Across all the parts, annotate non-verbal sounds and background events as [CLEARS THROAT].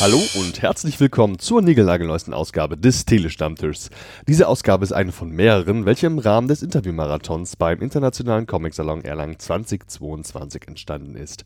Hallo und herzlich willkommen zur niegelnagelneuesten Ausgabe des Telestammtischs. Diese Ausgabe ist eine von mehreren, welche im Rahmen des Interviewmarathons beim Internationalen Comic-Salon Erlangen 2022 entstanden ist.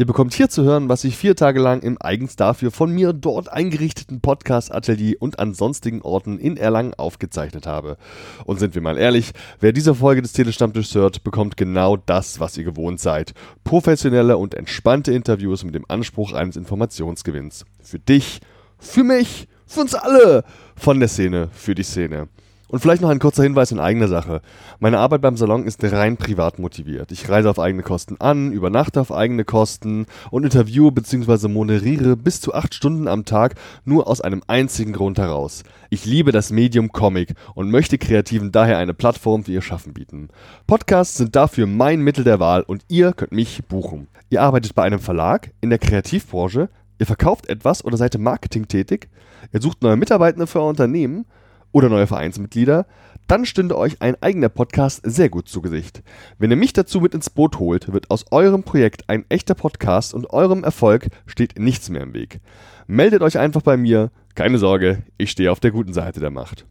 Ihr bekommt hier zu hören, was ich vier Tage lang im eigens dafür von mir dort eingerichteten Podcast-Atelier und an sonstigen Orten in Erlangen aufgezeichnet habe. Und sind wir mal ehrlich, wer diese Folge des Telestammtischs hört, bekommt genau das, was ihr gewohnt seid. Professionelle und entspannte Interviews mit dem Anspruch eines Informationsgewinns. Für dich, für mich, für uns alle. Von der Szene, für die Szene. Und vielleicht noch ein kurzer Hinweis in eigener Sache. Meine Arbeit beim Salon ist rein privat motiviert. Ich reise auf eigene Kosten an, übernachte auf eigene Kosten und interviewe bzw. moderiere bis zu acht Stunden am Tag nur aus einem einzigen Grund heraus. Ich liebe das Medium Comic und möchte Kreativen daher eine Plattform für ihr Schaffen bieten. Podcasts sind dafür mein Mittel der Wahl und ihr könnt mich buchen. Ihr arbeitet bei einem Verlag, in der Kreativbranche, ihr verkauft etwas oder seid im Marketing tätig, ihr sucht neue Mitarbeitende für euer Unternehmen, oder neue Vereinsmitglieder, dann stünde euch ein eigener Podcast sehr gut zu Gesicht. Wenn ihr mich dazu mit ins Boot holt, wird aus eurem Projekt ein echter Podcast und eurem Erfolg steht nichts mehr im Weg. Meldet euch einfach bei mir, keine Sorge, ich stehe auf der guten Seite der Macht.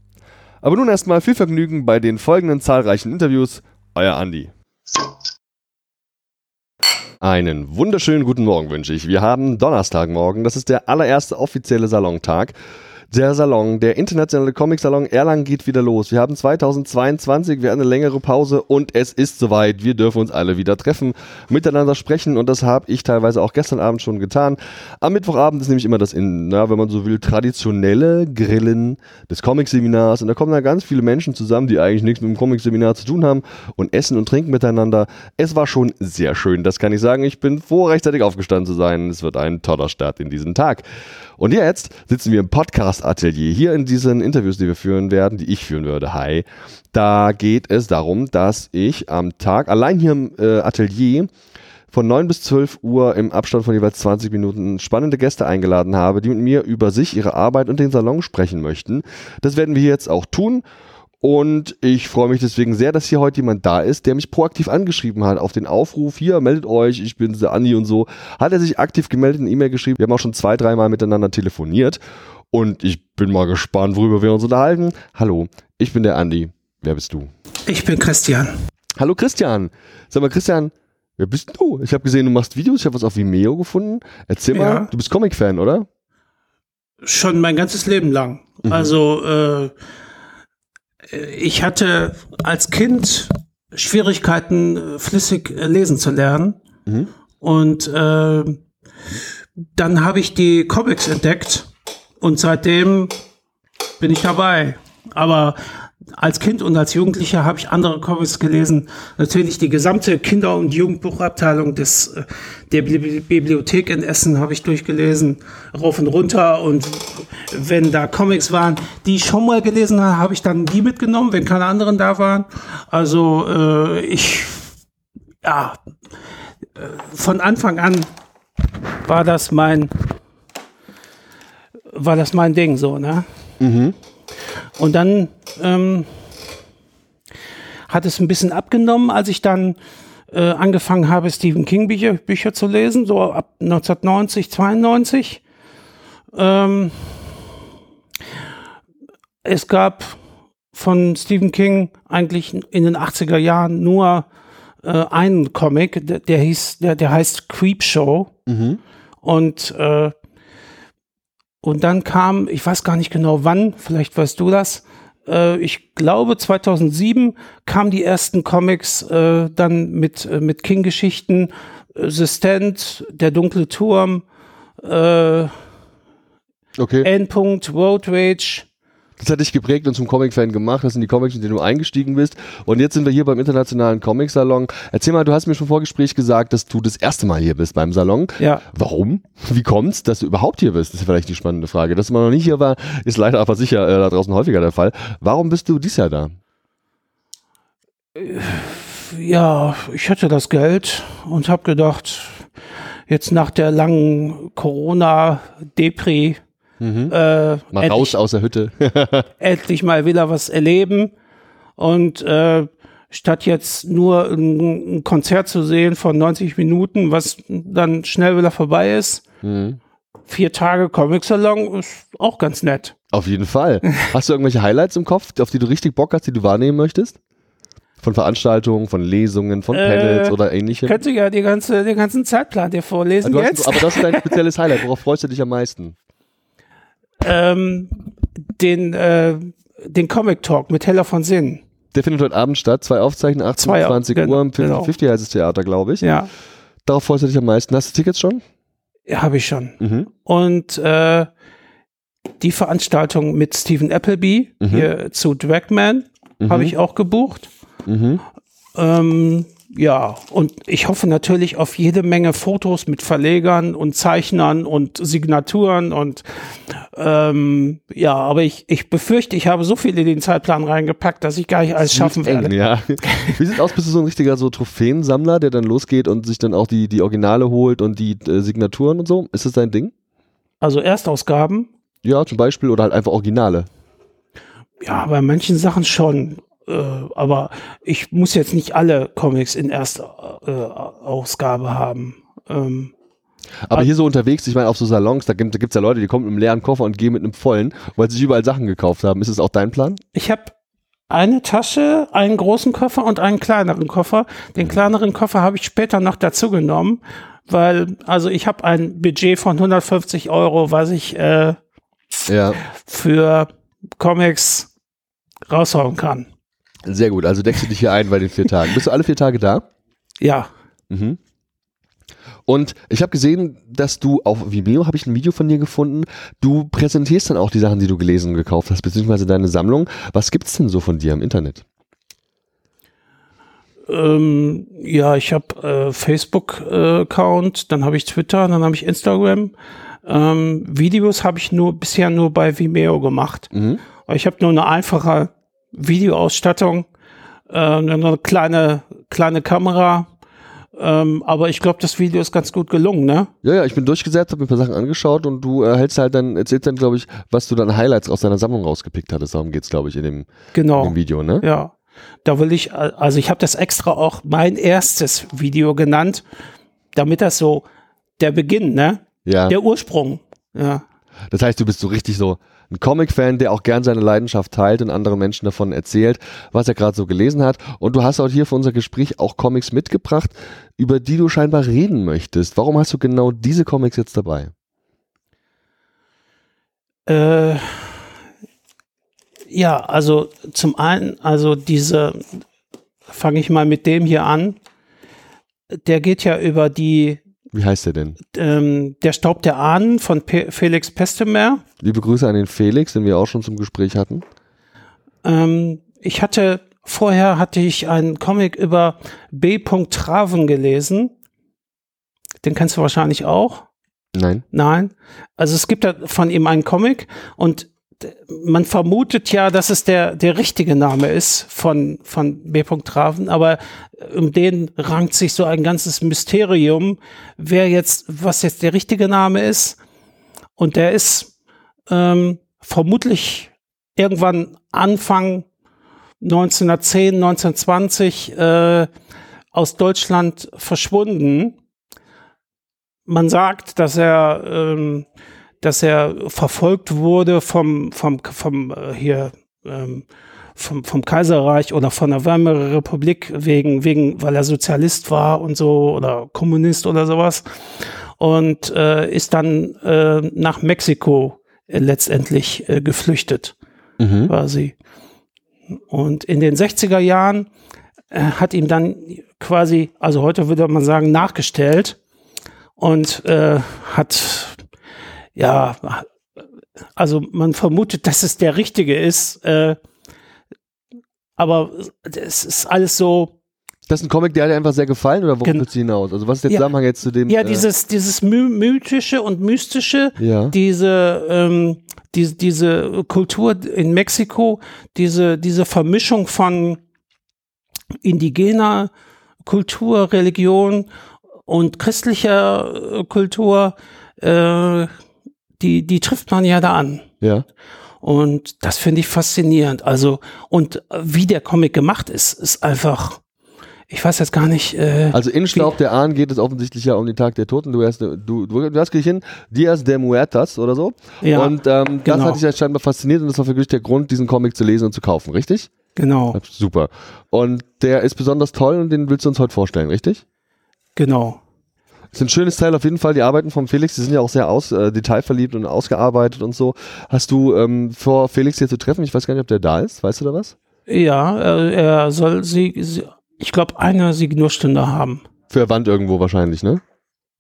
Aber nun erstmal viel Vergnügen bei den folgenden zahlreichen Interviews. Euer Andi. Einen wunderschönen guten Morgen wünsche ich. Wir haben Donnerstagmorgen, das ist der allererste offizielle Salontag. Der Salon, der internationale Comic-Salon Erlangen geht wieder los. Wir haben 2022, wir haben eine längere Pause und es ist soweit. Wir dürfen uns alle wieder treffen, miteinander sprechen und das habe ich teilweise auch gestern Abend schon getan. Am Mittwochabend ist nämlich immer das, in, na, wenn man so will, traditionelle Grillen des Comic-Seminars und da kommen da ganz viele Menschen zusammen, die eigentlich nichts mit dem Comic-Seminar zu tun haben und essen und trinken miteinander. Es war schon sehr schön, das kann ich sagen. Ich bin froh, rechtzeitig aufgestanden zu sein. Es wird ein toller Start in diesen Tag. Und jetzt sitzen wir im Podcast-Atelier, hier in diesen Interviews, die wir führen werden, die ich führen würde. Hi. Da geht es darum, dass ich am Tag allein hier im äh, Atelier von 9 bis 12 Uhr im Abstand von jeweils 20 Minuten spannende Gäste eingeladen habe, die mit mir über sich, ihre Arbeit und den Salon sprechen möchten. Das werden wir jetzt auch tun. Und ich freue mich deswegen sehr, dass hier heute jemand da ist, der mich proaktiv angeschrieben hat auf den Aufruf, hier, meldet euch, ich bin der Andi und so. Hat er sich aktiv gemeldet, eine E-Mail geschrieben. Wir haben auch schon zwei, dreimal miteinander telefoniert. Und ich bin mal gespannt, worüber wir uns unterhalten. Hallo, ich bin der Andi. Wer bist du? Ich bin Christian. Hallo Christian. Sag mal, Christian, wer bist du? Ich habe gesehen, du machst Videos. Ich habe was auf Vimeo gefunden. Erzähl ja. mal, du bist Comic-Fan, oder? Schon mein ganzes Leben lang. Mhm. Also, äh, ich hatte als Kind Schwierigkeiten, äh, flüssig äh, lesen zu lernen. Mhm. Und äh, dann habe ich die Comics entdeckt und seitdem bin ich dabei. Aber als Kind und als Jugendlicher habe ich andere Comics gelesen. Natürlich die gesamte Kinder- und Jugendbuchabteilung des, äh, der Bibliothek in Essen habe ich durchgelesen, rauf und runter. Und wenn da Comics waren, die ich schon mal gelesen habe, habe ich dann die mitgenommen, wenn keine anderen da waren. Also äh, ich, ja, äh, von Anfang an war das mein, war das mein Ding so, ne? Mhm. Und dann ähm, hat es ein bisschen abgenommen, als ich dann äh, angefangen habe, Stephen King Bücher, Bücher zu lesen, so ab 1990, 92. Ähm, es gab von Stephen King eigentlich in den 80er Jahren nur äh, einen Comic, der, der hieß, der, der heißt Creepshow. Mhm. Und äh, und dann kam, ich weiß gar nicht genau wann, vielleicht weißt du das, äh, ich glaube 2007 kamen die ersten Comics äh, dann mit, äh, mit King-Geschichten, äh, The Stand, Der dunkle Turm, äh, okay. Endpunkt, Road Rage, das hat dich geprägt und zum Comic-Fan gemacht. Das sind die Comics, in denen du eingestiegen bist. Und jetzt sind wir hier beim Internationalen Comic-Salon. Erzähl mal, du hast mir schon vor Gespräch gesagt, dass du das erste Mal hier bist beim Salon. Ja. Warum? Wie kommt's, dass du überhaupt hier bist? Das ist vielleicht die spannende Frage. Dass man noch nicht hier war, ist leider aber sicher äh, da draußen häufiger der Fall. Warum bist du dies Jahr da? Ja, ich hatte das Geld und habe gedacht, jetzt nach der langen Corona-Depri Mhm. Äh, Mal raus aus der Hütte. [LAUGHS] endlich mal wieder was erleben. Und äh, statt jetzt nur ein, ein Konzert zu sehen von 90 Minuten, was dann schnell wieder vorbei ist, Mhm. vier Tage Comic-Salon ist auch ganz nett. Auf jeden Fall. [LAUGHS] Hast du irgendwelche Highlights im Kopf, auf die du richtig Bock hast, die du wahrnehmen möchtest? Von Veranstaltungen, von Lesungen, von Äh, Panels oder ähnlichem? Könnte ja die ganze, den ganzen Zeitplan dir vorlesen hast, jetzt. aber das ist dein [LAUGHS] spezielles Highlight. Worauf freust du dich am meisten? Ähm, den, äh, den Comic Talk mit Heller von Sinn. Der findet heute Abend statt. Zwei Aufzeichnungen, 18 Zwei, 20 genau, Uhr im 50, genau. 50 heißt das Theater, glaube ich. Ja, Darauf freust du dich am meisten. Hast du Tickets schon? ja habe ich schon. Mhm. Und äh, die Veranstaltung mit Stephen Appleby Mhm. hier zu Dragman Mhm. habe ich auch gebucht. Mhm. Ähm, ja, und ich hoffe natürlich auf jede Menge Fotos mit Verlegern und Zeichnern und Signaturen und ähm, ja, aber ich, ich befürchte, ich habe so viel in den Zeitplan reingepackt, dass ich gar nicht alles schaffen Eng, werde. ja. Wie sieht aus? Bist du so ein richtiger so Trophäensammler, der dann losgeht und sich dann auch die, die Originale holt und die äh, Signaturen und so? Ist das dein Ding? Also Erstausgaben, Ja, zum Beispiel oder halt einfach Originale. ja, bei manchen Sachen schon. Äh, aber ich muss jetzt nicht alle Comics in Erstausgabe haben. Ähm, Aber hier so unterwegs, ich meine, auf so Salons, da gibt es ja Leute, die kommen mit einem leeren Koffer und gehen mit einem vollen, weil sie sich überall Sachen gekauft haben. Ist es auch dein Plan? Ich habe eine Tasche, einen großen Koffer und einen kleineren Koffer. Den kleineren Koffer habe ich später noch dazu genommen, weil also ich habe ein Budget von 150 Euro, was ich äh, Ja. für Comics raushauen kann. Sehr gut, also deckst du dich hier ein bei den vier Tagen. Bist du alle vier Tage da? Ja, Mhm. Und ich habe gesehen, dass du auf Vimeo, habe ich ein Video von dir gefunden, du präsentierst dann auch die Sachen, die du gelesen und gekauft hast, beziehungsweise deine Sammlung. Was gibt's denn so von dir im Internet? ähm, ja, ich habe äh, Facebook-Account, dann habe ich Twitter, dann habe ich Instagram. Ähm, Videos habe ich nur bisher nur bei Vimeo gemacht. Mhm. Ich habe nur eine einfache Videoausstattung, äh, eine kleine, kleine Kamera. Ähm, aber ich glaube, das Video ist ganz gut gelungen, ne? Ja, ja, ich bin durchgesetzt, habe mir ein paar Sachen angeschaut und du äh, hältst halt dann, erzählst dann, glaube ich, was du dann Highlights aus deiner Sammlung rausgepickt hattest. Darum geht's, glaube ich, in dem, in Genau. dem Video, ne? Ja. Da will ich, also ich habe das extra auch mein erstes Video genannt, damit das so der Beginn, ne? Ja. Der Ursprung. Ja. Das heißt, du bist so richtig so ein Comic-Fan, der auch gern seine Leidenschaft teilt und anderen Menschen davon erzählt, was er gerade so gelesen hat. Und du hast auch hier für unser Gespräch auch Comics mitgebracht, über die du scheinbar reden möchtest. Warum hast du genau diese Comics jetzt dabei? Äh, ja, also zum einen, also diese, fange ich mal mit dem hier an. Der geht ja über die, Wie heißt der denn? ähm, der Staub der Ahnen von Pe Felix Pestemer. Liebe Grüße an den Felix, den wir auch schon zum Gespräch hatten. Ähm, ich hatte, vorher hatte ich einen Comic über B. Traven gelesen. Den kennst du wahrscheinlich auch. Nein. Nein. Also es gibt da von ihm einen Comic und man vermutet ja, dass es der, der richtige Name ist von, von B. Traven, aber um den rankt sich so ein ganzes Mysterium, wer jetzt, was jetzt der richtige Name ist. Und der ist ähm, vermutlich irgendwann Anfang 1910, 1920 äh, aus Deutschland verschwunden. Man sagt, dass er, ähm, dass er verfolgt wurde vom, vom, vom äh, hier ähm, vom, vom Kaiserreich oder von der Weimarer Republik wegen, wegen, weil er Sozialist war und so oder Kommunist oder sowas und äh, ist dann äh, nach Mexiko äh, letztendlich äh, geflüchtet Mhm. quasi. Und in den 60er Jahren äh, hat ihm dann quasi, also heute würde man sagen, nachgestellt und äh, hat, ja, also man vermutet, dass es der Richtige ist, äh, aber es ist alles so, Das ist ein Comic, der hat dir einfach sehr gefallen oder worauf Gen- willst du hinaus? Also was ist der Ja. Zusammenhang jetzt zu dem? ja, äh, dieses, dieses My mythische und mystische, Ja. diese, ähm, diese, diese Kultur in Mexiko, diese, diese Vermischung von indigener Kultur, Religion und christlicher äh, Kultur, äh, die, die trifft man ja da an. Ja. Und das finde ich faszinierend. Also, und wie der Comic gemacht ist, ist einfach, ich weiß jetzt gar nicht. Äh, Also in Staub der Ahnen geht es offensichtlich ja um den Tag der Toten. Du hast, du, du, hast hin, Dias de Muertas oder so. Ja, und ähm, das genau. hat dich ja scheinbar fasziniert und das war für dich der Grund, diesen Comic zu lesen und zu kaufen, richtig? genau, Super. Und der ist besonders toll und den willst du uns heute vorstellen, richtig? genau. Ist ein schönes Teil auf jeden Fall. Die Arbeiten von Felix, die sind ja auch sehr aus, äh, detailverliebt und ausgearbeitet und so. Hast du ähm, vor, Felix hier zu treffen? Ich weiß gar nicht, ob der da ist. Weißt du da was? Ja, äh, er soll sie, sie ich glaube, eine Signurstunde haben. Für Wand irgendwo wahrscheinlich, ne?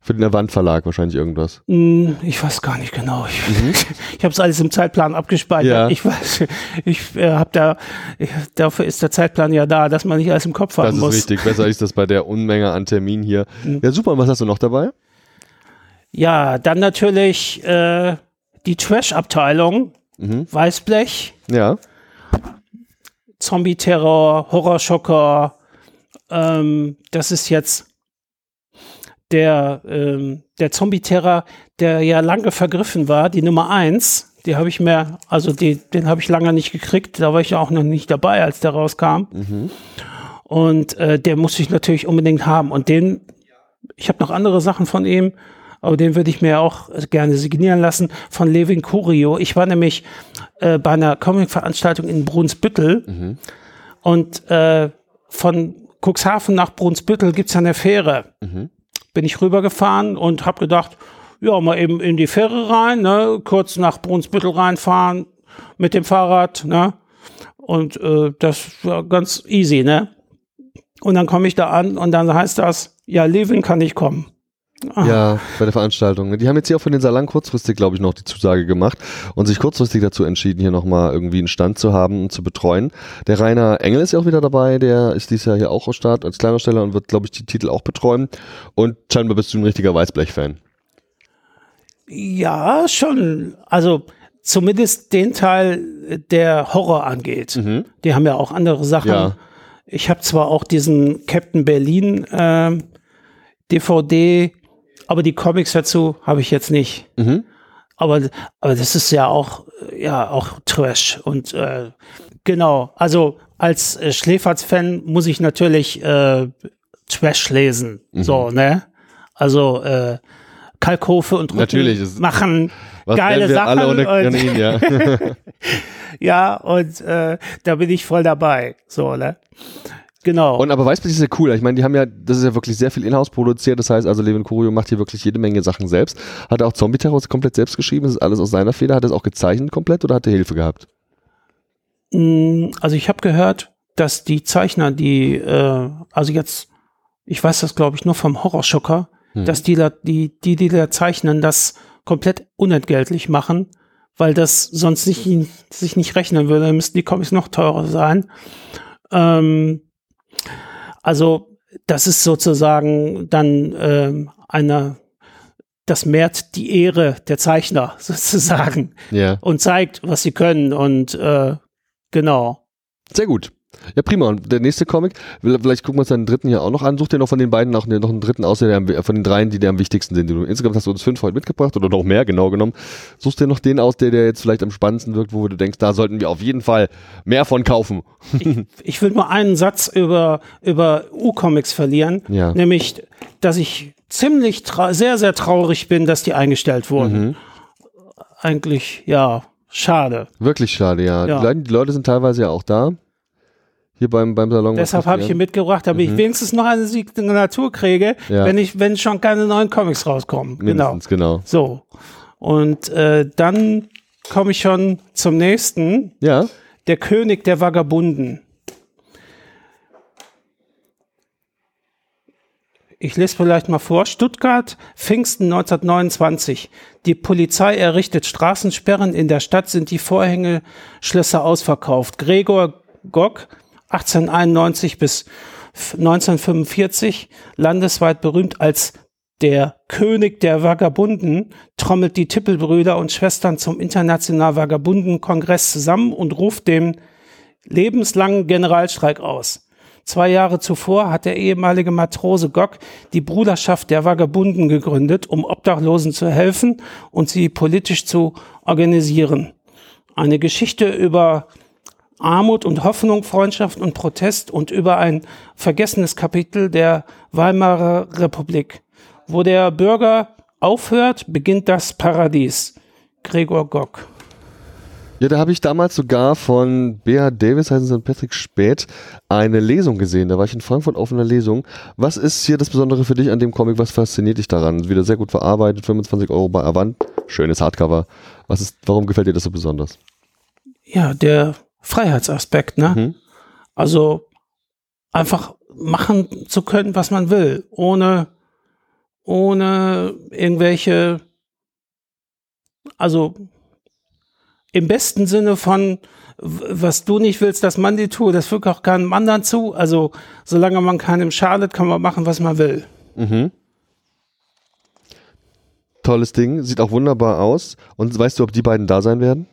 Für den Wandverlag wahrscheinlich irgendwas. Hm, Ich weiß gar nicht genau. Ich, [LAUGHS] ich habe es alles im Zeitplan abgespeichert. Mhm. Ja. Ich weiß, ich äh, habe da, ich, dafür ist der Zeitplan ja da, dass man nicht alles im Kopf Das haben ist muss. wichtig. Besser ist das bei der Unmenge an Terminen hier. Ja, super. Und was hast du noch dabei? Ja, dann natürlich äh, die Trash-Abteilung, Mhm. Weißblech, Ja. Zombie-Terror, Horrorschocker. Ähm, das ist jetzt der, ähm, der Zombie-Terror, der ja lange vergriffen war, die Nummer eins. Die habe ich mir, also die, den habe ich lange nicht gekriegt. Da war ich ja auch noch nicht dabei, als der rauskam. Und äh, der musste ich natürlich unbedingt haben. Und den, ich habe noch andere Sachen von ihm, aber den würde ich mir auch gerne signieren lassen von Levin Curio. Ich war nämlich äh, bei einer Comic-Veranstaltung in Brunsbüttel und äh, von Cuxhaven nach Brunsbüttel gibt's ja eine Fähre. Bin ich rübergefahren und habe gedacht, ja, mal eben in die Fähre rein, ne, kurz nach Brunsbüttel reinfahren mit dem Fahrrad, ne? Und äh, das war ganz easy, ne? Und dann komme ich da an und dann heißt das, ja, Levin kann nicht kommen. Ja, bei der Veranstaltung. Die haben jetzt hier auch für den Salon kurzfristig, glaube ich, noch die Zusage gemacht und sich kurzfristig dazu entschieden, hier nochmal irgendwie einen Stand zu haben und zu betreuen. Der Rainer Engel ist ja auch wieder dabei, der ist dieses Jahr hier auch am Start als Kleinersteller und wird, glaube ich, die Titel auch betreuen. Und scheinbar bist du ein richtiger Weißblech-Fan. Ja, schon. Also zumindest den Teil, der Horror angeht. Die haben ja auch andere Sachen. Ja. Ich habe zwar auch diesen Captain Berlin ähm, DVD, aber die Comics dazu habe ich jetzt nicht. Mhm. Aber, aber das ist ja auch, ja, auch Trash. Und äh, genau, also als äh, Schläferz-Fan muss ich natürlich äh, Trash lesen. Mhm. So, ne? Also äh, Kalkofe und Rücken Natürlich, machen Was geile Sachen. und, ihn, ja. [LAUGHS] ja, und äh, da bin ich voll dabei. So, ne? Genau. Und aber Weißblech ist ja cool. Ich meine, die haben ja, das ist ja wirklich sehr viel Inhouse produziert. Das heißt also, Levin Curio macht hier wirklich jede Menge Sachen selbst. Hat er auch Zombie Terror komplett selbst geschrieben? Das ist alles aus seiner Feder. Hat er es auch gezeichnet komplett oder hat er Hilfe gehabt? Mm, Also ich habe gehört, dass die Zeichner, die, äh, also jetzt, ich weiß das glaube ich nur vom Horrorschocker, dass die, da, die, die, die da zeichnen, das komplett unentgeltlich machen, weil das sonst nicht, sich nicht rechnen würde, dann müssten die Comics noch teurer sein. Ähm, also das ist sozusagen dann ähm, eine, das mehrt die Ehre der Zeichner [LAUGHS] sozusagen Ja. und zeigt, was sie können und äh, genau. Sehr gut. Ja, prima. Und der nächste Comic, vielleicht gucken wir uns dann den dritten hier auch noch an. Such dir noch von den beiden noch, noch einen dritten aus, der von den dreien, die dir am wichtigsten sind. Du, insgesamt hast du uns fünf heute mitgebracht oder noch mehr, genau genommen. Suchst dir noch den aus, der dir jetzt vielleicht am spannendsten wirkt, wo du denkst, da sollten wir auf jeden Fall mehr von kaufen. Ich will nur einen Satz über, über U-Comics verlieren, Ja. nämlich, dass ich ziemlich sehr, sehr traurig bin, dass die eingestellt wurden. Eigentlich, ja, schade. Wirklich schade, ja. Ja. Die, Leute, die Leute sind teilweise ja auch da. Hier beim, beim Salon. Deshalb habe ich ihn mitgebracht, damit ich wenigstens noch eine Signatur kriege, Mhm. Ja. wenn ich, wenn schon keine neuen Comics rauskommen. Genau. Mindestens, genau. So. Und äh, dann komme ich schon zum nächsten. Ja. Der König der Vagabunden. Ich lese vielleicht mal vor. Stuttgart, Pfingsten 1929. Die Polizei errichtet Straßensperren. In der Stadt sind die Vorhängeschlösser ausverkauft. Gregor Gock, 1891 bis 1945, landesweit berühmt als der König der Vagabunden, trommelt die Tippelbrüder und Schwestern zum International Vagabunden-Kongress zusammen und ruft den lebenslangen Generalstreik aus. Zwei Jahre zuvor hat der ehemalige Matrose Gock die Bruderschaft der Vagabunden gegründet, um Obdachlosen zu helfen und sie politisch zu organisieren. Eine Geschichte über Armut und Hoffnung, Freundschaft und Protest und über ein vergessenes Kapitel der Weimarer Republik. Wo der Bürger aufhört, beginnt das Paradies. Gregor Gock. Ja, da habe ich damals sogar von Bea Davis, heißen und Patrick Spät, eine Lesung gesehen. Da war ich in Frankfurt auf einer Lesung. Was ist hier das Besondere für dich an dem Comic? Was fasziniert dich daran? Wieder sehr gut verarbeitet, 25 Euro bei Avant. Schönes Hardcover. Was ist, warum gefällt dir das so besonders? Ja, der Freiheitsaspekt, ne? Mhm. Also einfach machen zu können, was man will, ohne, ohne irgendwelche, also im besten Sinne von, was du nicht willst, dass man dir tut, das fügt auch keinem anderen zu. Also, solange man keinem schadet, kann man machen, was man will. Mhm. Tolles Ding, sieht auch wunderbar aus. Und weißt du, ob die beiden da sein werden?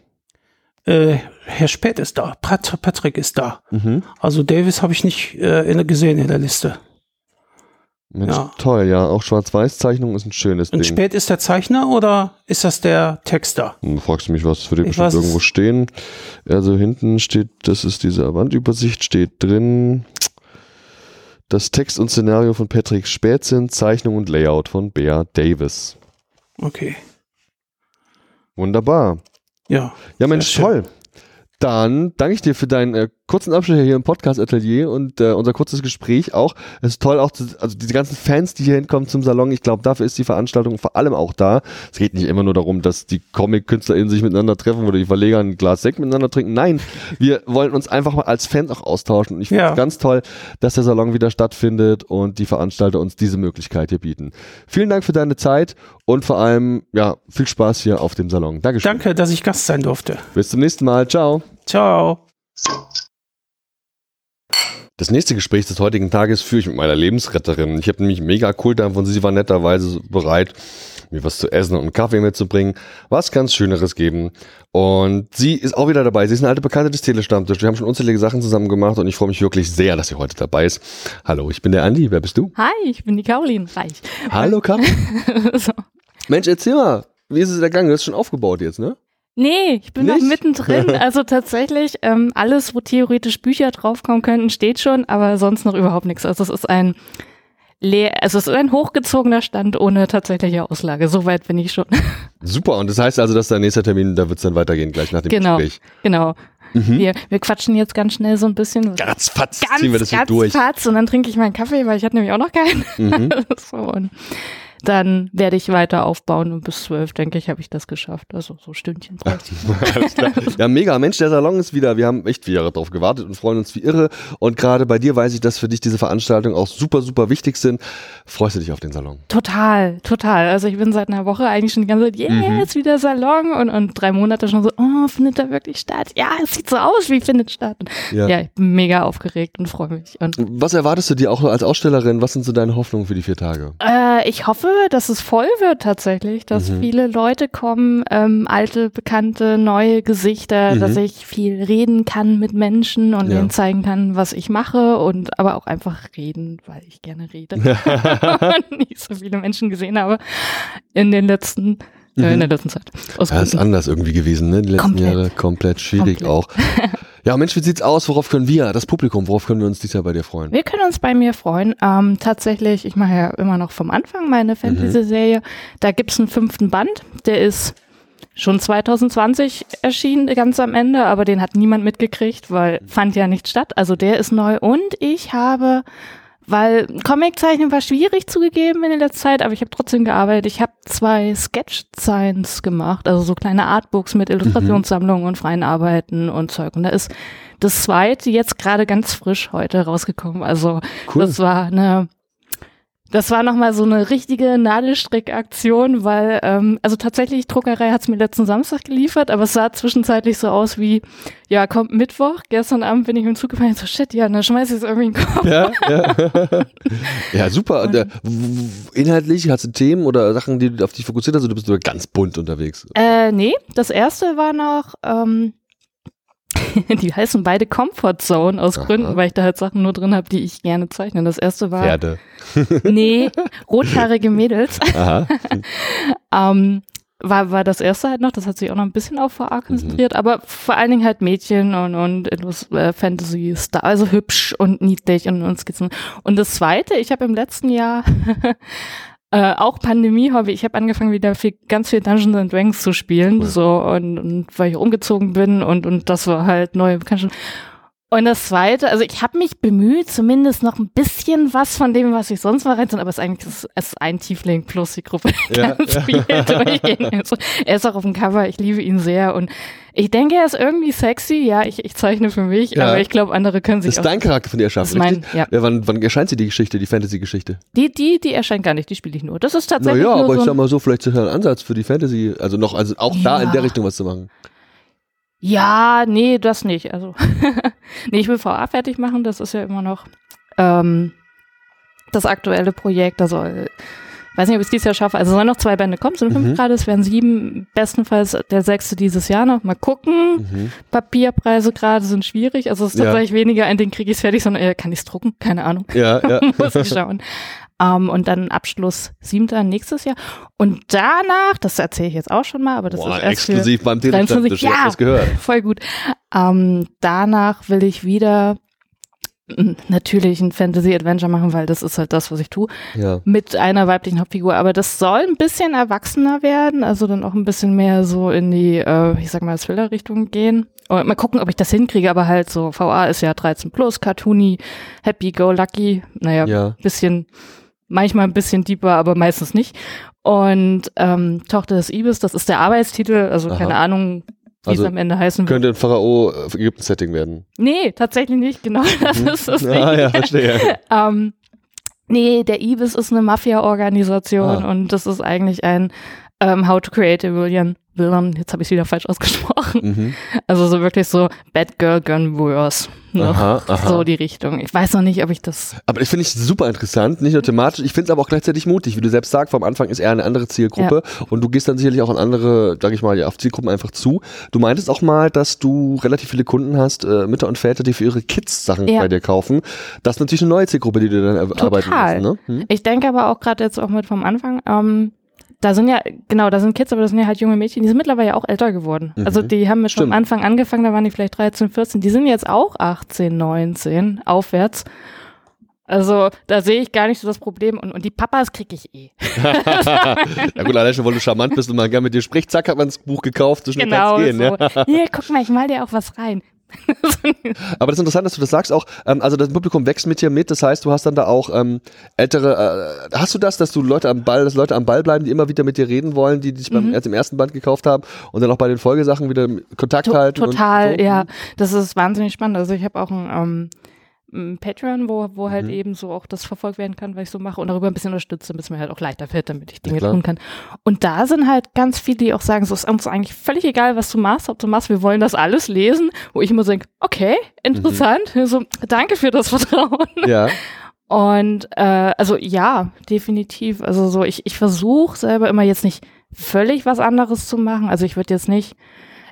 Äh, Herr Spät ist da, Pat Patrick ist da. Mhm. Also Davis habe ich nicht äh, gesehen in der Liste. Mensch, ja. toll, ja. Auch Schwarz-Weiß-Zeichnung ist ein schönes Und Ding. Und Spät ist der Zeichner oder ist das der Texter? Hm, fragst du mich was, für den bestimmt irgendwo stehen. Also hinten steht, das ist diese Wandübersicht, steht drin. Das Text und Szenario von Patrick Spät sind Zeichnung und Layout von Bea Davis. Okay. Wunderbar. Ja. Ja, Mensch, toll. Dann danke ich dir für deinen äh, kurzen Abschnitt hier im Podcast-Atelier und äh, unser kurzes Gespräch auch. Es ist toll auch, zu, also diese ganzen Fans, die hier hinkommen zum Salon, ich glaube, dafür ist die Veranstaltung vor allem auch da. Es geht nicht immer nur darum, dass die Comic-KünstlerInnen sich miteinander treffen oder die Verleger ein Glas Sekt miteinander trinken. Nein, wir wollen uns einfach mal als Fans auch austauschen und ich finde es ja. ganz toll, dass der Salon wieder stattfindet und die Veranstalter uns diese Möglichkeit hier bieten. Vielen Dank für deine Zeit und vor allem, ja, viel Spaß hier auf dem Salon. Dankeschön. Danke, dass ich Gast sein durfte. Bis zum nächsten Mal. Ciao. Ciao. Das nächste Gespräch des heutigen Tages führe ich mit meiner Lebensretterin. Ich habe nämlich mega cool davon. Sie war netterweise bereit, mir was zu essen und einen Kaffee mitzubringen. Was ganz Schöneres geben. Und sie ist auch wieder dabei. Sie ist eine alte Bekannte des Telestammtisch. Wir haben schon unzählige Sachen zusammen gemacht und ich freue mich wirklich sehr, dass sie heute dabei ist. Hallo, ich bin der Andi. Wer bist du? Hi, ich bin die Caroline Reich. Hallo, Caroline. [LAUGHS] so. Mensch, erzähl mal. Wie ist es ergangen? Du hast schon aufgebaut jetzt, ne? Nee, ich bin Nicht? noch mittendrin. [LAUGHS] Also tatsächlich, ähm, alles, wo theoretisch Bücher draufkommen könnten, steht schon, aber sonst noch überhaupt nichts. Also es ist ein leer, also es ist ein hochgezogener Stand ohne tatsächliche Auslage. Soweit bin ich schon. [LAUGHS] Super, und das heißt also, dass der nächste Termin, da wird es dann weitergehen, gleich nach dem genau, Gespräch. Genau. Mhm. Wir, wir quatschen jetzt ganz schnell so ein bisschen. Ganz fatz, ziehen wir das hier durch. Fatz, und dann trinke ich meinen Kaffee, weil ich hatte nämlich auch noch keinen. Mhm. [LAUGHS] so, und dann werde ich weiter aufbauen und bis zwölf, denke ich, habe ich das geschafft. Also so Stündchen. [LAUGHS] Ja, mega. Mensch, der Salon ist wieder. Wir haben echt vier Jahre drauf gewartet und freuen uns wie irre. Und gerade bei dir weiß ich, dass für dich diese Veranstaltungen auch super, super wichtig sind. Freust du dich auf den Salon? Total, total. Also ich bin seit einer Woche eigentlich schon die ganze Zeit, yeah, mhm. jetzt wieder Salon und, und drei Monate schon so, oh, findet da wirklich statt? Ja, es sieht so aus, wie findet statt? Ja, ja ich bin mega aufgeregt und freue mich. Und Was erwartest du dir auch als Ausstellerin? Was sind so deine Hoffnungen für die vier Tage? Äh, ich hoffe, dass es voll wird tatsächlich, dass mhm. viele Leute kommen, ähm, alte, bekannte, neue Gesichter, mhm. dass ich viel reden kann mit Menschen und ja. denen zeigen kann, was ich mache und aber auch einfach reden, weil ich gerne rede. [LAUGHS] nicht so viele Menschen gesehen habe in den letzten äh, in der letzten Zeit. Aus ja, ist anders irgendwie gewesen, ne? Die letzten komplett. Jahre komplett schwierig komplett. auch. [LAUGHS] Ja, Mensch, wie sieht's aus? Worauf können wir, das Publikum, worauf können wir uns dieses Jahr bei dir freuen? Wir können uns bei mir freuen. Ähm, tatsächlich, ich mache ja immer noch vom Anfang meine Fantasy-Serie. Mhm. Da gibt's einen fünften Band, der ist schon 2020 erschienen, ganz am Ende, aber den hat niemand mitgekriegt, weil fand ja nicht statt. Also der ist neu und ich habe weil Comiczeichnen war schwierig zugegeben in der letzten Zeit, aber ich habe trotzdem gearbeitet. Ich habe zwei Sketch-Signs gemacht, also so kleine Artbooks mit Illustrationssammlungen mhm. und freien Arbeiten und Zeug. Und da ist das zweite jetzt gerade ganz frisch heute rausgekommen. Also cool. das war eine das war nochmal so eine richtige Nadelstrickaktion, weil, ähm, also tatsächlich, Druckerei hat es mir letzten Samstag geliefert, aber es sah zwischenzeitlich so aus wie, ja, kommt Mittwoch, gestern Abend bin ich im Zug gefahren, so shit, ja, dann schmeiß ich es irgendwie in den Kopf. Ja, ja. [LAUGHS] ja super. Und, äh, inhaltlich hast du Themen oder Sachen, die auf dich fokussiert hast, oder bist du ganz bunt unterwegs? Äh, nee, das erste war noch, ähm, [LAUGHS] die heißen beide Comfort Zone aus Aha. Gründen, weil ich da halt Sachen nur drin habe, die ich gerne zeichne. Das erste war, Pferde. [LAUGHS] nee, rothaarige Mädels. [LAUGHS] Aha. Ähm, war, war das erste halt noch, das hat sich auch noch ein bisschen auf VA konzentriert, aber vor allen Dingen halt Mädchen und, und etwas äh, Fantasy Star, also hübsch und niedlich und, und Skizzen. Und das zweite, ich habe im letzten Jahr äh, auch Pandemie-Hobby, ich habe angefangen wieder viel, ganz viel Dungeons and Dragons zu spielen, Cool. so und, und weil ich umgezogen bin und, und das war halt Bekanntschaft. Und das zweite, also ich habe mich bemüht, zumindest noch ein bisschen was von dem, was ich sonst mal reinziehe, aber es ist eigentlich es ist ein Tiefling plus die Gruppe [LAUGHS] Ja, ja. durchgehen. [LAUGHS] Also, er ist auch auf dem Cover, ich liebe ihn sehr und ich denke, er ist irgendwie sexy. Ja, ich, ich zeichne für mich, Ja. aber ich glaube, andere können Das sich ist auch. dein Charakter von dir Das erschaffen, ist mein, richtig? ja. Ja, wann, wann erscheint sie die Geschichte, die Fantasy-Geschichte? Die, die, die erscheint gar nicht, die spiele ich nur. Das ist tatsächlich Naja, aber so ich sag mal so, vielleicht ist ja ein Ansatz für die Fantasy, also noch, also auch da in der Richtung was zu machen. Ja, nee, das nicht. Also, [LAUGHS] nee, ich will VA fertig machen. Das ist ja immer noch ähm, das aktuelle Projekt. Da soll, weiß nicht, ob ich es dieses Jahr schaffe. Also sollen noch zwei Bände kommen, es sind fünf Mhm. gerade, es werden sieben, bestenfalls der sechste dieses Jahr noch. Mal gucken. Mhm. Papierpreise gerade sind schwierig. Also es ist Ja. tatsächlich weniger ein Ding kriege ich es fertig, sondern eher kann ich es drucken? Keine Ahnung. Ja, [LAUGHS] ja. Muss ich schauen. Ähm, und dann Abschluss siebter nächstes Jahr. Und danach, das erzähle ich jetzt auch schon mal, aber das Boah, ist erst exklusiv beim 23, Telestammtisch, ja. das gehört. Voll gut. Ähm, danach will ich wieder mm, natürlich ein Fantasy-Adventure machen, weil das ist halt das, was ich tue, Ja. mit einer weiblichen Hauptfigur. Aber das soll ein bisschen erwachsener werden, also dann auch ein bisschen mehr so in die, äh, ich sag mal, Thriller-Richtung gehen. Und mal gucken, ob ich das hinkriege, aber halt so, VA ist ja 13 plus, Cartoony, Happy Go Lucky, naja, Ja. bisschen, manchmal ein bisschen deeper, aber meistens nicht. Und ähm, Tochter des Ibis, das ist der Arbeitstitel, also Aha. keine Ahnung, wie Also es am Ende heißen wird. Könnte ein Pharao äh, Ägypten-Setting werden. Nee, tatsächlich nicht, genau. [LAUGHS] Das ist das Ding. Ah, ja, verstehe. [LAUGHS] Ähm, nee, der IBIS ist eine Mafia-Organisation Ah. und das ist eigentlich ein ähm, How to Create a Villain. Villain, jetzt habe ich es wieder falsch ausgesprochen. Mhm. Also so wirklich so Bad Girl Gun Wars. Ne? Aha, aha. So die Richtung. Ich weiß noch nicht, ob ich das. Aber ich finde ich super interessant, nicht nur thematisch, ich finde es aber auch gleichzeitig mutig, wie du selbst sagst, vom Anfang ist eher eine andere Zielgruppe und du gehst dann sicherlich auch an andere, sag ich mal, ja, auf Zielgruppen einfach zu. Du meintest auch mal, dass du relativ viele Kunden hast, äh, Mütter und Väter, die für ihre Kids Sachen Ja. bei dir kaufen. Das ist natürlich eine neue Zielgruppe, die du dann er- arbeiten Total. musst, ne? Hm? Ich denke aber auch gerade jetzt auch mit vom Anfang, ähm, da sind ja, genau, da sind Kids, aber das sind ja halt junge Mädchen, die sind mittlerweile auch älter geworden. Mhm. Also die haben mir schon Stimmt. am Anfang angefangen, da waren die vielleicht 13, 14, die sind jetzt auch 18, 19, aufwärts. Also da sehe ich gar nicht so das Problem und, und die Papas kriege ich eh. [LAUGHS] ja gut, allein schon, weil du charmant bist und man gerne mit dir spricht, zack, hat man das Buch gekauft, so schnell genau kann's gehen. so. Ja? Hier, guck mal, ich mal dir auch was rein. Aber das ist interessant, dass du das sagst auch. Ähm, also das Publikum wächst mit dir mit. Das heißt, du hast dann da auch ähm, ältere. Äh, hast du das, dass du Leute am Ball, dass Leute am Ball bleiben, die immer wieder mit dir reden wollen, die dich beim Mhm. erst im ersten Band gekauft haben und dann auch bei den Folgesachen wieder Kontakt To halten? total, so? ja. Das ist wahnsinnig spannend. Also ich habe auch ein, ähm, ein Patreon, wo, wo halt Mhm. eben so auch das verfolgt werden kann, was ich so mache und darüber ein bisschen unterstütze, damit es mir halt auch leichter fällt, damit ich Dinge tun kann. Und da sind halt ganz viele, die auch sagen, so ist uns eigentlich völlig egal, was du machst, ob du machst, wir wollen das alles lesen, wo ich immer denke, okay, interessant, Mhm. so, danke für das [LAUGHS] Vertrauen. Ja, Und äh, also ja, definitiv. Also so, ich, ich versuche selber immer jetzt nicht völlig was anderes zu machen. Also ich würde jetzt nicht,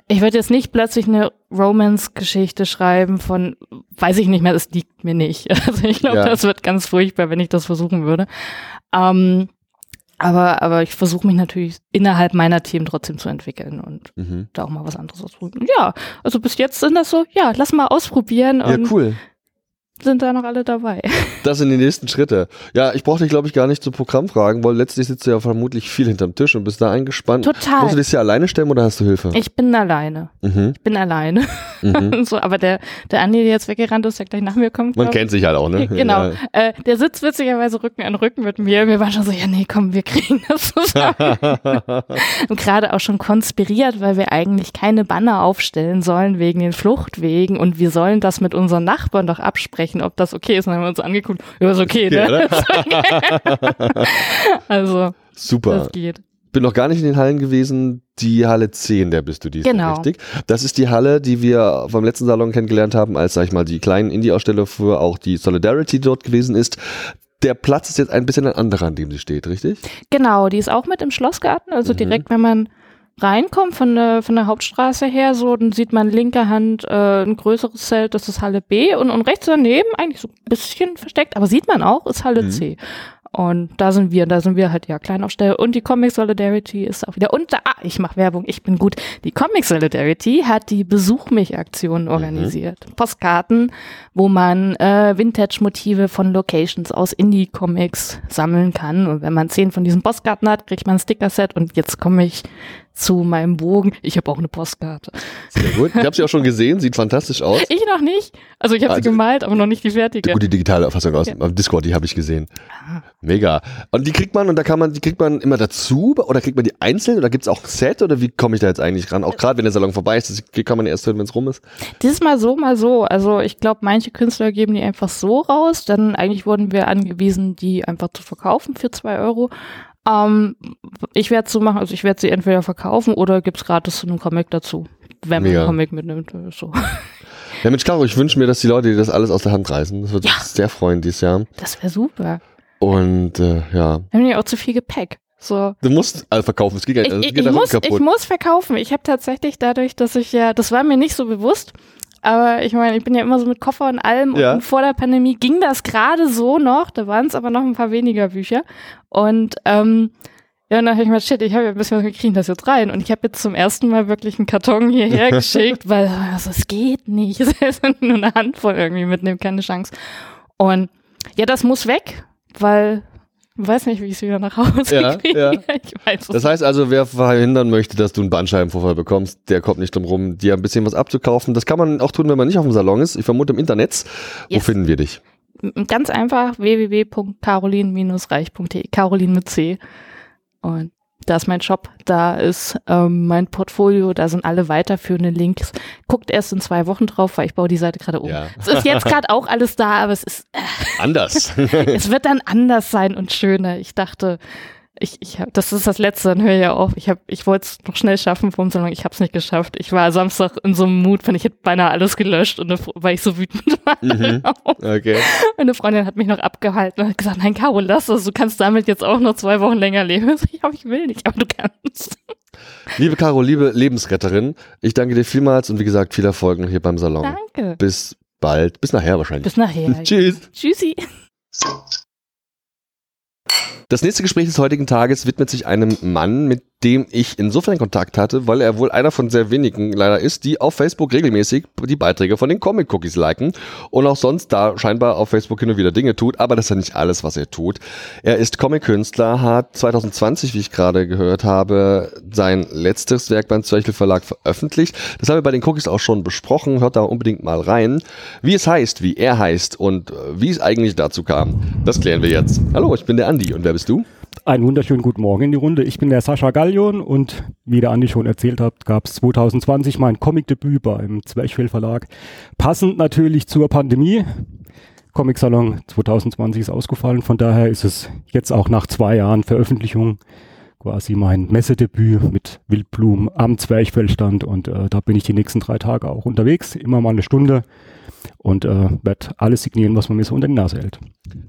ich würde jetzt nicht plötzlich eine Romance-Geschichte schreiben von, weiß ich nicht mehr, das liegt mir nicht. [LAUGHS] Also ich glaube, Ja. das wird ganz furchtbar, wenn ich das versuchen würde. Ähm, aber, aber ich versuche mich natürlich innerhalb meiner Themen trotzdem zu entwickeln und mhm. da auch mal was anderes ausprobieren. Ja, also bis jetzt sind das so, ja, lass mal ausprobieren ja, und cool. Sind da noch alle dabei. [LAUGHS] Das sind die nächsten Schritte. Ja, ich brauche dich, glaube ich, gar nicht zu Programm fragen, weil letztlich sitzt du ja vermutlich viel hinterm Tisch und bist da eingespannt. Total. Musst du das hier alleine stemmen oder hast du Hilfe? Ich bin alleine. Mhm. Ich bin alleine. Mhm. [LAUGHS] so, aber der, der Andi, der jetzt weggerannt ist, der gleich nach mir kommt. Man kennt sich halt auch, ne? [LAUGHS] Genau. Ja. Äh, der sitzt witzigerweise Rücken an Rücken mit mir. Wir waren schon so, ja, nee, komm, wir kriegen das zusammen. Und gerade auch schon konspiriert, weil wir eigentlich keine Banner aufstellen sollen wegen den Fluchtwegen und wir sollen das mit unseren Nachbarn doch absprechen, ob das okay ist. Und dann haben wir uns angeguckt, ja, ist okay, ne? ne? [LAUGHS] Also, Super. das geht. bin noch gar nicht in den Hallen gewesen. Die Halle 10, der bist du diesmal Genau. richtig. Das ist die Halle, die wir vom letzten Salon kennengelernt haben, als, sag ich mal, die kleinen Indie-Aussteller für auch die Solidarity dort gewesen ist. Der Platz ist jetzt ein bisschen ein anderer, an dem sie steht, richtig? Genau, die ist auch mit im Schlossgarten, also Mhm. direkt, wenn man reinkommt von der, von der Hauptstraße her, so, dann sieht man linker Hand äh, ein größeres Zelt, das ist Halle B und, und rechts daneben, eigentlich so ein bisschen versteckt, aber sieht man auch, ist Halle mhm. C. Und da sind wir, da sind wir halt ja Kleinaufsteller. Und die Comic Solidarity ist auch wieder. Und da, ah, ich mache Werbung, ich bin gut. Die Comic Solidarity hat die Besuch mich Aktion mhm. organisiert. Mhm. Postkarten, wo man äh, Vintage-Motive von Locations aus Indie-Comics sammeln kann. Und wenn man zehn von diesen Postkarten hat, kriegt man ein Sticker-Set. Und jetzt komme ich zu meinem Bogen. Ich habe auch eine Postkarte. Sehr gut. Ich habe sie auch schon gesehen, sieht fantastisch aus. [LAUGHS] Ich noch nicht. Also ich habe also, sie gemalt, aber noch nicht die fertige. Gut, die digitale Fassung aus ja. Discord, die habe ich gesehen. Ah. Mega. Und die kriegt man und da kann man, die kriegt man immer dazu oder kriegt man die einzeln oder gibt es auch Set oder wie komme ich da jetzt eigentlich ran? Auch gerade wenn der Salon vorbei ist, wie kann man erst hören, wenn es rum ist? Dieses Mal so, mal so. Also ich glaube, manche Künstler geben die einfach so raus. Dann eigentlich wurden wir angewiesen, die einfach zu verkaufen für zwei Euro. Ähm, ich werde so machen, also ich werde sie entweder verkaufen oder gibt es gratis zu einem Comic dazu, wenn man einen Comic mitnimmt. oder So. [LAUGHS] Ja, Mensch, Caro, ich wünsche mir, dass die Leute dir das alles aus der Hand reißen. Das würde ja. sehr freuen dieses Jahr. Das wäre super. Und äh, ja. Wir haben ja auch zu viel Gepäck. So. Du musst also verkaufen, es geht, also, ich, ich muss. Ich muss verkaufen. Ich habe tatsächlich dadurch, dass ich ja, das war mir nicht so bewusst, aber ich meine, ich bin ja immer so mit Koffer und allem ja. und vor der Pandemie ging das gerade so noch, da waren es aber noch ein paar weniger Bücher. Und ähm, ja, und dann habe ich mir shit, ich habe ja ein bisschen was, wir kriegen das jetzt rein. Und ich habe jetzt zum ersten Mal wirklich einen Karton hierher [LAUGHS] geschickt, weil also, es geht nicht. [LAUGHS] Es ist nur eine Handvoll irgendwie mitnehmen, keine Chance. Und ja, das muss weg, weil weiß nicht, wie ich es wieder nach Hause ja, [LAUGHS] kriege. Ja. Ich weiß das heißt also, wer verhindern möchte, dass du einen Bandscheibenvorfall bekommst, der kommt nicht drum rum, dir ein bisschen was abzukaufen. Das kann man auch tun, wenn man nicht auf dem Salon ist. Ich vermute im Internet. Yes. Wo finden wir dich? Ganz einfach www.carolin-reich.de. Carolin mit C. Und da ist mein Shop, da ist ähm, mein Portfolio, da sind alle weiterführenden Links. Guckt erst in zwei Wochen drauf, weil ich baue die Seite gerade um. Ja. Es ist jetzt gerade auch alles da, aber es ist äh, anders. [LAUGHS] es wird dann anders sein und schöner. Ich dachte, ich, ich hab, das ist das Letzte, dann höre ich ja auf. Ich, hab, ich wollte es noch schnell schaffen vom Salon, ich habe es nicht geschafft. Ich war Samstag in so einem Mut, wenn ich hätte beinahe alles gelöscht, und weil ich so wütend [LAUGHS] war. Mhm. Okay. Meine Freundin hat mich noch abgehalten und hat gesagt, nein, Caro, lass das, du kannst damit jetzt auch noch zwei Wochen länger leben. Ich, hab, ich will nicht, aber du kannst. Liebe Caro, liebe Lebensretterin, ich danke dir vielmals und wie gesagt, viel Erfolg noch hier beim Salon. Danke. Bis bald. Bis nachher wahrscheinlich. Bis nachher. [LAUGHS] Tschüss. Tschüssi. Das nächste Gespräch des heutigen Tages widmet sich einem Mann, mit dem ich insofern Kontakt hatte, weil er wohl einer von sehr wenigen leider ist, die auf Facebook regelmäßig die Beiträge von den Comic Cookies liken und auch sonst da scheinbar auf Facebook hin und wieder Dinge tut, aber das ist ja nicht alles, was er tut. Er ist Comic-Künstler, hat 2020, wie ich gerade gehört habe, sein letztes Werk beim Zwerchel Verlag veröffentlicht. Das haben wir bei den Cookies auch schon besprochen, hört da unbedingt mal rein. Wie es heißt, wie er heißt und wie es eigentlich dazu kam, das klären wir jetzt. Hallo, ich bin der Andi und wer bist du? Einen wunderschönen guten Morgen in die Runde. Ich bin der Sascha Gallion und wie der Andi schon erzählt hat, gab es 2020 mein Comicdebüt beim Zwerchfell Verlag. Passend natürlich zur Pandemie. Comic Salon 2020 ist ausgefallen, von daher ist es jetzt auch nach zwei Jahren Veröffentlichung quasi mein Messedebüt mit Wildblumen am Zwerchfellstand und äh, da bin ich die nächsten drei Tage auch unterwegs, immer mal eine Stunde und äh, werde alles signieren, was man mir so unter die Nase hält.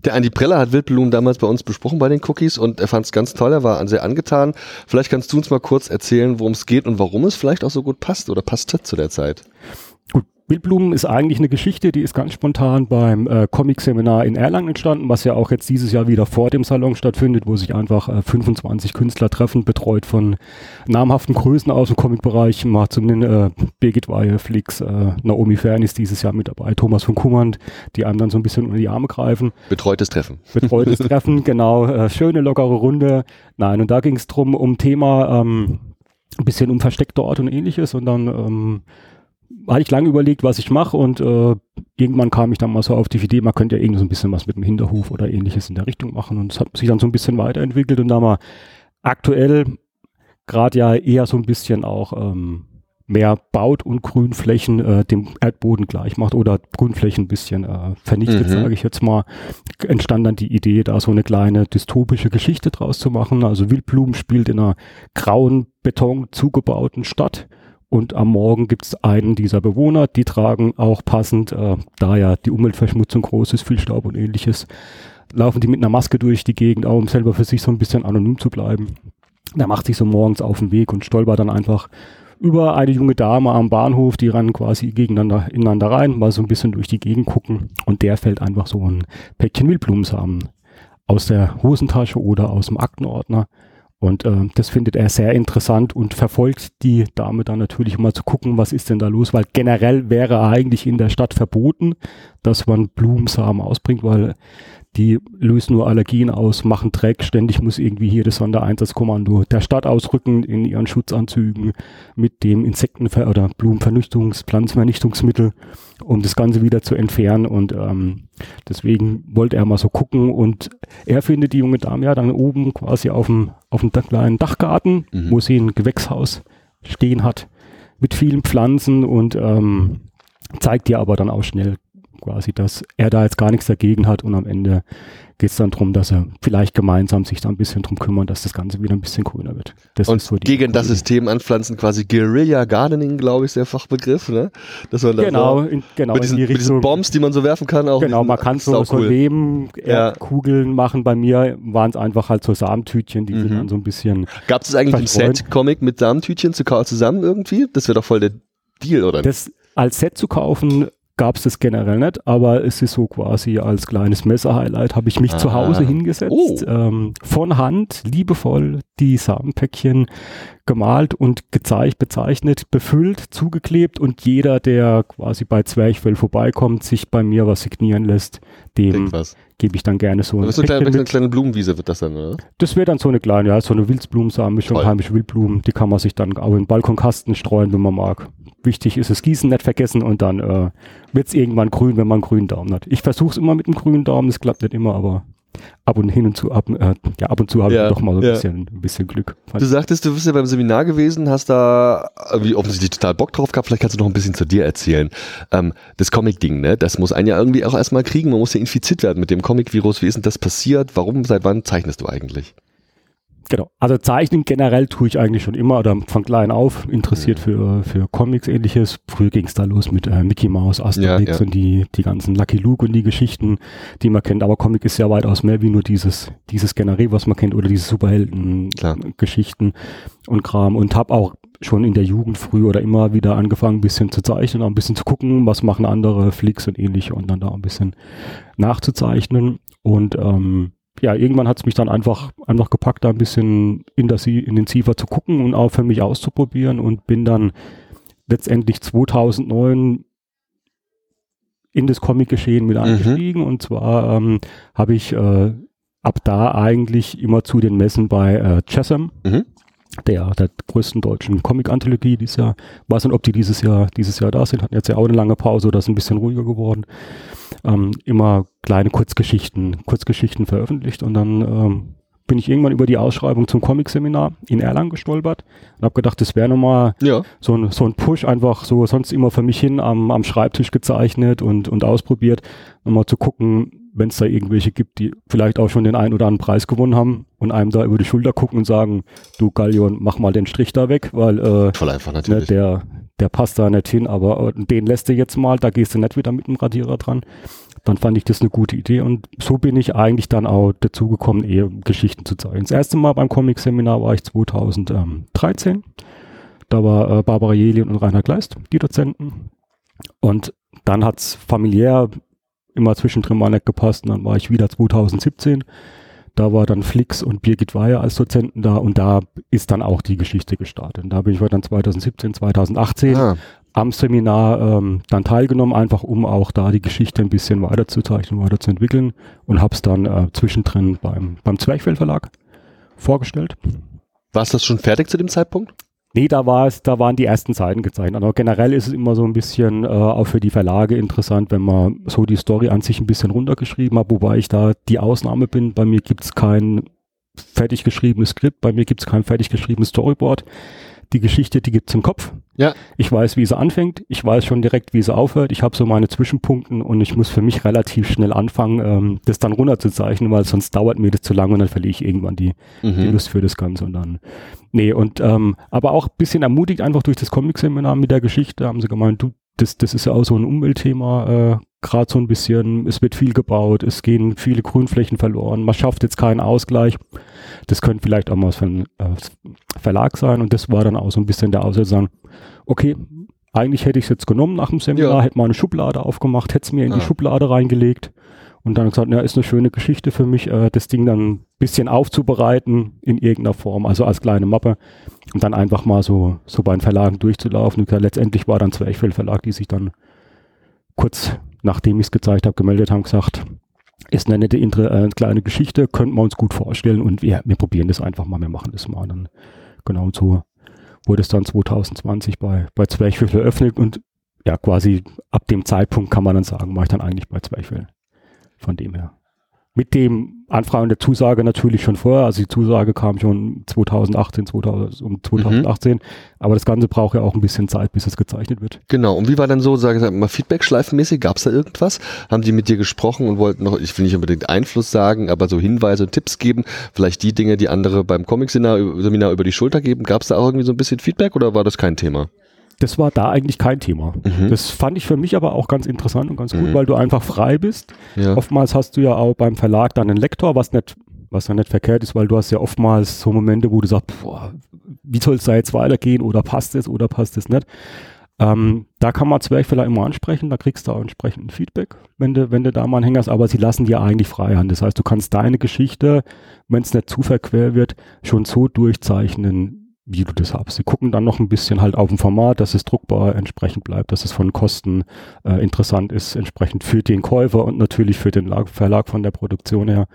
Der Andi Preller hat Wildblumen damals bei uns besprochen bei den Cookies und er fand es ganz toll, er war sehr angetan. Vielleicht kannst du uns mal kurz erzählen, worum es geht und warum es vielleicht auch so gut passt oder passte zu der Zeit. Wildblumen ist eigentlich eine Geschichte, die ist ganz spontan beim äh, Comic-Seminar in Erlangen entstanden, was ja auch jetzt dieses Jahr wieder vor dem Salon stattfindet, wo sich einfach äh, 25 Künstler treffen, betreut von namhaften Größen aus dem Comic-Bereich. Mal zum äh, Birgit Weihe, Flix, äh, Naomi Fern ist dieses Jahr mit dabei, Thomas von Kummand, die einem dann so ein bisschen unter die Arme greifen. Betreutes Treffen. Betreutes [LAUGHS] Treffen, genau. Äh, schöne, lockere Runde. Nein, und da ging es drum um Thema, ähm, ein bisschen um versteckte Orte und ähnliches und dann ähm, hatte ich lange überlegt, was ich mache und äh, irgendwann kam ich dann mal so auf die Idee, man könnte ja irgendwie so ein bisschen was mit dem Hinterhof oder ähnliches in der Richtung machen und es hat sich dann so ein bisschen weiterentwickelt und da mal aktuell gerade ja eher so ein bisschen auch ähm, mehr baut und Grünflächen äh, dem Erdboden gleich macht oder Grünflächen ein bisschen äh, vernichtet, mhm. sage ich jetzt mal, entstand dann die Idee, da so eine kleine dystopische Geschichte draus zu machen. Also Wildblumen spielt in einer grauen Beton zugebauten Stadt und am Morgen gibt es einen dieser Bewohner, die tragen auch passend, äh, da ja die Umweltverschmutzung groß ist, viel Staub und ähnliches, laufen die mit einer Maske durch die Gegend, auch um selber für sich so ein bisschen anonym zu bleiben. Der macht sich so morgens auf den Weg und stolpert dann einfach über eine junge Dame am Bahnhof, die rennen quasi gegeneinander ineinander rein, mal so ein bisschen durch die Gegend gucken und der fällt einfach so ein Päckchen Wildblumensamen aus der Hosentasche oder aus dem Aktenordner. Und äh, das findet er sehr interessant und verfolgt die Dame dann natürlich, mal zu gucken, was ist denn da los, weil generell wäre eigentlich in der Stadt verboten, dass man Blumensamen ausbringt, weil die lösen nur Allergien aus, machen Dreck, ständig muss irgendwie hier das Sondereinsatzkommando der Stadt ausrücken in ihren Schutzanzügen mit dem Insektenver- oder Blumenvernichtungs-, Pflanzenvernichtungsmittel, um das Ganze wieder zu entfernen. Und ähm, deswegen wollte er mal so gucken. Und er findet die junge Dame ja dann oben quasi auf dem, auf dem kleinen Dachgarten, Mhm. wo sie ein Gewächshaus stehen hat mit vielen Pflanzen und ähm, zeigt ihr aber dann auch schnell quasi, dass er da jetzt gar nichts dagegen hat und am Ende geht es dann darum, dass er vielleicht gemeinsam sich da ein bisschen drum kümmern, dass das Ganze wieder ein bisschen grüner wird. Das Und ist so die gegen das. System anpflanzen, quasi Guerilla Gardening, glaube ich, ist der Fachbegriff, ne? Dass man Genau, in, genau mit, diesen, die mit diesen. Bombs, die man so werfen kann, auch. Genau, diesen- man kann so, so cool. Leben, Ja. Erdkugeln machen. Bei mir waren es einfach halt so Samentütchen, die sind Mhm. dann so ein bisschen. Gab es eigentlich im Verstreut. Set-Comic mit Samentütchen zu zusammen irgendwie? Das wäre doch voll der Deal, oder? Das als Set zu kaufen gab es das generell nicht, aber es ist so quasi als kleines Messer-Highlight habe ich mich zu Ah. Hause hingesetzt, Oh. ähm, von Hand, liebevoll die Samenpäckchen gemalt und gezeigt, bezeichnet, befüllt, zugeklebt und jeder, der quasi bei Zwerchfell vorbeikommt, sich bei mir was signieren lässt, dem gebe ich dann gerne so ein ist eine kleine, eine kleine Blumenwiese, wird das dann, oder? Das wäre dann so eine kleine, ja, so eine Wildsblumensamen-Mischung, heimische Wildblumen, die kann man sich dann auch in den Balkonkasten streuen, wenn man mag. Wichtig ist es Gießen nicht vergessen und dann äh, wird es irgendwann grün, wenn man einen grünen Daumen hat. Ich versuche es immer mit einem grünen Daumen, das klappt nicht immer, aber ab und hin und zu, ab, äh, ja, ab und zu habe Ja, ich doch mal so ein ja. bisschen, ein bisschen Glück. Du sagtest, du bist ja beim Seminar gewesen, hast da äh, wie offensichtlich total Bock drauf gehabt. Vielleicht kannst du noch ein bisschen zu dir erzählen. Ähm, das Comic-Ding, ne? Das muss einen ja irgendwie auch erstmal kriegen. Man muss ja infiziert werden mit dem Comic-Virus. Wie ist denn das passiert? Warum, seit wann zeichnest du eigentlich? Genau. Also Zeichnen generell tue ich eigentlich schon immer oder von klein auf interessiert für, für Comics ähnliches. Früher ging es da los mit äh, Mickey Mouse, Asterix Ja, ja. und die, die ganzen Lucky Luke und die Geschichten, die man kennt. Aber Comic ist ja weitaus mehr wie nur dieses, dieses Generell, was man kennt oder diese. Superhelden-Geschichten und Kram. Und habe auch schon in der Jugend früh oder immer wieder angefangen, ein bisschen zu zeichnen, auch ein bisschen zu gucken, was machen andere Flicks und ähnliche und dann da ein bisschen nachzuzeichnen. Und ähm, ja, irgendwann hat es mich dann einfach, einfach gepackt, da ein bisschen intensi- intensiver zu gucken und auch für mich auszuprobieren und bin dann letztendlich 2009 in das Comic-Geschehen mit eingestiegen und zwar ähm, habe ich äh, ab da eigentlich immer zu den Messen bei äh, Chesham, Mhm. der, der größten deutschen Comic-Anthologie dieses Jahr. Weiß nicht, ob die dieses Jahr, dieses Jahr da sind, hatten jetzt ja auch eine lange Pause oder ist ein bisschen ruhiger geworden. Ähm, immer kleine Kurzgeschichten, Kurzgeschichten veröffentlicht und dann ähm, bin ich irgendwann über die Ausschreibung zum Comic-Seminar in Erlangen gestolpert und habe gedacht, das wäre nochmal Ja. so ein, so ein Push, einfach so sonst immer für mich hin am, am Schreibtisch gezeichnet und, und ausprobiert, nochmal zu gucken, wenn es da irgendwelche gibt, die vielleicht auch schon den einen oder anderen Preis gewonnen haben und einem da über die Schulter gucken und sagen, du Gallion, mach mal den Strich da weg, weil äh, Voll einfach ne, natürlich. der, der passt da nicht hin, aber äh, den lässt du jetzt mal, da gehst du nicht wieder mit dem Radierer dran. Dann fand ich das eine gute Idee und so bin ich eigentlich dann auch dazu gekommen, eher Geschichten zu zeigen. Das erste Mal beim Comic-Seminar war ich 2013. Da war äh, Barbara Jelien und Rainer Gleist, die Dozenten. Und dann hat's familiär immer zwischendrin mal nicht gepasst. Und dann war ich wieder 2017. Da war dann Flix und Birgit Weyer als Dozenten da und da ist dann auch die Geschichte gestartet. Und da bin ich dann 2017, 2018 Ah, am Seminar ähm, dann teilgenommen, einfach um auch da die Geschichte ein bisschen weiterzuzeichnen, weiterzuentwickeln und habe es dann äh, zwischendrin beim, beim Zwerchfell Verlag vorgestellt. warst das schon fertig zu dem Zeitpunkt? Nee, da war es, da waren die ersten Seiten gezeichnet. Aber generell ist es immer so ein bisschen äh, auch für die Verlage interessant, wenn man so die Story an sich ein bisschen runtergeschrieben hat, wobei ich da die Ausnahme bin. Bei mir gibt's kein fertig geschriebenes Skript, bei mir gibt's kein fertig geschriebenes Storyboard. Die Geschichte, die gibt's im Kopf. Ja. Ich weiß, wie sie anfängt. Ich weiß schon direkt, wie sie aufhört. Ich habe so meine Zwischenpunkten und ich muss für mich relativ schnell anfangen, ähm, das dann runterzuzeichnen, weil sonst dauert mir das zu lange und dann verliere ich irgendwann die, die Mhm. Lust für das Ganze und dann. Nee, und ähm, aber auch ein bisschen ermutigt einfach durch das Comic-Seminar mit der Geschichte, haben sie gemeint, du, das, das ist ja auch so ein Umweltthema, äh, gerade so ein bisschen, es wird viel gebaut, es gehen viele Grünflächen verloren, man schafft jetzt keinen Ausgleich. Das könnte vielleicht auch mal für ein äh, Verlag sein und das war dann auch so ein bisschen der Aussatz sagen, okay, eigentlich hätte ich es jetzt genommen nach dem Seminar, Ja. hätte mal eine Schublade aufgemacht, hätte es mir in Ah. die Schublade reingelegt und dann gesagt, ja, ist eine schöne Geschichte für mich, äh, das Ding dann ein bisschen aufzubereiten in irgendeiner Form, also als kleine Mappe und dann einfach mal so, so bei den Verlagen durchzulaufen. Und letztendlich war dann Zwerchfell Verlag, die sich dann kurz nachdem ich es gezeigt habe, gemeldet haben, gesagt, ist eine nette äh, kleine Geschichte, könnten wir uns gut vorstellen und wir, wir probieren das einfach mal, wir machen das mal. Dann, genau so wurde es dann 2020 bei, bei Zwerchfell eröffnet und ja, quasi ab dem Zeitpunkt kann man dann sagen, war ich dann eigentlich bei Zwerchfell. Von dem her. Mit dem Anfragen der Zusage natürlich schon vorher, also die Zusage kam schon 2018, 2000, um 2018, aber das Ganze braucht ja auch ein bisschen Zeit, bis es gezeichnet wird. Genau. Und wie war dann so, sagen wir mal, Feedback-schleifenmäßig? Gab es da irgendwas? Haben die mit dir gesprochen und wollten noch, ich will nicht unbedingt Einfluss sagen, aber so Hinweise und Tipps geben? Vielleicht die Dinge, die andere beim Comic-Seminar Seminar über die Schulter geben? Gab es da auch irgendwie so ein bisschen Feedback oder war das kein Thema? Das war da eigentlich kein Thema. Mhm. Das fand ich für mich aber auch ganz interessant und ganz gut, Mhm. weil du einfach frei bist. Ja. Oftmals hast du ja auch beim Verlag dann einen Lektor, was nicht, was ja nicht verkehrt ist, weil du hast ja oftmals so Momente, wo du sagst, boah, wie soll es da jetzt weitergehen oder passt es oder passt es nicht. Ähm, da kann man Zwerchfeller immer ansprechen, da kriegst du auch entsprechend Feedback, wenn du, wenn du da mal einen Hänger hast, aber sie lassen dir eigentlich frei Hand. Das heißt, du kannst deine Geschichte, wenn es nicht zu verquer wird, schon so durchzeichnen, wie du das hast. Sie gucken dann noch ein bisschen halt auf dem Format, dass es druckbar entsprechend bleibt, dass es von Kosten äh, interessant ist, entsprechend für den Käufer und natürlich für den Lag Verlag von der Produktion her.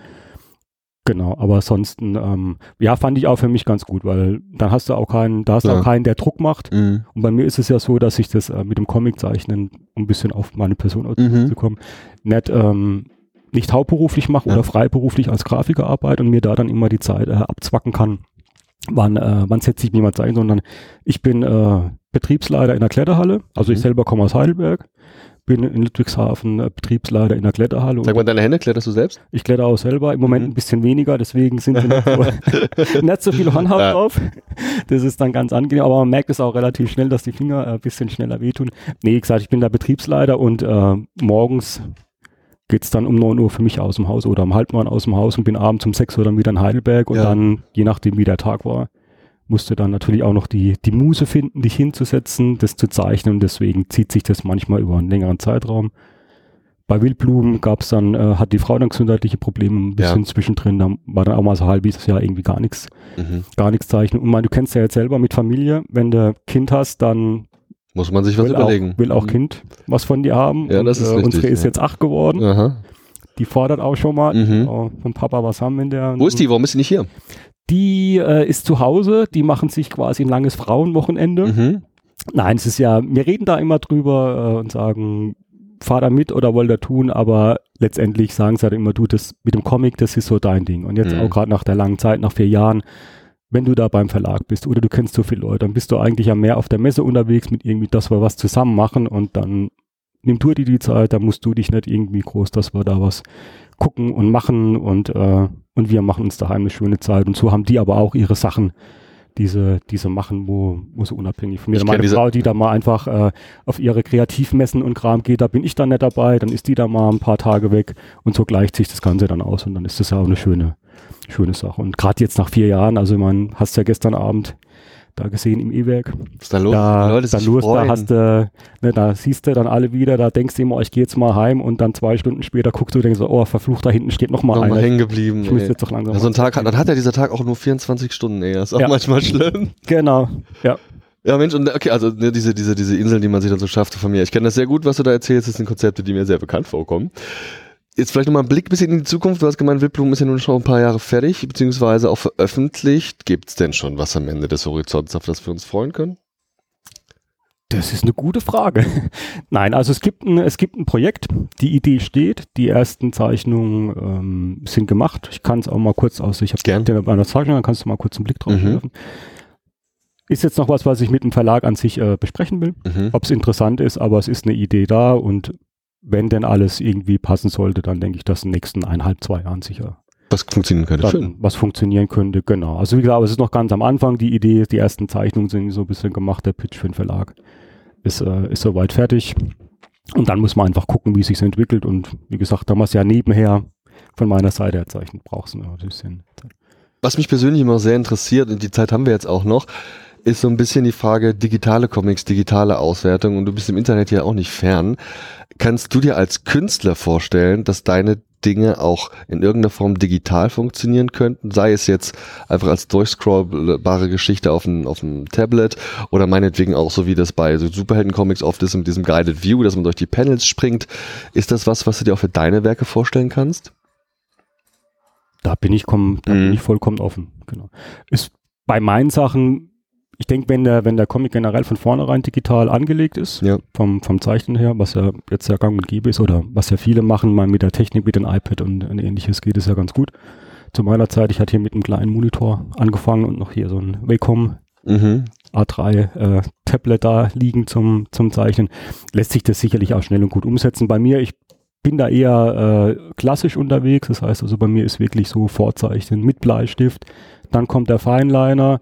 Genau, aber ansonsten, ähm, ja, fand ich auch für mich ganz gut, weil dann hast du auch keinen, da hast du Ja. auch keinen, der Druck macht. Mhm. Und bei mir ist es ja so, dass ich das äh, mit dem Comiczeichnen, um ein bisschen auf meine Person Mhm. zu kommen, nicht, ähm, nicht hauptberuflich mache Ja. oder freiberuflich als Grafiker arbeite und mir da dann immer die Zeit äh, abzwacken kann, wann, äh, wann setze ich mir mal Zeit, sondern ich bin äh, Betriebsleiter in der Kletterhalle, also ich Mhm. selber komme aus Heidelberg, bin in Ludwigshafen äh, Betriebsleiter in der Kletterhalle Sag mal, deine Hände kletterst du selbst? ich kletter auch selber, im Moment Mhm. ein bisschen weniger, deswegen sind sie nicht so, [LAUGHS] [LAUGHS] nicht so viel Hornhaut Ja. drauf. Das ist dann ganz angenehm, aber man merkt es auch relativ schnell, dass die Finger ein bisschen schneller wehtun. Nee, wie gesagt, ich bin der Betriebsleiter und äh, morgens geht's dann um 9 Uhr für mich aus dem Haus oder um halb neun aus dem Haus und bin abends um 6 Uhr dann wieder in Heidelberg und Ja. dann, je nachdem wie der Tag war, musste dann natürlich auch noch die, die Muse finden, dich hinzusetzen, das zu zeichnen und deswegen zieht sich das manchmal über einen längeren Zeitraum. Bei Wildblumen gab's dann, äh, hat die Frau dann gesundheitliche Probleme ein bisschen zwischendrin, da war dann auch mal so halbes Jahr irgendwie gar nichts, Mhm. gar nichts zeichnen. Und man, du kennst ja jetzt selber mit Familie, wenn du Kind hast, dann Muss man sich was will, überlegen. auch, will auch. Kind was von dir haben. Ja, das ist richtig, Unsere ist ja. jetzt acht geworden, Aha. die fordert auch schon mal Mhm. oh, vom Papa was haben in der. Wo ist die? Warum ist die nicht hier? Die äh, ist zu Hause, die machen sich quasi ein langes Frauenwochenende. Mhm. Nein, es ist ja, wir reden da immer drüber äh, und sagen, fahr da mit oder wollt ihr tun, aber letztendlich sagen sie halt immer, du, das mit dem Comic, das ist so dein Ding. Und jetzt Mhm. auch gerade nach der langen Zeit, nach vier Jahren, wenn du da beim Verlag bist oder du kennst so viele Leute, dann bist du eigentlich ja mehr auf der Messe unterwegs mit irgendwie, dass wir was zusammen machen und dann nimm du dir die Zeit, da musst du dich nicht irgendwie groß, dass wir da was gucken und machen und, äh, und wir machen uns daheim eine schöne Zeit. Und so haben die aber auch ihre Sachen, diese, diese machen, wo, wo sie unabhängig von mir. Meine Frau, die da mal einfach äh, auf ihre Kreativmessen und Kram geht, da bin ich dann nicht dabei, dann ist die da mal ein paar Tage weg und so gleicht sich das Ganze dann aus und dann ist das ja auch eine schöne, schöne Sache. Und gerade jetzt nach vier Jahren, also man hast ja gestern Abend da gesehen im E-Werk, ist da los? da, Leute da da hast du, ne, da siehst du dann alle wieder, da denkst du immer, oh, ich gehe jetzt mal heim und dann zwei Stunden später guckst du und denkst so, oh, verflucht, da hinten steht noch mal Nochmal einer. hängen geblieben. Ich ey. jetzt doch langsam. Ja, so ein mal- Tag hat, dann hat ja dieser Tag auch nur 24 Stunden, ey. Das ist auch Ja. manchmal schlimm. Genau, ja. Ja, Mensch, und okay, also ne, diese, diese, diese Inseln, die man sich dann so schafft von mir. Ich kenne das sehr gut, was du da erzählst. Das sind Konzepte, die mir sehr bekannt vorkommen. Jetzt vielleicht nochmal ein Blick ein bisschen in die Zukunft. Du hast gemeint, Wildblumen ist ja nun schon ein paar Jahre fertig, beziehungsweise auch veröffentlicht. Gibt's denn schon was am Ende des Horizonts, auf das wir uns freuen können? Das ist eine gute Frage. [LAUGHS] Nein, also es gibt ein, es gibt ein Projekt, die Idee steht, die ersten Zeichnungen ähm, sind gemacht. Ich kann es auch mal kurz aus, ich habe dir bei einer Zeichnung, dann kannst du mal kurz einen Blick drauf Mhm. werfen. Ist jetzt noch was, was ich mit dem Verlag an sich äh, besprechen will, Mhm. ob es interessant ist, aber es ist eine Idee da und wenn denn alles irgendwie passen sollte, dann denke ich, dass in den nächsten eineinhalb, zwei Jahren sicher Was funktionieren könnte. dann Schön. was funktionieren könnte. Genau. Also wie gesagt, es ist noch ganz am Anfang. Die Idee, die ersten Zeichnungen sind so ein bisschen gemacht. Der Pitch für den Verlag ist, äh, ist soweit fertig. Und dann muss man einfach gucken, wie es sich entwickelt. Und wie gesagt, da es ja nebenher von meiner Seite erzeichnet, brauchst du bisschen Zeit. Was mich persönlich immer sehr interessiert, und die Zeit haben wir jetzt auch noch, ist so ein bisschen die Frage digitale Comics, digitale Auswertung und du bist im Internet ja auch nicht fern. Kannst du dir als Künstler vorstellen, dass deine Dinge auch in irgendeiner Form digital funktionieren könnten, sei es jetzt einfach als durchscrollbare Geschichte auf dem, auf dem Tablet oder meinetwegen auch so wie das bei so Superhelden-Comics oft ist mit diesem Guided View, dass man durch die Panels springt. Ist das was, was du dir auch für deine Werke vorstellen kannst? Da bin ich, komm, da mhm. bin ich vollkommen offen. Genau. Ist bei meinen Sachen ich denke, wenn der, wenn der Comic generell von vornherein digital angelegt ist, ja. vom, vom Zeichnen her, was ja jetzt ja gang und gäbe ist, oder was ja viele machen, mal mit der Technik, mit dem iPad und, und ähnliches geht es ja ganz gut. Zu meiner Zeit, ich hatte hier mit einem kleinen Monitor angefangen und noch hier so ein Wacom mhm. A3 äh, Tablet da liegen zum, zum Zeichnen, lässt sich das sicherlich auch schnell und gut umsetzen. Bei mir, ich bin da eher äh, klassisch unterwegs, das heißt also bei mir ist wirklich so Vorzeichnen mit Bleistift, dann kommt der Feinliner,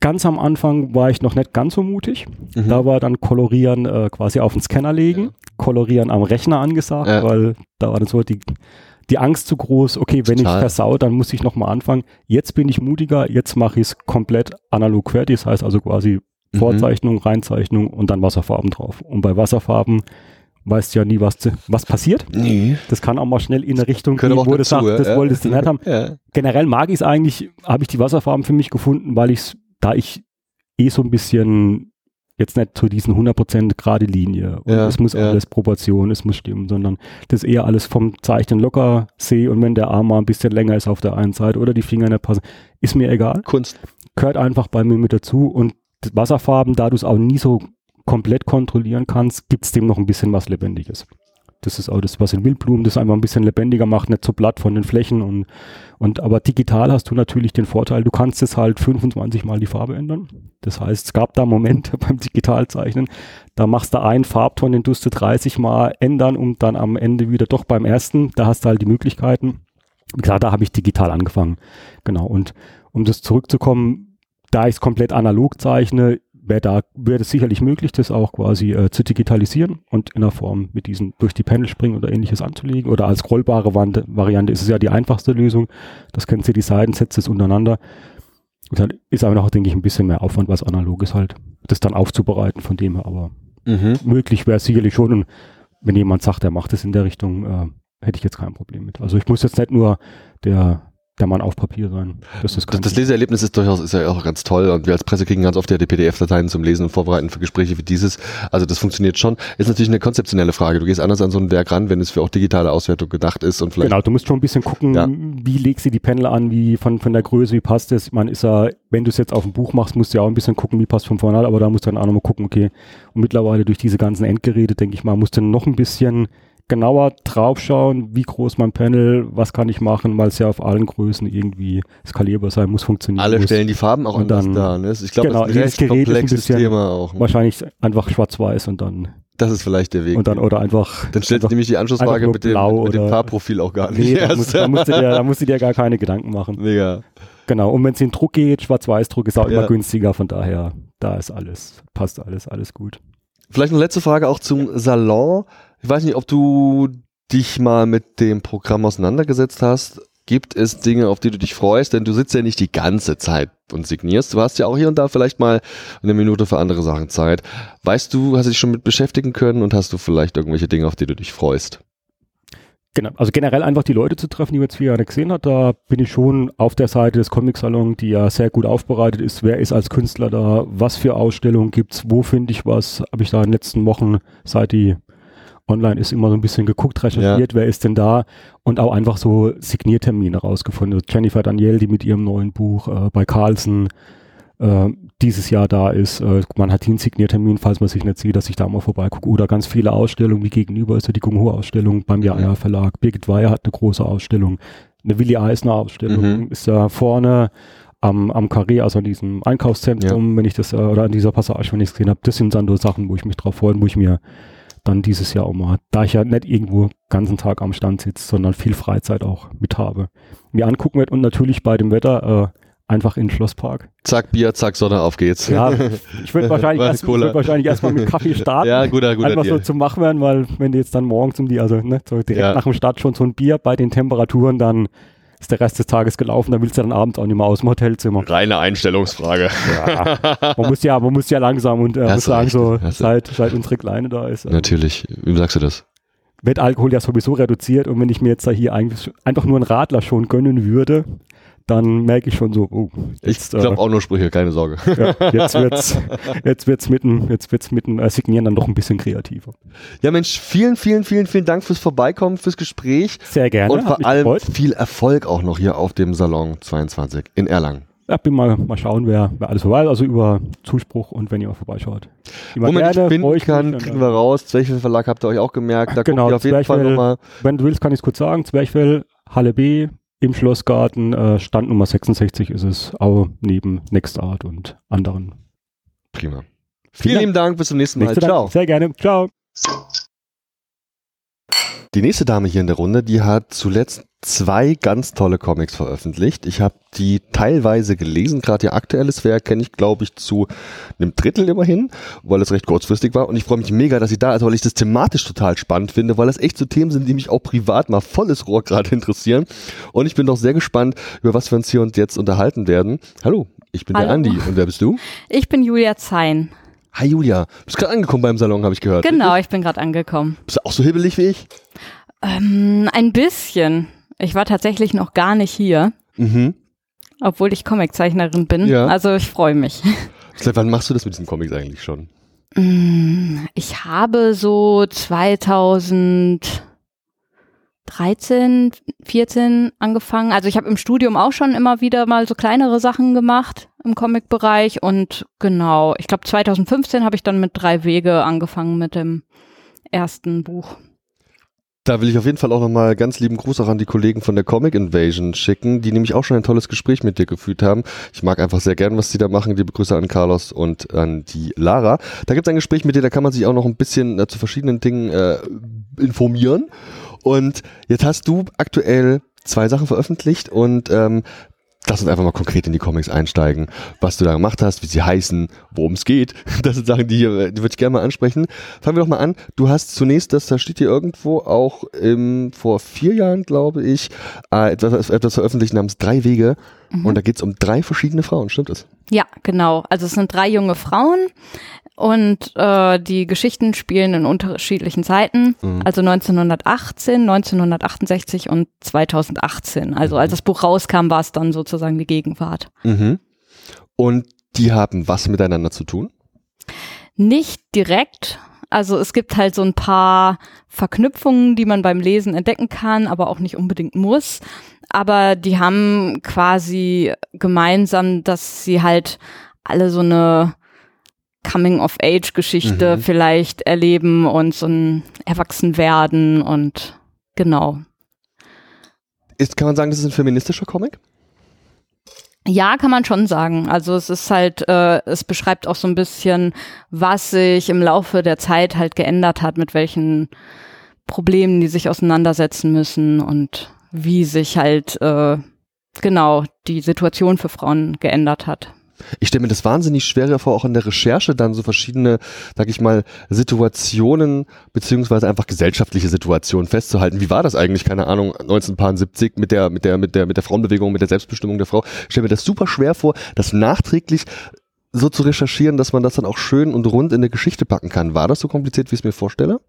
Ganz am Anfang war ich noch nicht ganz so mutig. Mhm. Da war dann Kolorieren äh, quasi auf den Scanner legen, ja. Kolorieren am Rechner angesagt, ja. weil da war dann so die, die Angst zu groß, okay, wenn Total. ich versau, dann muss ich nochmal anfangen. Jetzt bin ich mutiger, jetzt mache ich es komplett analog fertig, das heißt also quasi mhm. Vorzeichnung, Reinzeichnung und dann Wasserfarben drauf. Und bei Wasserfarben weißt du ja nie, was, was passiert. Nee. Das kann auch mal schnell in eine Richtung gehen, wo du sagst, das ja. wolltest du nicht haben. Ja. Generell mag ich es eigentlich, habe ich die Wasserfarben für mich gefunden, weil ich es da ich eh so ein bisschen jetzt nicht zu diesen 100% gerade Linie und ja, es muss ja. alles Proportion, es muss stimmen, sondern das eher alles vom Zeichnen locker sehe und wenn der Arm mal ein bisschen länger ist auf der einen Seite oder die Finger nicht passen, ist mir egal. Kunst. Gehört einfach bei mir mit dazu und Wasserfarben, da du es auch nie so komplett kontrollieren kannst, gibt es dem noch ein bisschen was Lebendiges. Das ist auch das, was in Wildblumen das einfach ein bisschen lebendiger macht, nicht so platt von den Flächen und, und aber digital hast du natürlich den Vorteil, du kannst es halt 25 mal die Farbe ändern. Das heißt, es gab da Momente [LAUGHS] beim Digitalzeichnen, da machst du einen Farbton, den tust du 30 mal ändern und dann am Ende wieder doch beim ersten, da hast du halt die Möglichkeiten. Wie gesagt, da habe ich digital angefangen. Genau. Und um das zurückzukommen, da ich es komplett analog zeichne, wäre da, wäre es sicherlich möglich, das auch quasi äh, zu digitalisieren und in der Form mit diesen durch die Panel springen oder ähnliches anzulegen. Oder als scrollbare Wand Variante ist es ja die einfachste Lösung. Das kennst du die Seiten, setzt es untereinander. Und dann ist aber noch, denke ich, ein bisschen mehr Aufwand, was analog ist halt, das dann aufzubereiten von dem her. Aber mhm. möglich wäre es sicherlich schon. Und wenn jemand sagt, er macht es in der Richtung, äh, hätte ich jetzt kein Problem mit. Also ich muss jetzt nicht nur der der Mann auf Papier sein. Das, ist das, das Leseerlebnis ist durchaus ist ja auch ganz toll und wir als Presse kriegen ganz oft ja die PDF-Dateien zum Lesen und Vorbereiten für Gespräche wie dieses. Also das funktioniert schon. Ist natürlich eine konzeptionelle Frage. Du gehst anders an so ein Werk ran, wenn es für auch digitale Auswertung gedacht ist und vielleicht. Genau, du musst schon ein bisschen gucken, ja. wie legst du die Panel an, wie von, von der Größe, wie passt es. Man ist ja, wenn du es jetzt auf dem Buch machst, musst du ja auch ein bisschen gucken, wie passt vom vorne, aber da musst du dann auch nochmal gucken, okay. Und mittlerweile durch diese ganzen Endgeräte, denke ich mal, musst du noch ein bisschen genauer draufschauen, wie groß mein Panel, was kann ich machen, weil es ja auf allen Größen irgendwie skalierbar sein muss, funktionieren Alle muss. stellen die Farben auch und anders dar. Ne? Ich glaube, genau, das ist ein recht komplexes Thema auch. Ne? Wahrscheinlich einfach schwarz-weiß und dann das ist vielleicht der Weg. Und dann, oder einfach. Dann stellt nämlich die Anschlussfrage mit dem, mit dem Farbprofil auch gar nicht. Nee, da, musst, da, musst du dir, da musst du dir gar keine Gedanken machen. Mega. Genau. Und wenn es in Druck geht, Schwarz-Weiß-Druck ist auch ja. immer günstiger, von daher, da ist alles, passt alles, alles gut. Vielleicht eine letzte Frage auch zum Salon. Ich weiß nicht, ob du dich mal mit dem Programm auseinandergesetzt hast, gibt es Dinge, auf die du dich freust, denn du sitzt ja nicht die ganze Zeit und signierst. Du hast ja auch hier und da vielleicht mal eine Minute für andere Sachen Zeit. Weißt du, hast du dich schon mit beschäftigen können und hast du vielleicht irgendwelche Dinge, auf die du dich freust? Genau, also generell einfach die Leute zu treffen, die man jetzt vier Jahre gesehen hat, da bin ich schon auf der Seite des Comic Salon, die ja sehr gut aufbereitet ist. Wer ist als Künstler da? Was für Ausstellungen gibt's? Wo finde ich was? Habe ich da in den letzten Wochen, seit die online ist immer so ein bisschen geguckt, recherchiert, ja. wer ist denn da und auch einfach so Signiertermine rausgefunden. Jennifer Daniel, die mit ihrem neuen Buch äh, bei Carlsen äh, dieses Jahr da ist. Äh, man hat einen Signiertermin, falls man sich nicht sieht, dass ich da mal vorbeigucke. Oder ganz viele Ausstellungen, wie gegenüber ist ja die Gung-Ho-Ausstellung beim Jahr Verlag. Birgit Weyer hat eine große Ausstellung. Eine Willi Eisner Ausstellung mhm. ist da vorne am, am Carré, also an diesem Einkaufszentrum, ja. wenn ich das, äh, oder an dieser Passage, wenn ich es gesehen habe. Das sind dann so Sachen, wo ich mich drauf freue, wo ich mir dann dieses Jahr auch mal, da ich ja nicht irgendwo ganzen Tag am Stand sitze, sondern viel Freizeit auch mit habe, mir angucken werde und natürlich bei dem Wetter äh, einfach in den Schlosspark. Zack, Bier, zack, Sonne, auf geht's. Ja, ich würde wahrscheinlich, erst, ich würd wahrscheinlich erstmal mit Kaffee [LAUGHS] starten. Ja, guter, guter Einfach so Deal. zum Wachwerden, weil wenn du jetzt dann morgens um die, also ne, so direkt Ja. nach dem Start schon so ein Bier bei den Temperaturen, dann ist der Rest des Tages gelaufen, dann willst du dann abends auch nicht mehr aus dem Hotelzimmer. Reine Einstellungsfrage. Ja. [LAUGHS] man muss ja, man muss ja langsam und äh, muss sagen, so seit, seit unsere Kleine da ist, äh, Natürlich. Wie sagst du das? wird Alkohol ja sowieso reduziert und wenn ich mir jetzt da hier eigentlich einfach nur einen Radler schon gönnen würde, dann merke ich schon so, oh, Ich jetzt, glaube auch nur Sprüche, keine Sorge. äh, [LAUGHS] ja, jetzt wird's, jetzt wird's mit dem, jetzt wird's mit dem äh, Signieren dann doch ein bisschen kreativer. Ja, Mensch, vielen, vielen, vielen, vielen Dank fürs Vorbeikommen, fürs Gespräch Sehr gerne. und vor allem gefreut. viel Erfolg auch noch hier auf dem Salon 22 in Erlangen. Ja, bin mal, mal schauen, wer, wer alles vorbei ist, also über Zuspruch und wenn ihr mal vorbeischaut. Immer Wo man gerne, finden ich kann, mich und, kriegen äh, wir raus. Zwerchfell Verlag habt ihr euch auch gemerkt. Da Genau, guckt ihr auf jeden Fall nochmal. Wenn du willst, kann ich es kurz sagen. Zwerchfell, Halle B, im Schlossgarten, äh, Stand Nummer 66 ist es, auch neben Nextart und anderen. Prima. Vielen Vielen lieben Dank, bis zum nächsten Mal. Nächste Dank. Ciao. Sehr gerne. Ciao. Die nächste Dame hier in der Runde, die hat zuletzt zwei ganz tolle Comics veröffentlicht. Ich habe die teilweise gelesen, gerade ihr aktuelles Werk kenne ich, glaube ich, zu einem Drittel immerhin, weil es recht kurzfristig war. Und ich freue mich mega, dass sie da ist, weil ich das thematisch total spannend finde, weil das echt so Themen sind, die mich auch privat mal volles Rohr gerade [LAUGHS] interessieren. Und ich bin doch sehr gespannt, über was wir uns hier und jetzt unterhalten werden. Hallo, ich bin der Hallo. Andi. Und wer bist du? Ich bin Julia Zein. Hi Julia, du bist gerade angekommen beim Salon, habe ich gehört. Genau, ich bin gerade angekommen. Bist du auch so hibbelig wie ich? Ähm, ein bisschen. Ich war tatsächlich noch gar nicht hier, Mhm. obwohl ich Comiczeichnerin bin. Ja. Also ich freue mich. [LAUGHS] Seit wann machst du das mit diesen Comics eigentlich schon? Mm, Ich habe so 2013, 14 angefangen. Also ich habe im Studium auch schon immer wieder mal so kleinere Sachen gemacht im Comic-Bereich und genau, ich glaube 2015 habe ich dann mit drei Wege angefangen mit dem ersten Buch. Da will ich auf jeden Fall auch nochmal ganz lieben Gruß auch an die Kollegen von der Comic Invasion schicken, die nämlich auch schon ein tolles Gespräch mit dir geführt haben. Ich mag einfach sehr gern, was die da machen. Liebe Grüße an Carlos und an die Lara. Da gibt es ein Gespräch mit dir, da kann man sich auch noch ein bisschen äh, zu verschiedenen Dingen äh, informieren. Und jetzt hast du aktuell zwei Sachen veröffentlicht und ähm, lass uns einfach mal konkret in die Comics einsteigen, was du da gemacht hast, wie sie heißen, worum es geht. [LAUGHS] Das sind Sachen, die, hier- die würde ich gerne mal ansprechen. Fangen wir doch mal an. Du hast zunächst, das da steht hier irgendwo auch im, vor vier Jahren, glaube ich, äh, etwas, etwas veröffentlicht namens Drei Wege. Und da geht es um drei verschiedene Frauen, stimmt das? Ja, genau. Also es sind drei junge Frauen und äh, die Geschichten spielen in unterschiedlichen Zeiten. Mhm. Also 1918, 1968 und 2018. Also als das Buch rauskam, war es dann sozusagen die Gegenwart. Mhm. Und die haben was miteinander zu tun? Nicht direkt. Also es gibt halt so ein paar Verknüpfungen, die man beim Lesen entdecken kann, aber auch nicht unbedingt muss. Aber die haben quasi gemeinsam, dass sie halt alle so eine Coming-of-Age-Geschichte Mhm. vielleicht erleben und so ein Erwachsenwerden und genau. Ist, kann man sagen, das ist ein feministischer Comic? Ja, kann man schon sagen. Also es ist halt, äh, es beschreibt auch so ein bisschen, was sich im Laufe der Zeit halt geändert hat, mit welchen Problemen die sich auseinandersetzen müssen und wie sich halt äh, genau die Situation für Frauen geändert hat. Ich stelle mir das wahnsinnig schwer vor, auch in der Recherche dann so verschiedene, sag ich mal, Situationen beziehungsweise einfach gesellschaftliche Situationen festzuhalten. Wie war das eigentlich, keine Ahnung, 1970 mit der, mit der, mit der, mit der Frauenbewegung, mit der Selbstbestimmung der Frau? Ich stelle mir das super schwer vor, das nachträglich so zu recherchieren, dass man das dann auch schön und rund in eine Geschichte packen kann. War das so kompliziert, wie ich es mir vorstelle?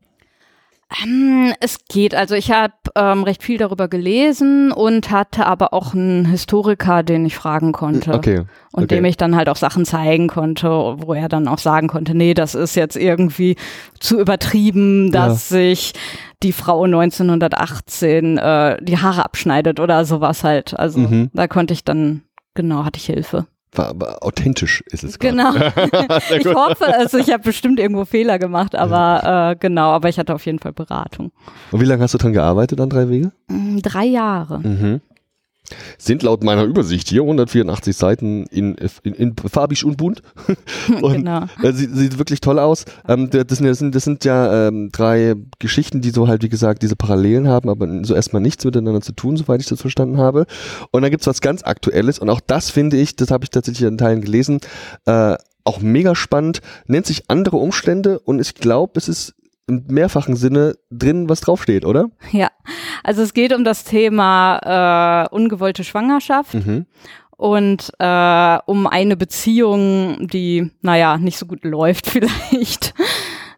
Ähm, es geht. Also ich habe ähm, recht viel darüber gelesen und hatte aber auch einen Historiker, den ich fragen konnte. Okay. Und okay. dem ich dann halt auch Sachen zeigen konnte, wo er dann auch sagen konnte, nee, das ist jetzt irgendwie zu übertrieben, dass sich die Frau 1918 äh, die Haare abschneidet oder sowas halt. Also Mhm. da konnte ich dann, genau, hatte ich Hilfe. War, war authentisch ist es. Genau. [LAUGHS] [LAUGHS] ich hoffe es. Ich habe bestimmt irgendwo Fehler gemacht, aber äh, genau, aber ich hatte auf jeden Fall Beratung. Und wie lange hast du dran gearbeitet an drei Wege? Mm, Drei Jahre. Mhm. Sind laut meiner Übersicht hier 184 Seiten in, in, in farbig und bunt. [LAUGHS] und genau. äh, sieht, sieht wirklich toll aus. Ähm, das, sind, das, sind, das sind ja ähm, drei Geschichten, die so halt, wie gesagt, diese Parallelen haben, aber so erstmal nichts miteinander zu tun, soweit ich das verstanden habe. Und dann gibt's was ganz Aktuelles und auch das finde ich, das habe ich tatsächlich in Teilen gelesen, äh, auch mega spannend, nennt sich andere Umstände und ich glaube, es ist im mehrfachen Sinne drin, was draufsteht, oder? Ja, also es geht um das Thema äh, ungewollte Schwangerschaft. Mhm. Und äh, um eine Beziehung, die, naja, nicht so gut läuft [LAUGHS] vielleicht.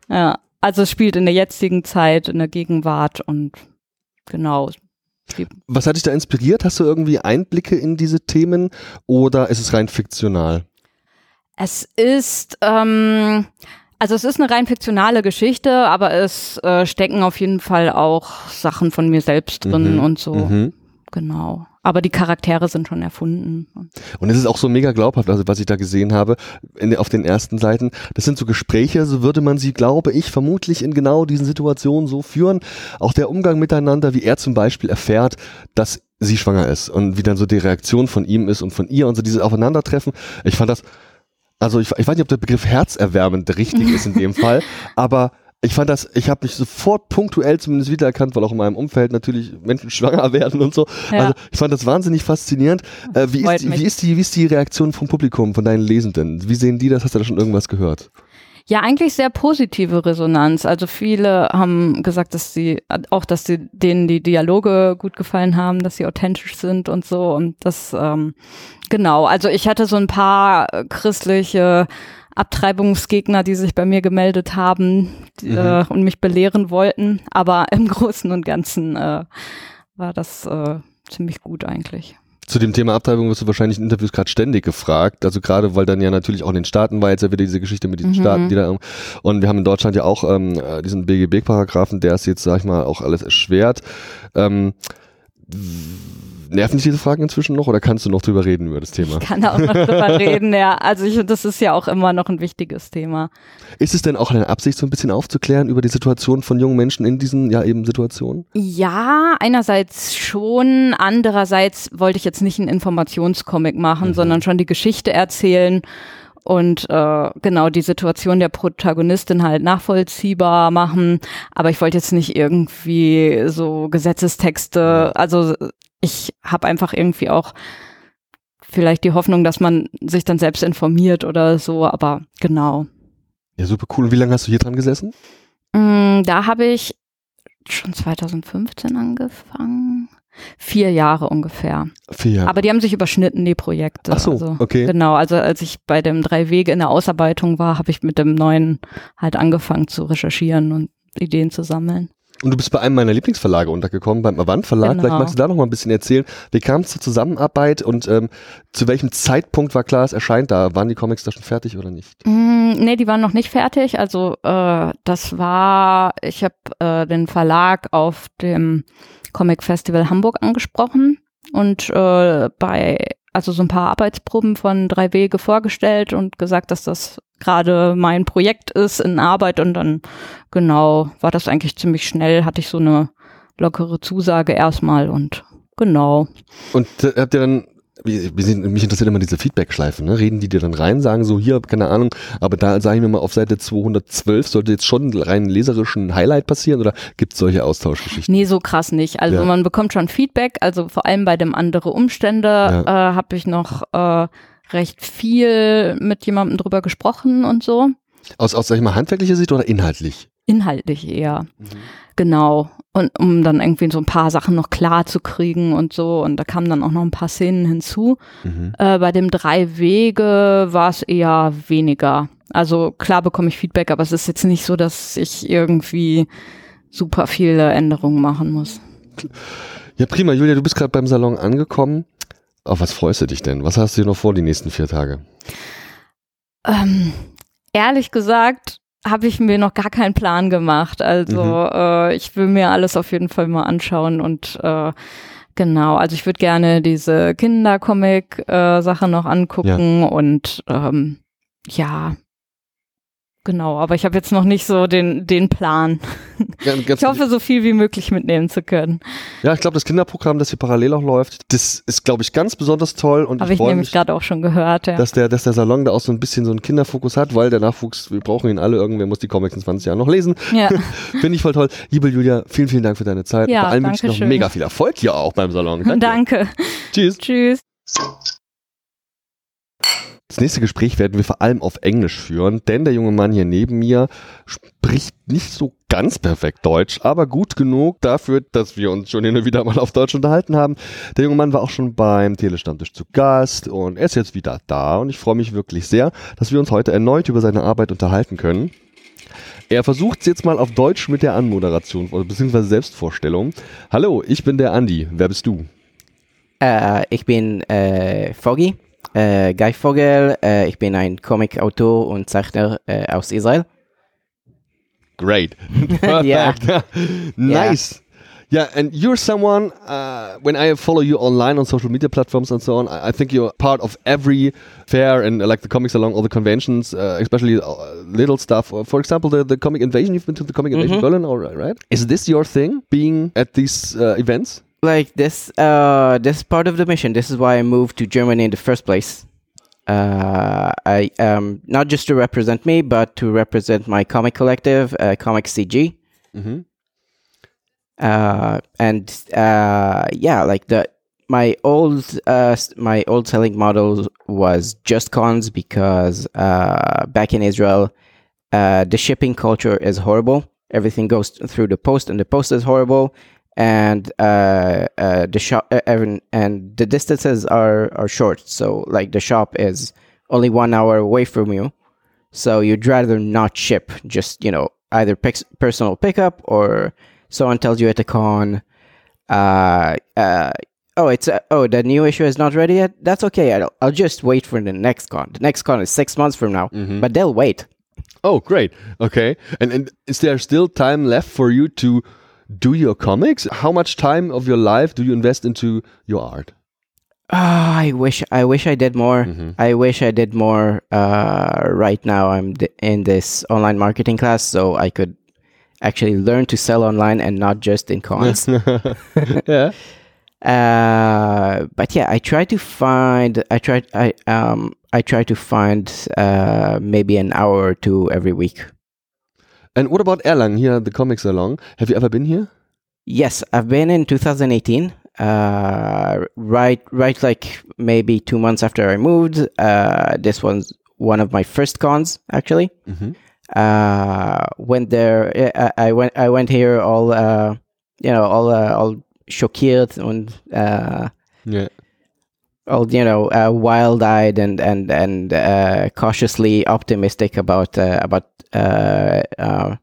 ja, also es spielt in der jetzigen Zeit, in der Gegenwart und genau. Was hat dich da inspiriert? Hast du irgendwie Einblicke in diese Themen oder ist es rein fiktional? Es ist, ähm, also es ist eine rein fiktionale Geschichte, aber es äh, stecken auf jeden Fall auch Sachen von mir selbst drin mhm. und so. Mhm. Genau. Aber die Charaktere sind schon erfunden. Und es ist auch so mega glaubhaft, also was ich da gesehen habe, in, auf den ersten Seiten. Das sind so Gespräche, so würde man sie, glaube ich, vermutlich in genau diesen Situationen so führen. Auch der Umgang miteinander, wie er zum Beispiel erfährt, dass sie schwanger ist und wie dann so die Reaktion von ihm ist und von ihr und so dieses Aufeinandertreffen. Ich fand das also ich, ich weiß nicht, ob der Begriff herzerwärmend richtig ist in dem [LAUGHS] Fall, aber ich fand das, ich habe mich sofort punktuell zumindest wiedererkannt, weil auch in meinem Umfeld natürlich Menschen [LAUGHS] schwanger werden und so. Ja. Also ich fand das wahnsinnig faszinierend. Äh, wie, ist die, wie, ist die, wie ist die Reaktion vom Publikum, von deinen Lesenden? Wie sehen die das? Hast du da schon irgendwas gehört? Ja, eigentlich sehr positive Resonanz. Also viele haben gesagt, dass sie auch, dass sie denen die Dialoge gut gefallen haben, dass sie authentisch sind und so. Und das ähm, genau. Also ich hatte so ein paar christliche Abtreibungsgegner, die sich bei mir gemeldet haben die, mhm. äh, und mich belehren wollten. Aber im Großen und Ganzen äh, war das äh, ziemlich gut eigentlich. Zu dem Thema Abtreibung wirst du wahrscheinlich in Interviews gerade ständig gefragt. Also gerade, weil dann ja natürlich auch in den Staaten war jetzt ja wieder diese Geschichte mit diesen mhm. Staaten, die da und wir haben in Deutschland ja auch ähm, diesen BGB-Paragraphen, der es jetzt, sag ich mal, auch alles erschwert. Ähm, nerven dich diese Fragen inzwischen noch oder kannst du noch drüber reden über das Thema? Ich kann auch noch drüber [LAUGHS] reden, ja. Also ich, das ist ja auch immer noch ein wichtiges Thema. Ist es denn auch eine Absicht, so ein bisschen aufzuklären über die Situation von jungen Menschen in diesen, ja, eben Situationen? Ja, einerseits schon. Andererseits wollte ich jetzt nicht einen Informationscomic machen, mhm. sondern schon die Geschichte erzählen und äh, genau die Situation der Protagonistin halt nachvollziehbar machen. Aber ich wollte jetzt nicht irgendwie so Gesetzestexte, also ich habe einfach irgendwie auch vielleicht die Hoffnung, dass man sich dann selbst informiert oder so, aber genau. Ja, super cool. Und wie lange hast du hier dran gesessen? Mm, da habe ich schon 2015 angefangen. Vier Jahre ungefähr. Vier Jahre. Aber die haben sich überschnitten, die Projekte. Ach so, also, okay. Genau, also als ich bei dem Drei Wege in der Ausarbeitung war, habe ich mit dem neuen halt angefangen zu recherchieren und Ideen zu sammeln. Und du bist bei einem meiner Lieblingsverlage untergekommen, beim Avant Verlag. Genau. Vielleicht magst du da noch mal ein bisschen erzählen. Wie kam es zur Zusammenarbeit und ähm, zu welchem Zeitpunkt war klar, es erscheint da? Waren die Comics da schon fertig oder nicht? Mm, nee, die waren noch nicht fertig. Also äh, das war, ich habe äh, den Verlag auf dem Comic Festival Hamburg angesprochen und äh, bei also so ein paar Arbeitsproben von drei Wege vorgestellt und gesagt, dass das gerade mein Projekt ist in Arbeit und dann genau war das eigentlich ziemlich schnell, hatte ich so eine lockere Zusage erstmal und genau. Und äh, habt ihr dann mich interessiert immer diese Feedback-Schleifen, ne? Reden die dir dann rein, sagen so, hier, keine Ahnung, aber da sage ich mir mal, auf Seite 212 sollte jetzt schon rein leserischen Highlight passieren oder gibt es solche Austauschgeschichten? Nee, so krass nicht. Also ja. man bekommt schon Feedback, also vor allem bei dem andere Umstände ja. äh, habe ich noch äh, recht viel mit jemandem drüber gesprochen und so. Aus, aus sag ich mal, handwerklicher Sicht oder inhaltlich? Inhaltlich eher. Mhm. Genau. Und um dann irgendwie so ein paar Sachen noch klar zu kriegen und so. Und da kamen dann auch noch ein paar Szenen hinzu. Mhm. Äh, bei dem Drei Wege war es eher weniger. Also klar bekomme ich Feedback, aber es ist jetzt nicht so, dass ich irgendwie super viele Änderungen machen muss. Ja, prima. Julia, du bist gerade beim Salon angekommen. Auf was freust du dich denn? Was hast du noch vor die nächsten vier Tage? Ähm, ehrlich gesagt, habe ich mir noch gar keinen Plan gemacht. Also mhm. äh, ich will mir alles auf jeden Fall mal anschauen und äh, genau, also ich würde gerne diese Kindercomic-Sache äh, noch angucken ja. und ähm, ja, Genau, aber ich habe jetzt noch nicht so den, den Plan. [LAUGHS] Ganz, ganz Ich hoffe, so viel wie möglich mitnehmen zu können. ja, ich glaube, das Kinderprogramm, das hier parallel auch läuft, das ist, glaube ich, ganz besonders toll und Habe ich ich nämlich gerade auch schon gehört, ja. dass der, dass der Salon da auch so ein bisschen so einen Kinderfokus hat, weil der Nachwuchs, wir brauchen ihn alle, irgendwer muss die Comics in 20 Jahren noch lesen. ja. [LAUGHS] Finde ich voll toll. Liebe Julia, vielen, vielen Dank für deine Zeit. Ja, Vor allem wünsche ich noch schön. mega viel Erfolg hier auch beim Salon. [LAUGHS] Danke. Danke. Tschüss. Tschüss. Das nächste Gespräch werden wir vor allem auf Englisch führen, denn der junge Mann hier neben mir spricht nicht so ganz perfekt Deutsch, aber gut genug dafür, dass wir uns schon hin wieder mal auf Deutsch unterhalten haben. Der junge Mann war auch schon beim Telestammtisch zu Gast und er ist jetzt wieder da und ich freue mich wirklich sehr, dass wir uns heute erneut über seine Arbeit unterhalten können. Er versucht es jetzt mal auf Deutsch mit der Anmoderation bzw. Selbstvorstellung. Hallo, ich bin der Andi. Wer bist du? Äh, ich bin äh, Foggy, äh, Guy Vogel. Äh, ich bin ein Comic-Autor und Zeichner äh, aus Israel. Great. [LAUGHS] [LAUGHS] Yeah. Nice. Yeah, and you're someone, uh, when I follow you online on social media platforms and so on, I, I think you're part of every fair and uh, like the comics along all the conventions, uh, especially uh, little stuff. Uh, For example, the, the comic invasion, you've been to the comic invasion Mhm. Berlin, all right, right? Is this your thing, being at these uh, events? Like this, uh, this part of the mission. This is why I moved to Germany in the first place. Uh, I um, not just to represent me, but to represent my comic collective, uh, Comic CG. Mm-hmm. uh, and uh, yeah, like the my old uh, my old selling model was just cons because uh, back in Israel, uh, the shipping culture is horrible. Everything goes through the post, and the post is horrible. And uh, uh, the shop uh, even- and the distances are are short. So like the shop is only one hour away from you. So you'd rather not ship. Just you know either pix- personal pickup or someone tells you at the con, uh, uh, oh, it's uh, oh, the new issue is not ready yet. That's okay. I'll, I'll just wait for the next con. The next con is six months from now, Mhm. but they'll wait. Oh, great. Okay. And, and is there still time left for you to do your comics? How much time of your life do you invest into your art? Ah, I wish I wish I did more. Mhm. I wish I did more. Uh, right now, I'm in this online marketing class, so I could actually learn to sell online and not just in cons. [LAUGHS] yeah. [LAUGHS] uh but yeah i try to find i try i um i try to find uh maybe an hour or two every week And what about Erlangen here, the comics salon? Have you ever been here? yes i've been in 2018 uh right right like maybe two months after i moved uh this was one of my first cons actually Mhm. uh went there I, I went i went here all uh you know all uh, all schockiert und uh Yeah. All you know uh, wild-eyed and and and uh, cautiously optimistic about uh, about uh, uh,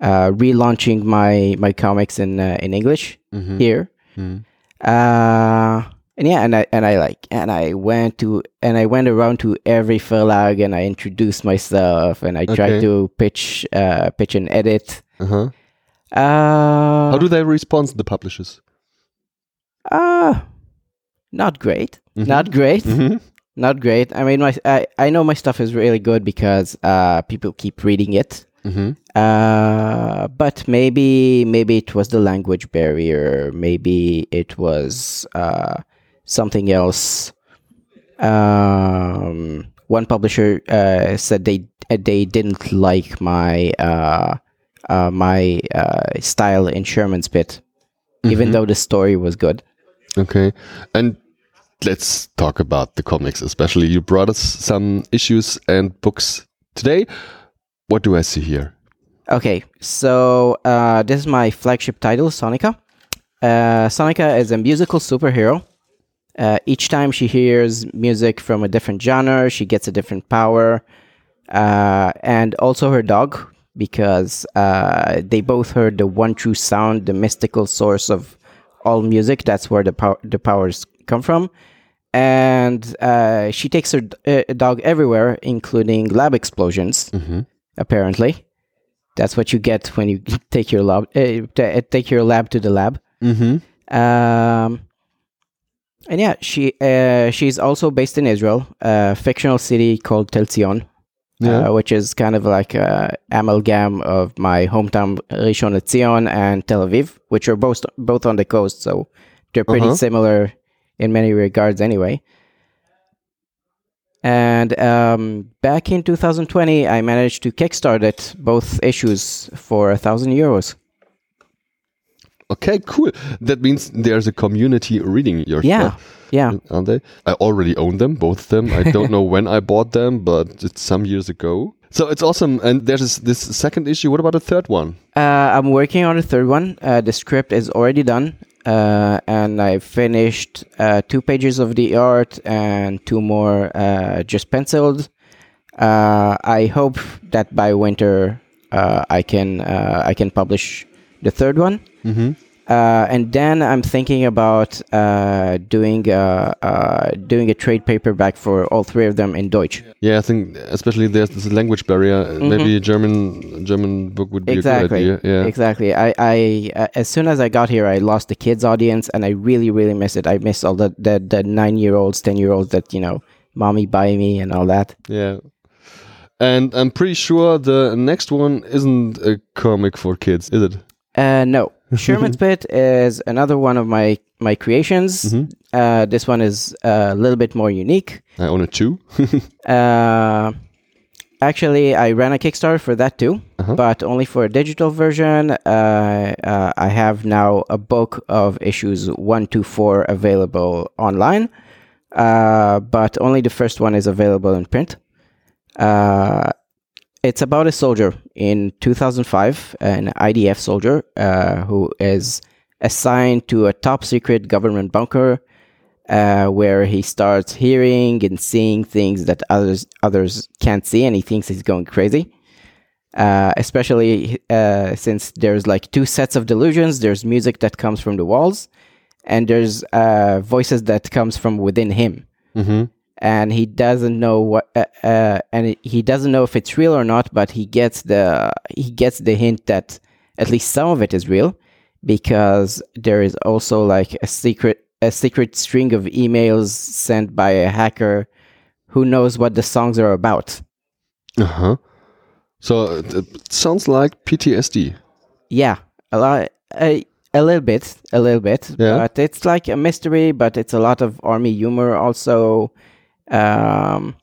uh, relaunching my my comics in uh, in English Mhm. here. Mhm. Uh, and yeah, and I and I like and I went to and I went around to every verlag and I introduced myself and I Okay. tried to pitch uh, pitch an edit. Uh-huh. Uh, How do they respond, the publishers? uh not great, Mhm. not great. Mhm. not great. I mean, my I, I know my stuff is really good because uh, people keep reading it. Mhm. Uh, but maybe maybe it was the language barrier. Maybe it was uh, something else. Um, one publisher uh, said they they didn't like my uh, uh, my uh, style in Sherman's Pit, even Mhm. though the story was good. Okay. And let's talk about the comics, especially. You brought us some issues and books today. What do I see here? Okay, so uh, this is my flagship title, Sonica. Uh, Sonica is a musical superhero. Uh, each time she hears music from a different genre, she gets a different power. Uh, and also her dog, because uh, they both heard the one true sound, the mystical source of all music. That's where the, pow- the powers come from. And uh, she takes her d- uh, dog everywhere, including lab explosions, Mhm. apparently. That's what you get when you [LAUGHS] take your lab uh, t- take your lab to the lab. Mhm. Um, and yeah, she uh, she's also based in Israel, a fictional city called Tel Zion. Yeah. uh, which is kind of like a amalgam of my hometown Rishon LeZion and Tel Aviv, which are both both on the coast, so they're pretty Uh-huh. similar in many regards, anyway. And um, back in 2020, I managed to kickstart it, both issues for a thousand euros. Okay, cool. That means there's a community reading your Yeah, stuff, yeah. aren't they? I already own them, both of them. I don't know [LAUGHS] when I bought them, but it's some years ago. So it's awesome. And there's this, this second issue. What about the third one? Uh, I'm working on the third one. Uh, the script is already done, uh, and I finished uh, two pages of the art and two more uh, just penciled. Uh, I hope that by winter uh, I can I can publish the third one. Mm-hmm. Uh, and then I'm thinking about uh, doing a, uh, doing a trade paperback for all three of them in Deutsch. Yeah, I think especially there's this language barrier. Maybe a German German book would be exactly a good idea. Yeah. exactly i i uh, as soon as i got here i lost the kids audience and i really really miss it i miss all the the, the nine year olds ten year olds that you know mommy buy me and all that Yeah. And I'm pretty sure the next one isn't a comic for kids, is it? uh no sherman's pit is another one of my my creations Mhm. uh this one is a little bit more unique I own it too. [LAUGHS] uh actually i ran a kickstarter for that too Uh-huh. but only for a digital version uh, uh i have now a book of issues one to four available online uh but only the first one is available in print uh it's about a soldier in 2005 an idf soldier uh who is assigned to a top secret government bunker uh, where he starts hearing and seeing things that others others can't see, and he thinks he's going crazy. Uh, especially uh, since there's like two sets of delusions. There's music that comes from the walls, and there's uh, voices that comes from within him. mm-hmm. And he doesn't know what, uh, uh, and he doesn't know if it's real or not. But he gets the he gets the hint that at least some of it is real, because there is also like a secret a secret string of emails sent by a hacker who knows what the songs are about. Uh huh. So it, it sounds like PTSD. Yeah, a lot, a, a little bit, a little bit. Yeah. But it's like a mystery, but it's a lot of army humor also. Um,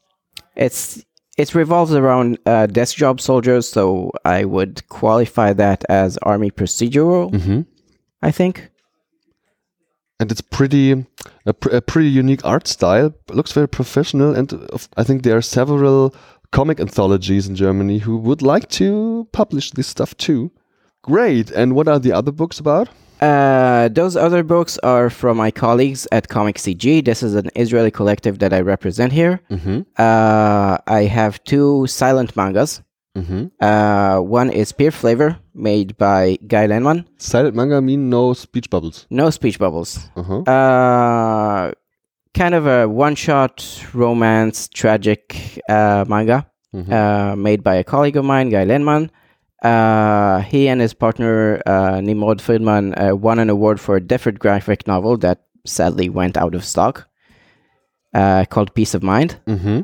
it's it revolves around uh, desk job soldiers, so I would qualify that as army procedural. Mm-hmm. I think. And it's pretty a, pr- a pretty unique art style. Looks very professional, and I think there are several comic anthologies in Germany who would like to publish this stuff too. Great. And what are the other books about? Uh, those other books are from my colleagues at Comic CG. This is an Israeli collective that I represent here. Mm-hmm. Uh, I have two silent mangas. Mm-hmm. Uh, one is Peer Flavor, made by Guy Lenman. Silent manga mean no speech bubbles. No speech bubbles. Uh-huh. Uh, kind of a one-shot romance tragic uh, manga Mhm. uh, made by a colleague of mine, Guy Lenman. Uh, he and his partner uh, Nimrod Friedman uh, won an award for a different graphic novel that sadly went out of stock, uh, called Peace of Mind. Mm-hmm.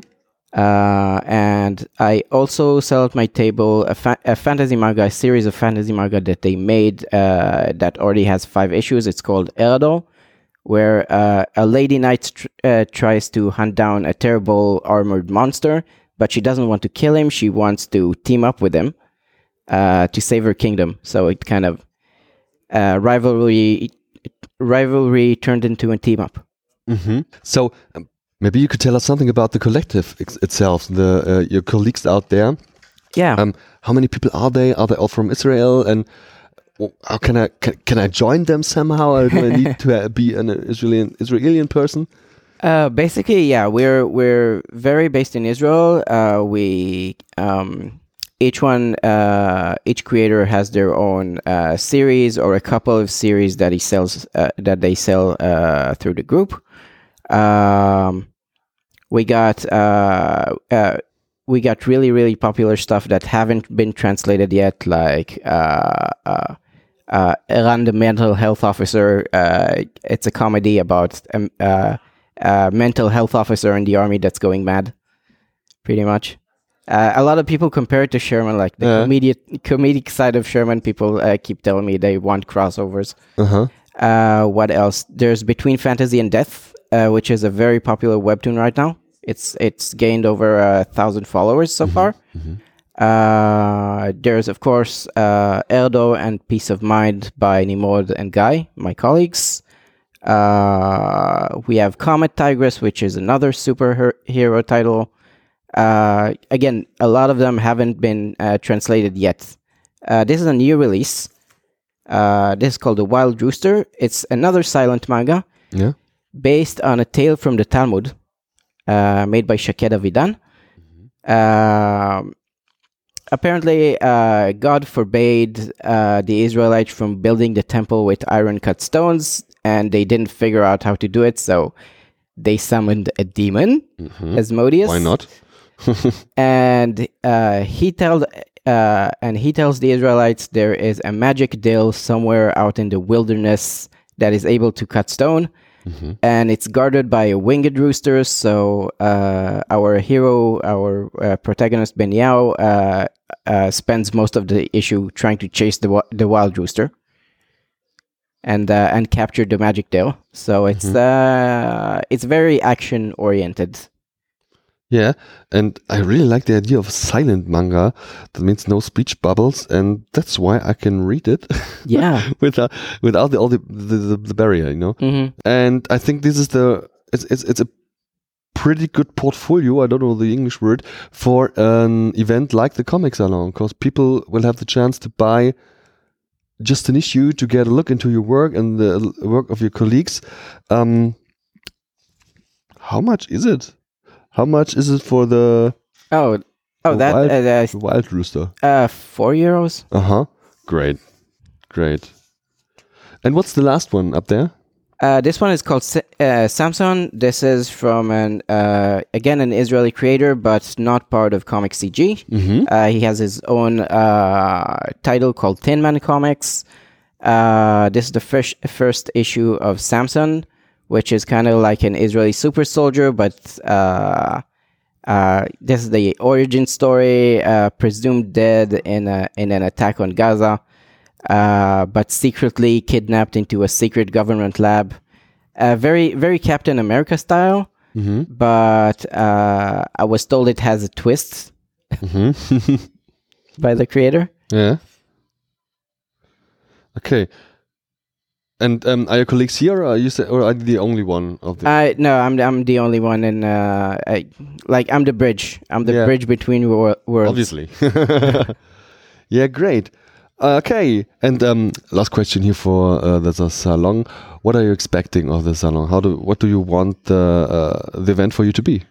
Uh, and I also sell at my table a, fa- a fantasy manga, a series of fantasy manga that they made uh, that already has five issues. It's called Eradol, where uh, a lady knight tr- uh, tries to hunt down a terrible armored monster, but she doesn't want to kill him. She wants to team up with him uh, to save her kingdom. So it kind of uh, rivalry rivalry turned into a team up. Mm-hmm. So um, maybe you could tell us something about the collective ex- itself, the uh, your colleagues out there. Yeah. Um, how many people are they? Are they all from Israel? And how can I can, can I join them somehow? Do I need [LAUGHS] to uh, be an Israeli Israeli person? Uh, basically, yeah, we're we're very based in Israel. Uh, we um, each one, uh, each creator has their own uh, series or a couple of series that he sells uh, that they sell uh, through the group. Um, we got uh, uh, we got really really popular stuff that haven't been translated yet, like Eran the mental health officer. It's a comedy about um, a mental health officer in the army that's going mad, pretty much. Uh, a lot of people compare it to Sherman, like the Yeah. comedic comedic side of Sherman. People uh, keep telling me they want crossovers. Aha. Uh, what else? There's Between Fantasy and Death, uh, which is a very popular webtoon right now. It's it's gained over a thousand followers so far. Uh, there's of course uh, Erdo and Peace of Mind by Nimrod and Guy, my colleagues. Uh, we have Comet Tigress, which is another superhero title. Uh, again, a lot of them haven't been uh, translated yet. Uh, this is a new release. Uh, this is called The Wild Rooster. It's another silent manga Ja. based on a tale from the Talmud, uh, made by Shakeda Vidan. Um apparently, uh, God forbade uh, the Israelites from building the temple with iron cut stones, and they didn't figure out how to do it, so they summoned a demon, Asmodeus Why not? [LAUGHS] and uh, he tells uh, and he tells the Israelites there is a magic dill somewhere out in the wilderness that is able to cut stone, and it's guarded by a winged rooster. So uh, our hero, our uh, protagonist Benyao, uh, uh, spends most of the issue trying to chase the wi- the wild rooster. And uh, and capture the magic dill. So it's uh it's very action oriented. Yeah, and I really like the idea of silent manga. That means no speech bubbles, and that's why I can read it [LAUGHS] Yeah. without without the, all the, the the the barrier, you know. hmm And I think this is the it's it's it's a pretty good portfolio. I don't know the English word for an event like the Comic Salon, because people will have the chance to buy just an issue to get a look into your work and the work of your colleagues. Um, how much is it? How much is it for the Oh, oh, that wild- uh, Wild Rooster? uh, four euros. Uh huh. Great, great. And what's the last one up there? Uh, this one is called uh, Samson. This is from an uh, again an Israeli creator, but not part of Comic CG. Mm-hmm. Uh, he has his own uh, title called Thin Man Comics. Uh, this is the first first issue of Samson, which is kind of like an Israeli super soldier, but uh, uh, this is the origin story. Uh, presumed dead in a, in an attack on Gaza, uh, but secretly kidnapped into a secret government lab. Uh, very very Captain America style, Mm-hmm. but uh, I was told it has a twist Mm-hmm. [LAUGHS] by the creator. Yeah. Okay. And um, are your colleagues here, or are you or are you the only one of the? I no, I'm I'm the only one in uh, I, like I'm the bridge. I'm the Yeah. bridge between wor- worlds. Obviously. [LAUGHS] yeah, great. Okay, and um, last question here for uh, the, the salon. What are you expecting of the salon? How do what do you want the uh, the event for you to be?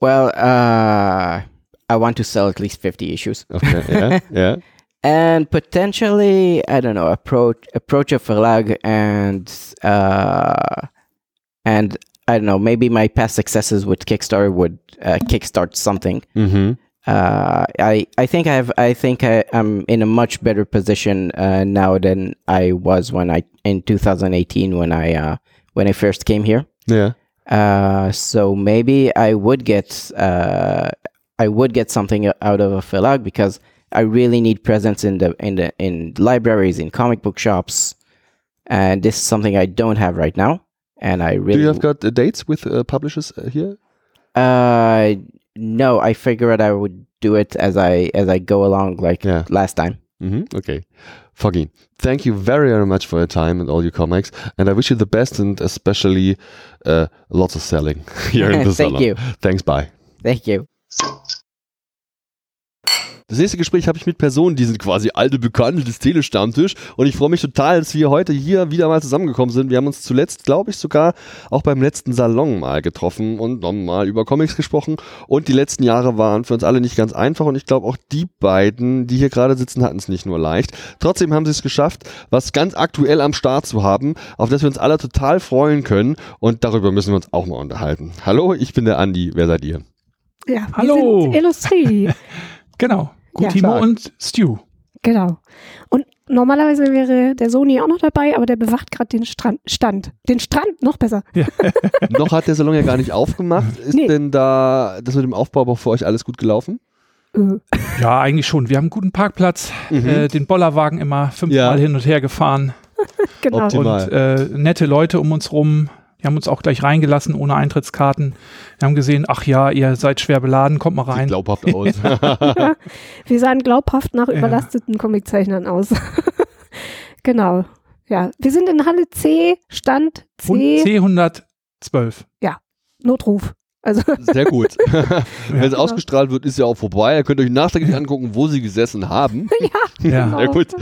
Well, uh, I want to sell at least fifty issues, Okay, yeah, [LAUGHS] yeah. And potentially I don't know approach approach a verlag and uh, and I don't know maybe my past successes with Kickstarter would uh, kickstart something. Mm-hmm. uh, I I think I have I think I, I'm in a much better position uh, now than I was when I in 2018 when I uh, when I first came here. Yeah. Uh, so maybe I would get uh, I would get something out of a Filag because I really need presence in the in the in libraries in comic book shops, and this is something I don't have right now. And I really Do you have got uh, dates with uh, publishers uh, here? uh no, I figured I would do it as I as I go along like Yeah. last time. Mm-hmm. Okay. Foggy, thank you very, very much for your time and all your comics. And I wish you the best and especially uh, lots of selling [LAUGHS] here in the [LAUGHS] Thank salon. you. Thanks, bye. Thank you. Das nächste Gespräch habe ich mit Personen, die sind quasi alte Bekannte des Telestammtisch und ich freue mich total, dass wir heute hier wieder mal zusammengekommen sind. Wir haben uns zuletzt, glaube ich, sogar auch beim letzten Salon mal getroffen und nochmal über Comics gesprochen und die letzten Jahre waren für uns alle nicht ganz einfach und ich glaube auch die beiden, die hier gerade sitzen, hatten es nicht nur leicht. Trotzdem haben sie es geschafft, was ganz aktuell am Start zu haben, auf das wir uns alle total freuen können und darüber müssen wir uns auch mal unterhalten. Hallo, ich bin der Andi, wer seid ihr? Ja, wir Hallo. sind Illustrie. [LAUGHS] Genau. Ja. Gutimo Stark. und Stu. genau. Und normalerweise wäre der Sony auch noch dabei, aber der bewacht gerade den Strand, Stand. Den Strand, noch besser. [LAUGHS] Noch hat der Salon ja gar nicht aufgemacht. Ist Nee. denn da das mit dem Aufbau aber für euch alles gut gelaufen? Äh, [LAUGHS] Ja, eigentlich schon. Wir haben einen guten Parkplatz, äh, den Bollerwagen immer fünfmal Ja. hin und her gefahren [LAUGHS] genau. Optimal. und äh, nette Leute um uns rum. Die haben uns auch gleich reingelassen ohne Eintrittskarten. Wir haben gesehen, ach ja, ihr seid schwer beladen, kommt mal Sieht rein. glaubhaft [LAUGHS] aus. [LAUGHS] Wir sahen glaubhaft nach Ja. überlasteten Comiczeichnern aus. [LAUGHS] genau. Ja, wir sind in Halle C, Stand C, C112. Notruf. Also Sehr gut. Wenn es Ja. ausgestrahlt wird, ist ja auch vorbei. Ihr könnt euch nachträglich angucken, wo sie gesessen haben. Ja. Genau. Sehr gut.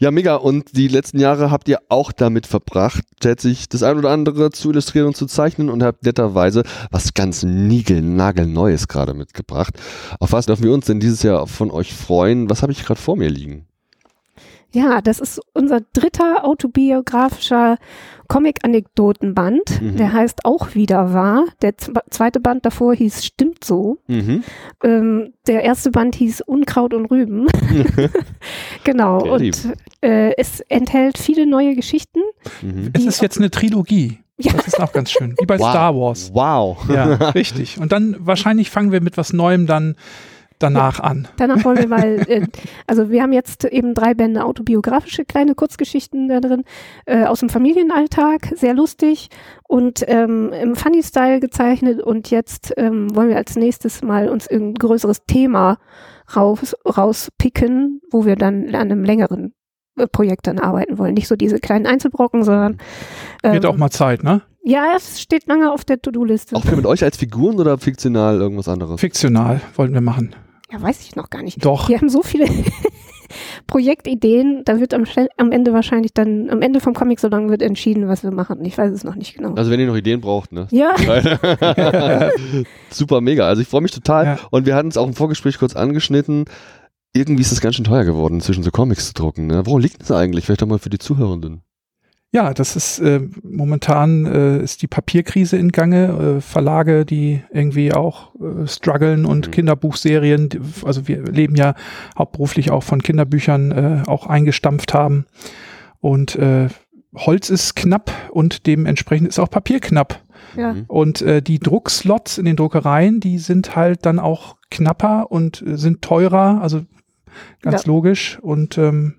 Ja, mega. Und die letzten Jahre habt ihr auch damit verbracht, sich das ein oder andere zu illustrieren und zu zeichnen und habt netterweise was ganz niegelnagelneues gerade mitgebracht. Auf was dürfen wir uns denn dieses Jahr von euch freuen? Was habe ich gerade vor mir liegen? Ja, das ist unser dritter autobiografischer Comic-Anekdotenband. Mhm. Der heißt auch wieder wahr. Der zwe- zweite Band davor hieß Stimmt so. Mhm. Ähm, der erste Band hieß Unkraut und Rüben. [LAUGHS] genau. Kreativ. Und äh, es enthält viele neue Geschichten. Mhm. Es ist jetzt eine Trilogie. Ja. Das ist auch ganz schön. Wie bei Wow. Star Wars. Wow. Ja, [LAUGHS] richtig. Und dann wahrscheinlich fangen wir mit was Neuem dann danach an. Danach wollen wir mal, [LAUGHS] äh, also wir haben jetzt eben drei Bände autobiografische kleine Kurzgeschichten da drin, äh, aus dem Familienalltag, sehr lustig und ähm, im Funny-Style gezeichnet und jetzt ähm, wollen wir als nächstes mal uns irgendein größeres Thema raus, rauspicken, wo wir dann an einem längeren äh, Projekt dann arbeiten wollen. Nicht so diese kleinen Einzelbrocken, sondern Wird ähm, auch mal Zeit, ne? Ja, es steht lange auf der To-Do-Liste. Auch mit euch als Figuren oder fiktional irgendwas anderes? Fiktional wollten wir machen. Ja, weiß ich noch gar nicht. Doch. Wir haben so viele [LAUGHS] Projektideen, da wird am, am Ende wahrscheinlich dann, am Ende vom Comic so lange wird entschieden, was wir machen. Ich weiß es noch nicht genau. Also wenn ihr noch Ideen braucht, ne? ja, [LAUGHS] Super mega. Also ich freue mich total. Ja. Und wir hatten es auch im Vorgespräch kurz angeschnitten. Irgendwie ist es ganz schön teuer geworden, inzwischen so Comics zu drucken. Ne? Woran liegt das eigentlich? Vielleicht auch mal für die Zuhörenden. Ja, das ist äh, momentan äh, ist die Papierkrise in Gange. Äh, Verlage, die irgendwie auch äh, strugglen und Mhm. Kinderbuchserien, die, also wir leben ja hauptberuflich auch von Kinderbüchern, äh, auch eingestampft haben. Und äh, Holz ist knapp und dementsprechend ist auch Papier knapp. ja. Mhm. Und äh, die Druckslots in den Druckereien, die sind halt dann auch knapper und äh, sind teurer, also ganz Ja. logisch. Und ähm,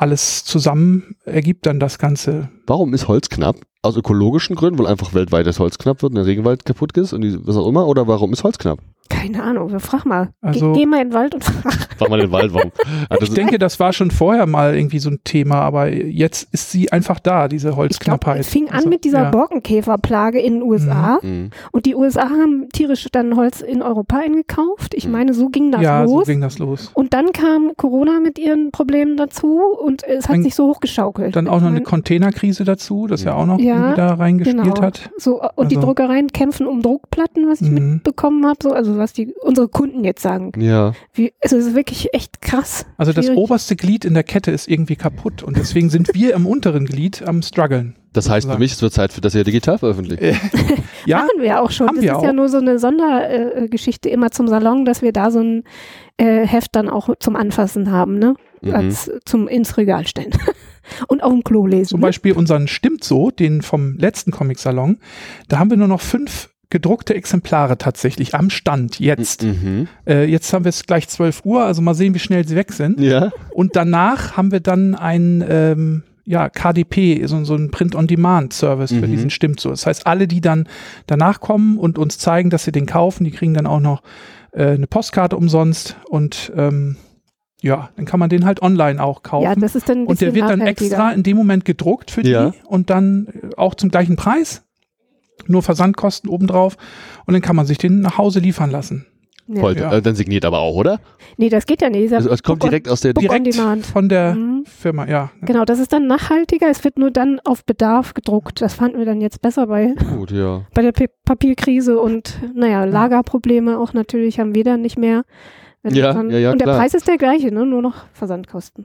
alles zusammen ergibt dann das Ganze. Warum ist Holz knapp? Aus ökologischen Gründen, weil einfach weltweit das Holz knapp wird und der Regenwald kaputt ist und die, was auch immer? Oder warum ist Holz knapp? Keine Ahnung, wir frag mal. Also- Geh, geh mal in den Wald und [LAUGHS] frag. Frag mal den Wald, warum. Das [LAUGHS] Ich denke, das war schon vorher mal irgendwie so ein Thema, aber jetzt ist sie einfach da, diese Holzknappheit. es fing an Also, mit dieser ja. Borkenkäferplage in den USA Mhm. und die USA haben tierisch dann Holz in Europa eingekauft. Ich Mhm. meine, so ging das Ja, so los. ging das los. und dann kam Corona mit ihren Problemen dazu und es hat Dann- sich so hochgeschaukelt. Dann auch noch eine Containerkrise dazu, das ja auch noch Ja, irgendwie da reingespielt genau. hat. So, und die Also- Druckereien kämpfen um Druckplatten, was ich Mhm. mitbekommen habe, so, also was die unsere Kunden jetzt sagen. Ja. Wie, also es ist wirklich echt krass. Also das Schwierig. oberste Glied in der Kette ist irgendwie kaputt und deswegen sind wir im unteren Glied am struggeln. Das heißt für mich, es wird Zeit, für das ihr digital veröffentlicht. Ja, [LAUGHS] Machen wir ja auch schon. haben das wir ist ja auch. nur so eine Sondergeschichte äh, immer zum Salon, dass wir da so ein äh, Heft dann auch zum Anfassen haben, ne? Mhm. Als zum ins Regal stellen. [LAUGHS] und auf dem Klo lesen. Zum ne? Beispiel unseren Stimmt so, den vom letzten Comic-Salon, da haben wir nur noch fünf gedruckte Exemplare tatsächlich am Stand jetzt. Mhm. Äh, jetzt haben wir es gleich 12 Uhr, also mal sehen, wie schnell sie weg sind. Ja. Und danach haben wir dann ein ähm, ja, KDP, so, so ein Print-on-Demand-Service für Mhm. diesen Stimmt so. Das heißt, alle, die dann danach kommen und uns zeigen, dass sie den kaufen, die kriegen dann auch noch äh, eine Postkarte umsonst und ähm, ja, dann kann man den halt online auch kaufen. ja, das ist dann ein und der wird dann extra in dem Moment gedruckt für die Ja. und dann äh, auch zum gleichen Preis. Nur Versandkosten obendrauf und dann kann man sich den nach Hause liefern lassen. Ja. Voll, Ja. äh, dann signiert aber auch, oder? Nee, das geht ja nicht. Also, es kommt Book on- direkt aus der. Book Direkt Demand. von der Mhm. Firma, ja. Genau, das ist dann nachhaltiger. Es wird nur dann auf Bedarf gedruckt. Das fanden wir dann jetzt besser bei, Gut, ja. [LAUGHS] bei der P Papierkrise und naja, Lagerprobleme auch natürlich haben wir dann nicht mehr. Ja, dann, ja, ja, Und der klar. Preis ist der gleiche, ne? nur noch Versandkosten.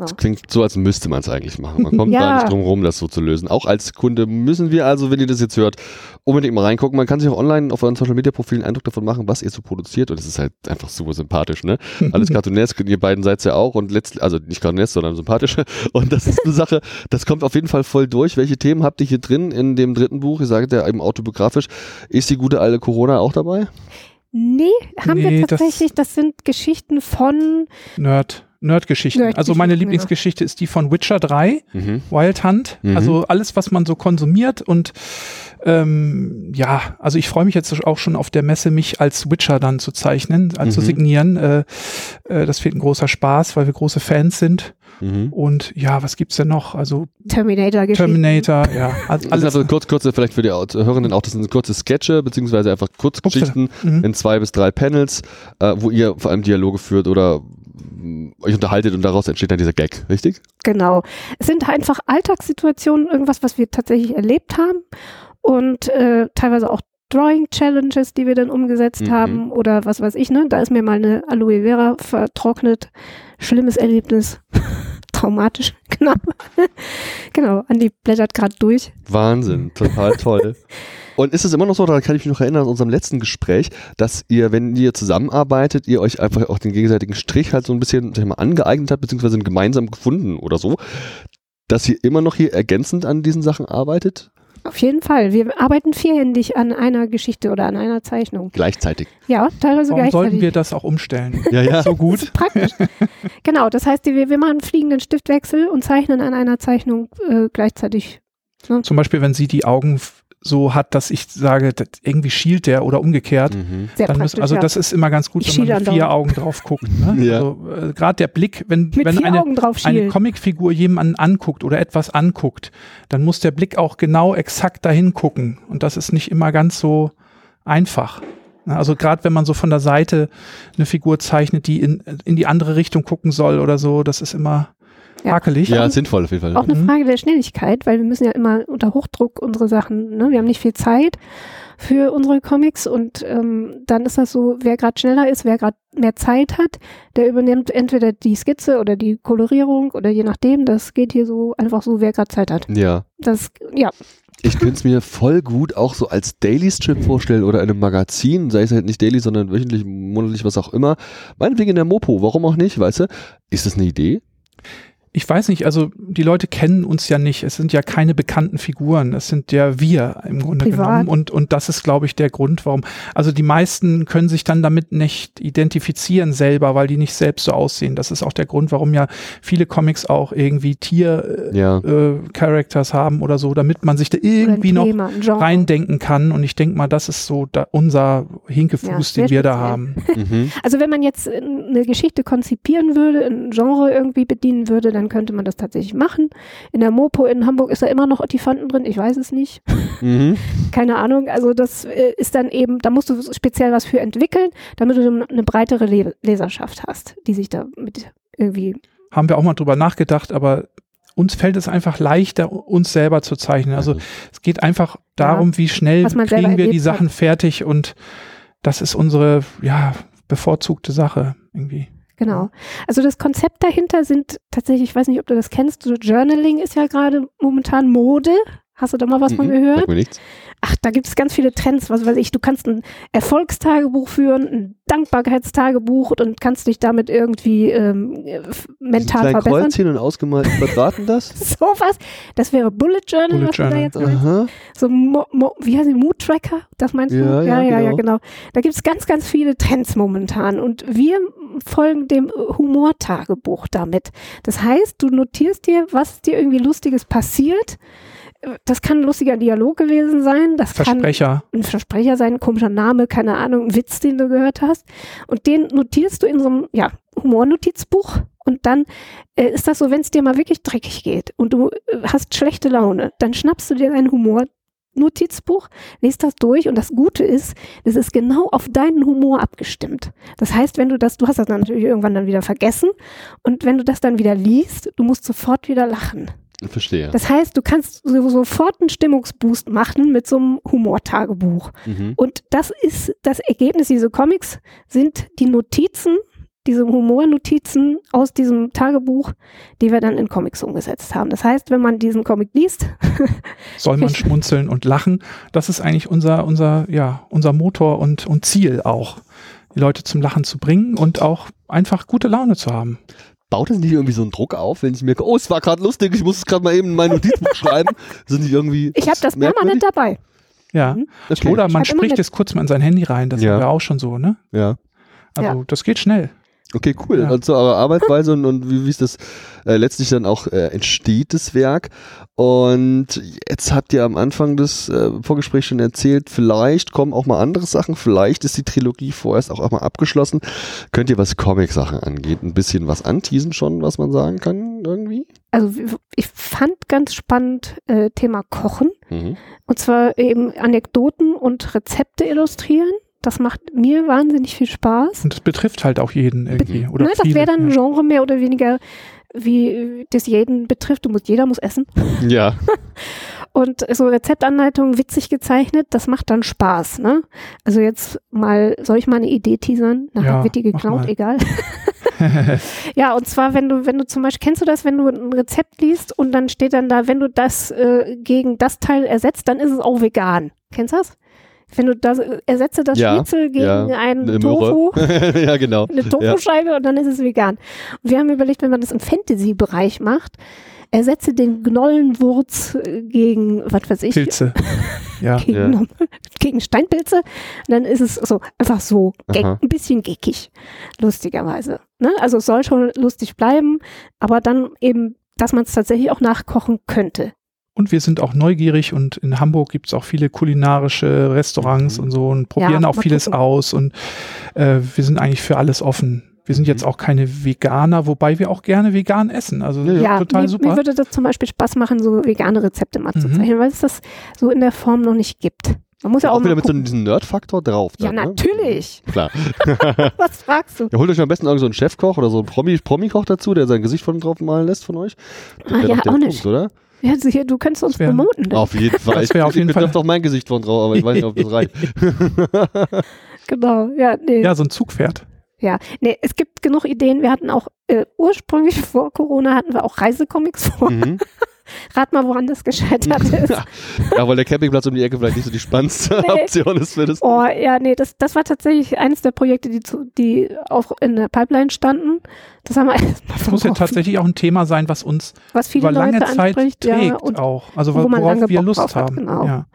Das klingt so, als müsste man es eigentlich machen. Man kommt Ja. da nicht drum rum, das so zu lösen. Auch als Kunde müssen wir also, wenn ihr das jetzt hört, unbedingt mal reingucken. Man kann sich auch online auf euren Social Media Profilen Eindruck davon machen, was ihr so produziert. Und es ist halt einfach super sympathisch, ne? [LAUGHS] Alles cartoonesk, ihr beiden seid ja auch und letztlich, also nicht cartoonesk, sondern sympathisch. [LAUGHS] Und das ist eine Sache, das kommt auf jeden Fall voll durch. Welche Themen habt ihr hier drin in dem dritten Buch? Ihr sagt ja eben autobiografisch. Ist die gute alte Corona auch dabei? Nee, haben Nee, wir das- tatsächlich, das, sind Geschichten von, Nerd, Nerd-Geschichten. Nerd-Geschichten, also meine genau. Lieblingsgeschichte ist die von Witcher 3, Mhm. Wild Hunt. Mhm. Also alles, was man so konsumiert und ähm, ja, also ich freue mich jetzt auch schon auf der Messe, mich als Witcher dann zu zeichnen, also zu Mhm. signieren. Äh, äh, das wird ein großer Spaß, weil wir große Fans sind. Mhm. Und ja, was gibt's denn noch? Also Terminator-Geschichten. Terminator, ja, [LAUGHS] also Das sind alles. also kurz, kurze, vielleicht für die Hörenden auch, das sind kurze Sketche, beziehungsweise einfach Kurzgeschichten Mhm. in zwei bis drei Panels, äh, wo ihr vor allem Dialoge führt oder euch unterhaltet und daraus entsteht dann dieser Gag, richtig? Genau. Es sind einfach Alltagssituationen, irgendwas, was wir tatsächlich erlebt haben und äh, teilweise auch Drawing-Challenges, die wir dann umgesetzt Mhm. haben oder was weiß ich, ne? Da ist mir mal eine Aloe Vera vertrocknet. Schlimmes Erlebnis. [LAUGHS] Traumatisch, [LAUGHS] genau. genau, Andi blättert gerade durch. Wahnsinn, total toll. Und ist es immer noch so, daran kann ich mich noch erinnern aus unserem letzten Gespräch, dass ihr, wenn ihr zusammenarbeitet, ihr euch einfach auch den gegenseitigen Strich halt so ein bisschen mal, angeeignet habt, beziehungsweise gemeinsam gefunden oder so, dass ihr immer noch hier ergänzend an diesen Sachen arbeitet? Auf jeden Fall. Wir arbeiten vierhändig an einer Geschichte oder an einer Zeichnung. Gleichzeitig. Ja, teilweise Warum gleichzeitig. sollten wir das auch umstellen? [LAUGHS] Ja, ja. So gut. Praktisch. genau, das heißt, wir, wir machen einen fliegenden Stiftwechsel und zeichnen an einer Zeichnung äh, gleichzeitig. Zum Beispiel, wenn sie die Augen so hat, dass ich sage, das, irgendwie schielt der oder umgekehrt. Mhm. Sehr Dann müssen, also ja. das ist immer ganz gut, Ich wenn man mit vier. Augen drauf guckt. [LAUGHS] Ne? Ja. Also äh, gerade der Blick, wenn, Mit wenn eine, eine. Comicfigur jemanden anguckt oder etwas anguckt, dann muss der Blick auch genau exakt dahin gucken. Und das ist nicht immer ganz so einfach. Ne, Also gerade wenn man so von der Seite eine Figur zeichnet, die in, in die andere Richtung gucken soll oder so, das ist immer Ja. hakelig. Ja, ist sinnvoll auf jeden Fall. Auch eine Mhm. Frage der Schnelligkeit, weil wir müssen ja immer unter Hochdruck unsere Sachen, ne? wir haben nicht viel Zeit für unsere Comics und ähm, dann ist das so, wer gerade schneller ist, wer gerade mehr Zeit hat, der übernimmt entweder die Skizze oder die Kolorierung oder je nachdem, das geht hier so einfach so, wer gerade Zeit hat. Ja. Das, ja, Ich könnte es mir voll gut auch so als Daily Strip vorstellen oder in einem Magazin, sei es halt nicht daily, sondern wöchentlich, monatlich, was auch immer. Meinetwegen in der Mopo, warum auch nicht, weißt du? Ist das eine Idee? Ich weiß nicht, also die Leute kennen uns ja nicht. Es sind ja keine bekannten Figuren. Es sind ja wir im Grunde Privat. genommen. Und, und das ist, glaube ich, der Grund, warum. Also die meisten können sich dann damit nicht identifizieren selber, weil die nicht selbst so aussehen. Das ist auch der Grund, warum ja viele Comics auch irgendwie Tier-Characters Ja. äh, Characters haben oder so, damit man sich da irgendwie noch Thema, reindenken kann. Und ich denke mal, das ist so da unser Hinkefuß, Ja, den wir da haben. Mhm. Also wenn man jetzt äh, eine Geschichte konzipieren würde, ein Genre irgendwie bedienen würde, dann könnte man das tatsächlich machen. In der Mopo in Hamburg ist da immer noch Ottifanten drin, ich weiß es nicht. Mhm. Keine Ahnung. Also das äh, ist dann eben, da musst du speziell was für entwickeln, damit du eine breitere Le Leserschaft hast, die sich da mit irgendwie haben wir auch mal drüber nachgedacht, aber uns fällt es einfach leichter, uns selber zu zeichnen. Also es geht einfach darum, wie schnell kriegen wir die Sachen hat. fertig und das ist unsere, ja, bevorzugte Sache irgendwie. Genau. Also das Konzept dahinter sind tatsächlich, ich weiß nicht, ob du das kennst, so Journaling ist ja gerade momentan Mode. Hast du da mal was von Mhm. gehört? Sag mir nichts. Ach, da gibt es ganz viele Trends, was weiß ich. Du kannst ein Erfolgstagebuch führen, ein Dankbarkeitstagebuch und kannst dich damit irgendwie ähm, mental Klein verbessern. Kreuzchen und ausgemalten [LAUGHS] Quadraten das? So was. Das wäre Bullet Journal, Bullet was du da Journal. jetzt. Aha. So, Mo Mo wie heißt die, Mood Tracker? Das meinst du? Ja, ja, ja, ja, genau. genau. Da gibt es ganz, ganz viele Trends momentan und wir folgen dem Humortagebuch damit. Das heißt, du notierst dir, was dir irgendwie Lustiges passiert. Das kann ein lustiger Dialog gewesen sein. Das kann Versprecher. ein Versprecher sein, ein komischer Name, keine Ahnung, ein Witz, den du gehört hast. Und den notierst du in so einem ja, Humornotizbuch. Und dann äh, ist das so, wenn es dir mal wirklich dreckig geht und du äh, hast schlechte Laune, dann schnappst du dir ein Humornotizbuch, liest das durch und das Gute ist, es ist genau auf deinen Humor abgestimmt. Das heißt, wenn du das, du hast das dann natürlich irgendwann dann wieder vergessen und wenn du das dann wieder liest, du musst sofort wieder lachen. Verstehe. Das heißt, du kannst so, sofort einen Stimmungsboost machen mit so einem Humortagebuch. Mhm. Und das ist das Ergebnis. Diese Comics sind die Notizen, diese Humornotizen aus diesem Tagebuch, die wir dann in Comics umgesetzt haben. Das heißt, wenn man diesen Comic liest, [LAUGHS] Soll man [LAUGHS] schmunzeln und lachen. Das ist eigentlich unser, unser, ja, unser Motor und, und Ziel auch, die Leute zum Lachen zu bringen und auch einfach gute Laune zu haben. Baut es nicht irgendwie so einen Druck auf, wenn ich merke, oh, es war gerade lustig, ich muss es gerade mal eben in mein Notizbuch schreiben? [LAUGHS] Sind die irgendwie. ich habe das merkwürdig? permanent dabei. Ja. Mhm. Okay. Oder man spricht es kurz mal in sein Handy rein, das Ja. haben wir auch schon so, ne? Ja. Also Ja. das geht schnell. Okay, cool. Ja. Also eure Arbeitsweise und, und wie, wie ist das äh, letztlich dann auch äh, entsteht, das Werk. Und jetzt habt ihr am Anfang des äh, Vorgesprächs schon erzählt, vielleicht kommen auch mal andere Sachen, vielleicht ist die Trilogie vorerst auch, auch mal abgeschlossen. Könnt ihr, was Comic-Sachen angeht, ein bisschen was anteasen schon, was man sagen kann irgendwie? Also ich fand ganz spannend äh, Thema Kochen. Mhm. Und zwar eben Anekdoten und Rezepte illustrieren. Das macht mir wahnsinnig viel Spaß. Und das betrifft halt auch jeden irgendwie. Oder ne, das viele, wäre dann ein ja. Genre mehr oder weniger, wie das jeden betrifft. Du musst, jeder muss essen. [LAUGHS] Ja. Und so Rezeptanleitungen witzig gezeichnet, das macht dann Spaß. Ne? Also jetzt mal, soll ich mal eine Idee teasern? Nachher Ja, wird die geklaut, egal. [LAUGHS] ja, und zwar, wenn du, wenn du zum Beispiel, kennst du das, wenn du ein Rezept liest und dann steht dann da, wenn du das äh, gegen das Teil ersetzt, dann ist es auch vegan. Kennst du das? Wenn du das, ersetze das Ja, Schnitzel gegen ja, einen Eine Tofu, [LAUGHS] ja, genau. eine Tofu-Scheibe und dann ist es vegan. Und wir haben überlegt, wenn man das im Fantasy-Bereich macht, ersetze den Gnollenwurz äh, gegen, was weiß ich, Pilze. [LAUGHS] Ja. gegen, Ja. gegen Steinpilze. Und dann ist es so einfach so Aha. ein bisschen geckig, lustigerweise. Ne? Also es soll schon lustig bleiben, aber dann eben, dass man es tatsächlich auch nachkochen könnte. Und wir sind auch neugierig und in Hamburg gibt es auch viele kulinarische Restaurants Mhm. und so und probieren Ja, auch vieles gucken. aus und äh, wir sind eigentlich für alles offen. Wir sind Mhm. jetzt auch keine Veganer, wobei wir auch gerne vegan essen. Also Ja, Ja, total mir, super. mir würde das zum Beispiel Spaß machen, so vegane Rezepte mal zu Mhm. zeichnen, weil es das so in der Form noch nicht gibt. Man muss ja auch, Auch wieder mal mit so gucken. diesem Nerd-Faktor drauf. Ja, dann, ne? natürlich. [LAUGHS] Klar. [LAUGHS] Was fragst du? Ja, holt euch am besten irgend so einen Chefkoch oder so einen Promi- Promi-Koch dazu, der sein Gesicht von drauf malen lässt von euch. Das Ah, ja, auch Punkt, nicht. oder? Ja, hier, du könntest uns wär- promoten. ne? Auf jeden Fall. Das auf jeden ich betrifft Fall- auch mein Gesicht von drauf, aber ich weiß nicht, ob das [LAUGHS] reicht. [LAUGHS] Genau, ja, nee. ja, so ein Zugpferd. Ja, nee, es gibt genug Ideen. Wir hatten auch äh, ursprünglich [LAUGHS] vor Corona hatten wir auch Reisecomics vor. mhm. Rat mal, woran das gescheitert [LAUGHS] ist. Ja, weil der Campingplatz um die Ecke vielleicht nicht so die spannendste Nee. Option ist für das. Oh, ja, nee, das, das war tatsächlich eines der Projekte, die, zu, die auch in der Pipeline standen. Das haben wir erstmal Das muss ja tatsächlich auch ein Thema sein, was uns was viele über lange Leute Zeit trägt Ja, und auch. Also wo man worauf lange wir Bock Lust drauf hat, haben. genau. Ja.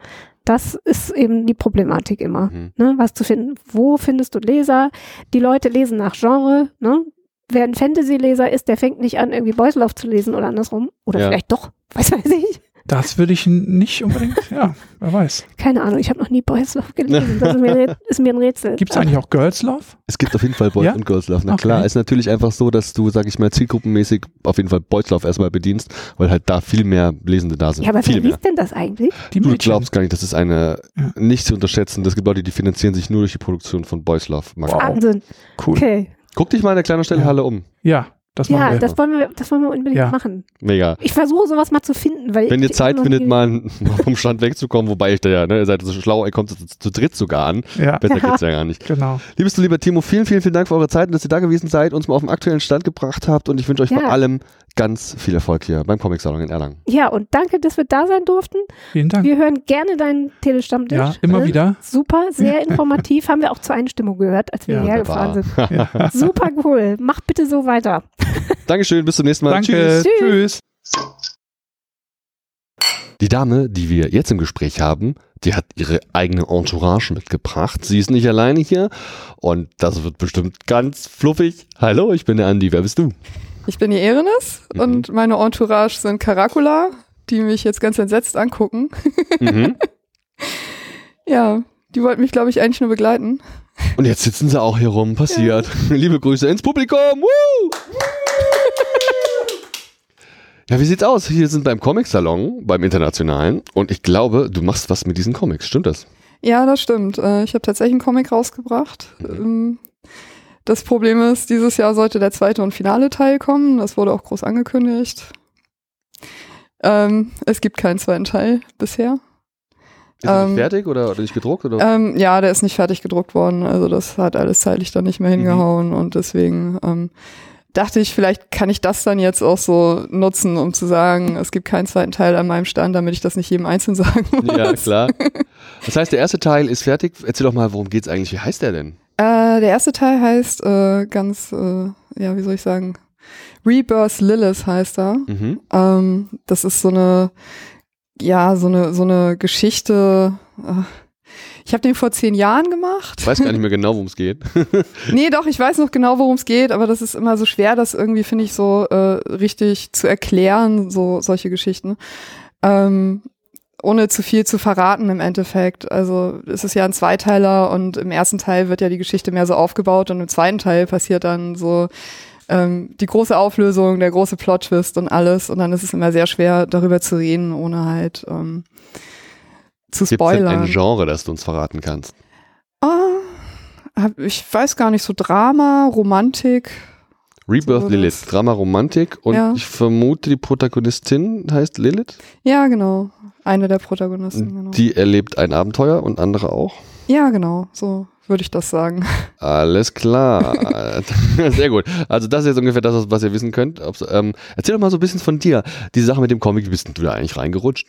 das ist eben die Problematik immer. Mhm. Ne, was zu finden. Wo findest du Leser? Die Leute lesen nach Genre. Ne? Wer ein Fantasy-Leser ist, der fängt nicht an, irgendwie Boyslauf zu lesen oder andersrum. Oder Ja. vielleicht doch. Was [LAUGHS] weiß ich. Das würde ich nicht unbedingt, ja, wer weiß. Keine Ahnung, ich habe noch nie Boyslauf gelesen. Das ist mir, ist mir ein Rätsel. Gibt es eigentlich auch Girls Love? Es gibt auf jeden Fall Boys Ja? und Girls Love. Na Okay. klar, ist natürlich einfach so, dass du, sag ich mal, zielgruppenmäßig auf jeden Fall Boys Love erstmal bedienst, weil halt da viel mehr Lesende da sind. Ja, aber viel wer mehr. liest denn das eigentlich? Die Du Mädchen. glaubst gar nicht, das ist eine Ja. nicht zu unterschätzen. Es gibt Leute, die finanzieren sich nur durch die Produktion von Boys Love. Magazin. Wahnsinn. Cool. Okay. Guck dich mal in der kleinen Stellhalle um. Ja, das Ja, wir. das wollen wir, das wollen wir unbedingt Ja. machen. Mega. Ich versuche sowas mal zu finden, weil Wenn ihr Zeit findet, [LAUGHS] mal vom Stand wegzukommen, wobei ich da ja, ne, ihr seid so schlau, ihr kommt zu, zu dritt sogar an. ja, Besser Ja. geht's [LAUGHS] ja gar nicht. genau. Liebes du lieber Timo, vielen, vielen, vielen Dank für eure Zeit und dass ihr da gewesen seid, uns mal auf den aktuellen Stand gebracht habt und ich wünsche euch vor Ja. allem ganz viel Erfolg hier beim Comic Salon in Erlangen. Ja, und danke, dass wir da sein durften. Vielen Dank. Wir hören gerne deinen Telestammtisch. Ja, immer Ne? wieder. Super, sehr [LAUGHS] informativ. Haben wir auch zur Einstimmung gehört, als wir Ja, hierher gefahren sind. Ja. Super cool. Mach bitte so weiter. Dankeschön, bis zum nächsten Mal. Danke. Tschüss. Tschüss. Die Dame, die wir jetzt im Gespräch haben, die hat ihre eigene Entourage mitgebracht. Sie ist nicht alleine hier und das wird bestimmt ganz fluffig. Hallo, ich bin der Andi. Wer bist du? Ich bin die Erenis Mhm. und meine Entourage sind Caracula, die mich jetzt ganz entsetzt angucken. Mhm. [LAUGHS] Ja, die wollten mich, glaube ich, eigentlich nur begleiten. Und jetzt sitzen sie auch hier rum. Passiert. Liebe Grüße ins Publikum. Woo! Ja, wie sieht's aus? Hier sind beim Comic-Salon, beim Internationalen. Und ich glaube, du machst was mit diesen Comics. Stimmt das? Ja, das stimmt. Äh, Ich habe tatsächlich einen Comic rausgebracht. Ähm, Das Problem ist, dieses Jahr sollte der zweite und finale Teil kommen. Das wurde auch groß angekündigt. Ähm, es gibt keinen zweiten Teil bisher. Ist er Ähm, nicht fertig oder, oder nicht gedruckt? Oder? Ähm, ja, der ist nicht fertig gedruckt worden. Also das hat alles zeitlich dann nicht mehr Mhm. hingehauen und deswegen ähm, dachte ich, vielleicht kann ich das dann jetzt auch so nutzen, um zu sagen, es gibt keinen zweiten Teil an meinem Stand, damit ich das nicht jedem einzeln [LAUGHS] sagen muss. ja, klar. Das heißt, der erste Teil ist fertig. Erzähl doch mal, worum geht's eigentlich? Wie heißt der denn? Äh, der erste Teil heißt äh, ganz, äh, ja, wie soll ich sagen, Rebirth Lilith heißt er. Mhm. Ähm, das ist so eine, ja, so eine, so eine Geschichte. Äh, ich habe den vor zehn Jahren gemacht. Ich weiß gar [LAUGHS] nicht mehr genau, worum es geht. [LAUGHS] Nee, doch, ich weiß noch genau, worum es geht, aber das ist immer so schwer, das irgendwie, finde ich, so äh, richtig zu erklären, so solche Geschichten. Ähm, ohne zu viel zu verraten im Endeffekt. Also es ist ja ein Zweiteiler und im ersten Teil wird ja die Geschichte mehr so aufgebaut und im zweiten Teil passiert dann so ähm, die große Auflösung, der große Plot-Twist und alles. Und dann ist es immer sehr schwer, darüber zu reden, ohne halt ähm, zu Gibt es denn spoilern. ein Genre, das du uns verraten kannst? Hab, ich weiß gar nicht, so Drama, Romantik. Rebirth So Lilith, das- Drama Romantik und Ja. ich vermute, die Protagonistin heißt Lilith. Ja, genau. Eine der Protagonisten, genau. Die erlebt ein Abenteuer und andere auch. ja, genau. So würde ich das sagen. [LAUGHS] Alles klar. [LAUGHS] Sehr gut. Also das ist jetzt ungefähr das, was ihr wissen könnt. Ähm, erzähl doch mal so ein bisschen von dir. Die Sache mit dem Comic, wie bist du da eigentlich reingerutscht?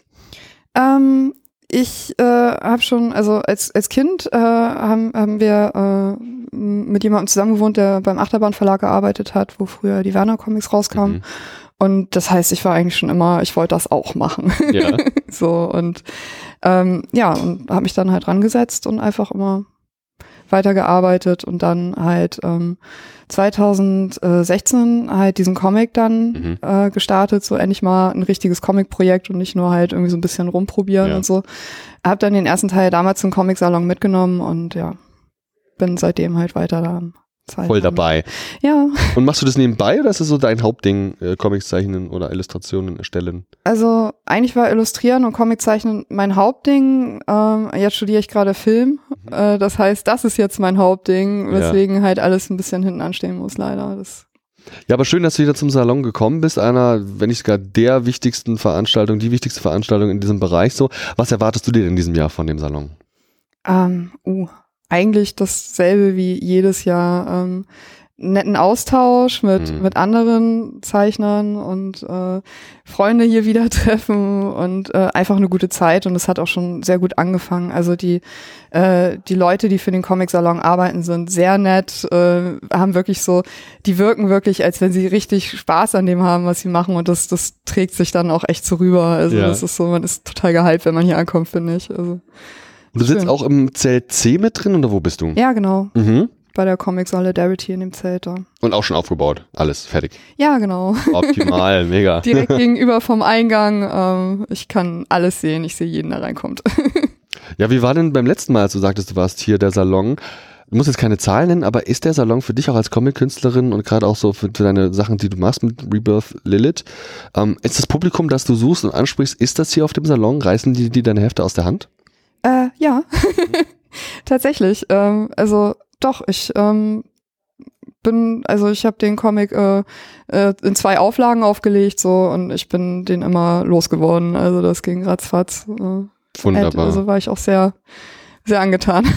Ähm, ich äh, habe schon, also als, als Kind äh, haben, haben wir äh, mit jemandem zusammen gewohnt, der beim Achterbahnverlag gearbeitet hat, wo früher die Werner Comics rauskamen. Mhm. Und das heißt, ich war eigentlich schon immer, ich wollte das auch machen. Ja. [LAUGHS] so und ähm, ja, und habe mich dann halt rangesetzt und einfach immer weitergearbeitet und dann halt ähm, 2016 halt diesen Comic dann Mhm. äh, gestartet, so endlich mal ein richtiges Comic-Projekt und nicht nur halt irgendwie so ein bisschen rumprobieren Ja. und so. Hab dann den ersten Teil damals zum Comic-Salon mitgenommen und ja, bin seitdem halt weiter da am Zeichnen. Voll dabei. Ja, Und machst du das nebenbei oder ist das so dein Hauptding, äh, Comics zeichnen oder Illustrationen erstellen? also eigentlich war Illustrieren und Comiczeichnen mein Hauptding. Ähm, jetzt studiere ich gerade Film. Äh, das heißt, das ist jetzt mein Hauptding, Mhm. Ja. weswegen halt alles ein bisschen hinten anstehen muss, leider. Das, Ja, aber schön, dass du wieder zum Salon gekommen bist. Einer, wenn nicht sogar der wichtigsten Veranstaltung, die wichtigste Veranstaltung in diesem Bereich so. Was erwartest du dir in diesem Jahr von dem Salon? ähm, uh, eigentlich dasselbe wie jedes Jahr. Ähm, netten Austausch mit, Mhm. mit anderen Zeichnern und äh, Freunde hier wieder [LAUGHS] treffen und äh, einfach eine gute Zeit und es hat auch schon sehr gut angefangen. Also die, äh, die Leute, die für den Comic-Salon arbeiten, sind sehr nett, äh, haben wirklich so, die wirken wirklich, als wenn sie richtig Spaß an dem haben, was sie machen und das, das trägt sich dann auch echt so rüber. Also Ja. das ist so, man ist total gehypt, wenn man hier ankommt, finde ich. Also, Und du sitzt Schön. auch im Zelt C mit drin oder wo bist du? ja, genau. Mhm. bei der Comic Solidarity in dem Zelt da. Und auch schon aufgebaut. Alles fertig. Ja, genau. Optimal, [LAUGHS] mega. Direkt gegenüber vom Eingang. Ähm, ich kann alles sehen. Ich sehe jeden, der reinkommt. [LAUGHS] Ja, wie war denn beim letzten Mal, als du sagtest, du warst hier der Salon? Du musst jetzt keine Zahlen nennen, aber ist der Salon für dich auch als Comic-Künstlerin und gerade auch so für, für deine Sachen, die du machst mit Rebirth Lilith, ähm, ist das Publikum, das du suchst und ansprichst, ist das hier auf dem Salon? Reißen die, die deine Hefte aus der Hand? Äh, ja, [LAUGHS] tatsächlich. Ähm, also doch, ich ähm, bin, also ich habe den Comic äh, äh, in zwei Auflagen aufgelegt so und ich bin den immer losgeworden. Also das ging ratzfatz. Äh, Wunderbar. Also war ich auch sehr, sehr angetan. [LAUGHS]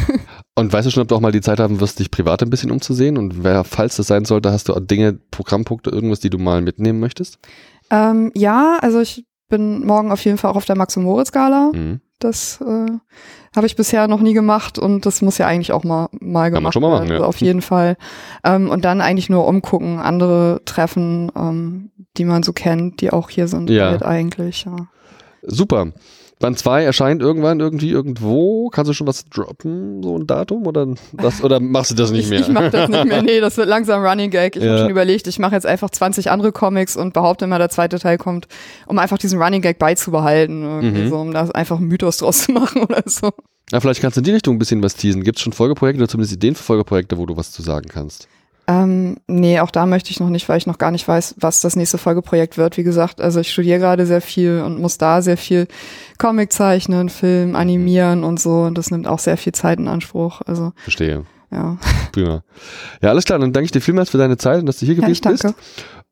Und weißt du schon, ob du auch mal die Zeit haben wirst, dich privat ein bisschen umzusehen? Und wer, falls das sein sollte, hast du auch Dinge, Programmpunkte, irgendwas, die du mal mitnehmen möchtest? ähm, ja, also ich bin morgen auf jeden Fall auch auf der Max und Moritz Gala. Mhm. Das äh, habe ich bisher noch nie gemacht und das muss ja eigentlich auch mal, mal Kann man gemacht schon mal machen, werden. ja. Also auf jeden Fall. Ähm, und dann eigentlich nur umgucken, andere treffen, ähm, die man so kennt, die auch hier sind Ja. halt eigentlich. Ja. Super. Band 2 erscheint irgendwann irgendwie irgendwo. Kannst du schon was droppen, so ein Datum? Oder, das, oder machst du das nicht ich, mehr? ich mache das nicht mehr. [LAUGHS] Nee, das wird langsam Running Gag. Ich Ja. habe schon überlegt, ich mache jetzt einfach 20 andere Comics und behaupte immer, der zweite Teil kommt, um einfach diesen Running Gag beizubehalten. Irgendwie Mhm. so, um da einfach einen Mythos draus zu machen [LAUGHS] oder so. Na, vielleicht kannst du in die Richtung ein bisschen was teasen. Gibt es schon Folgeprojekte oder zumindest Ideen für Folgeprojekte, wo du was zu sagen kannst? Ähm, nee, auch da möchte ich noch nicht, weil ich noch gar nicht weiß, was das nächste Folgeprojekt wird. Wie gesagt, also ich studiere gerade sehr viel und muss da sehr viel Comic zeichnen, Film, animieren und so. Und das nimmt auch sehr viel Zeit in Anspruch. Also, Verstehe. ja. [LAUGHS] Prima. Ja, alles klar. Dann danke ich dir vielmals für deine Zeit und dass du hier ja gewesen ich danke. bist.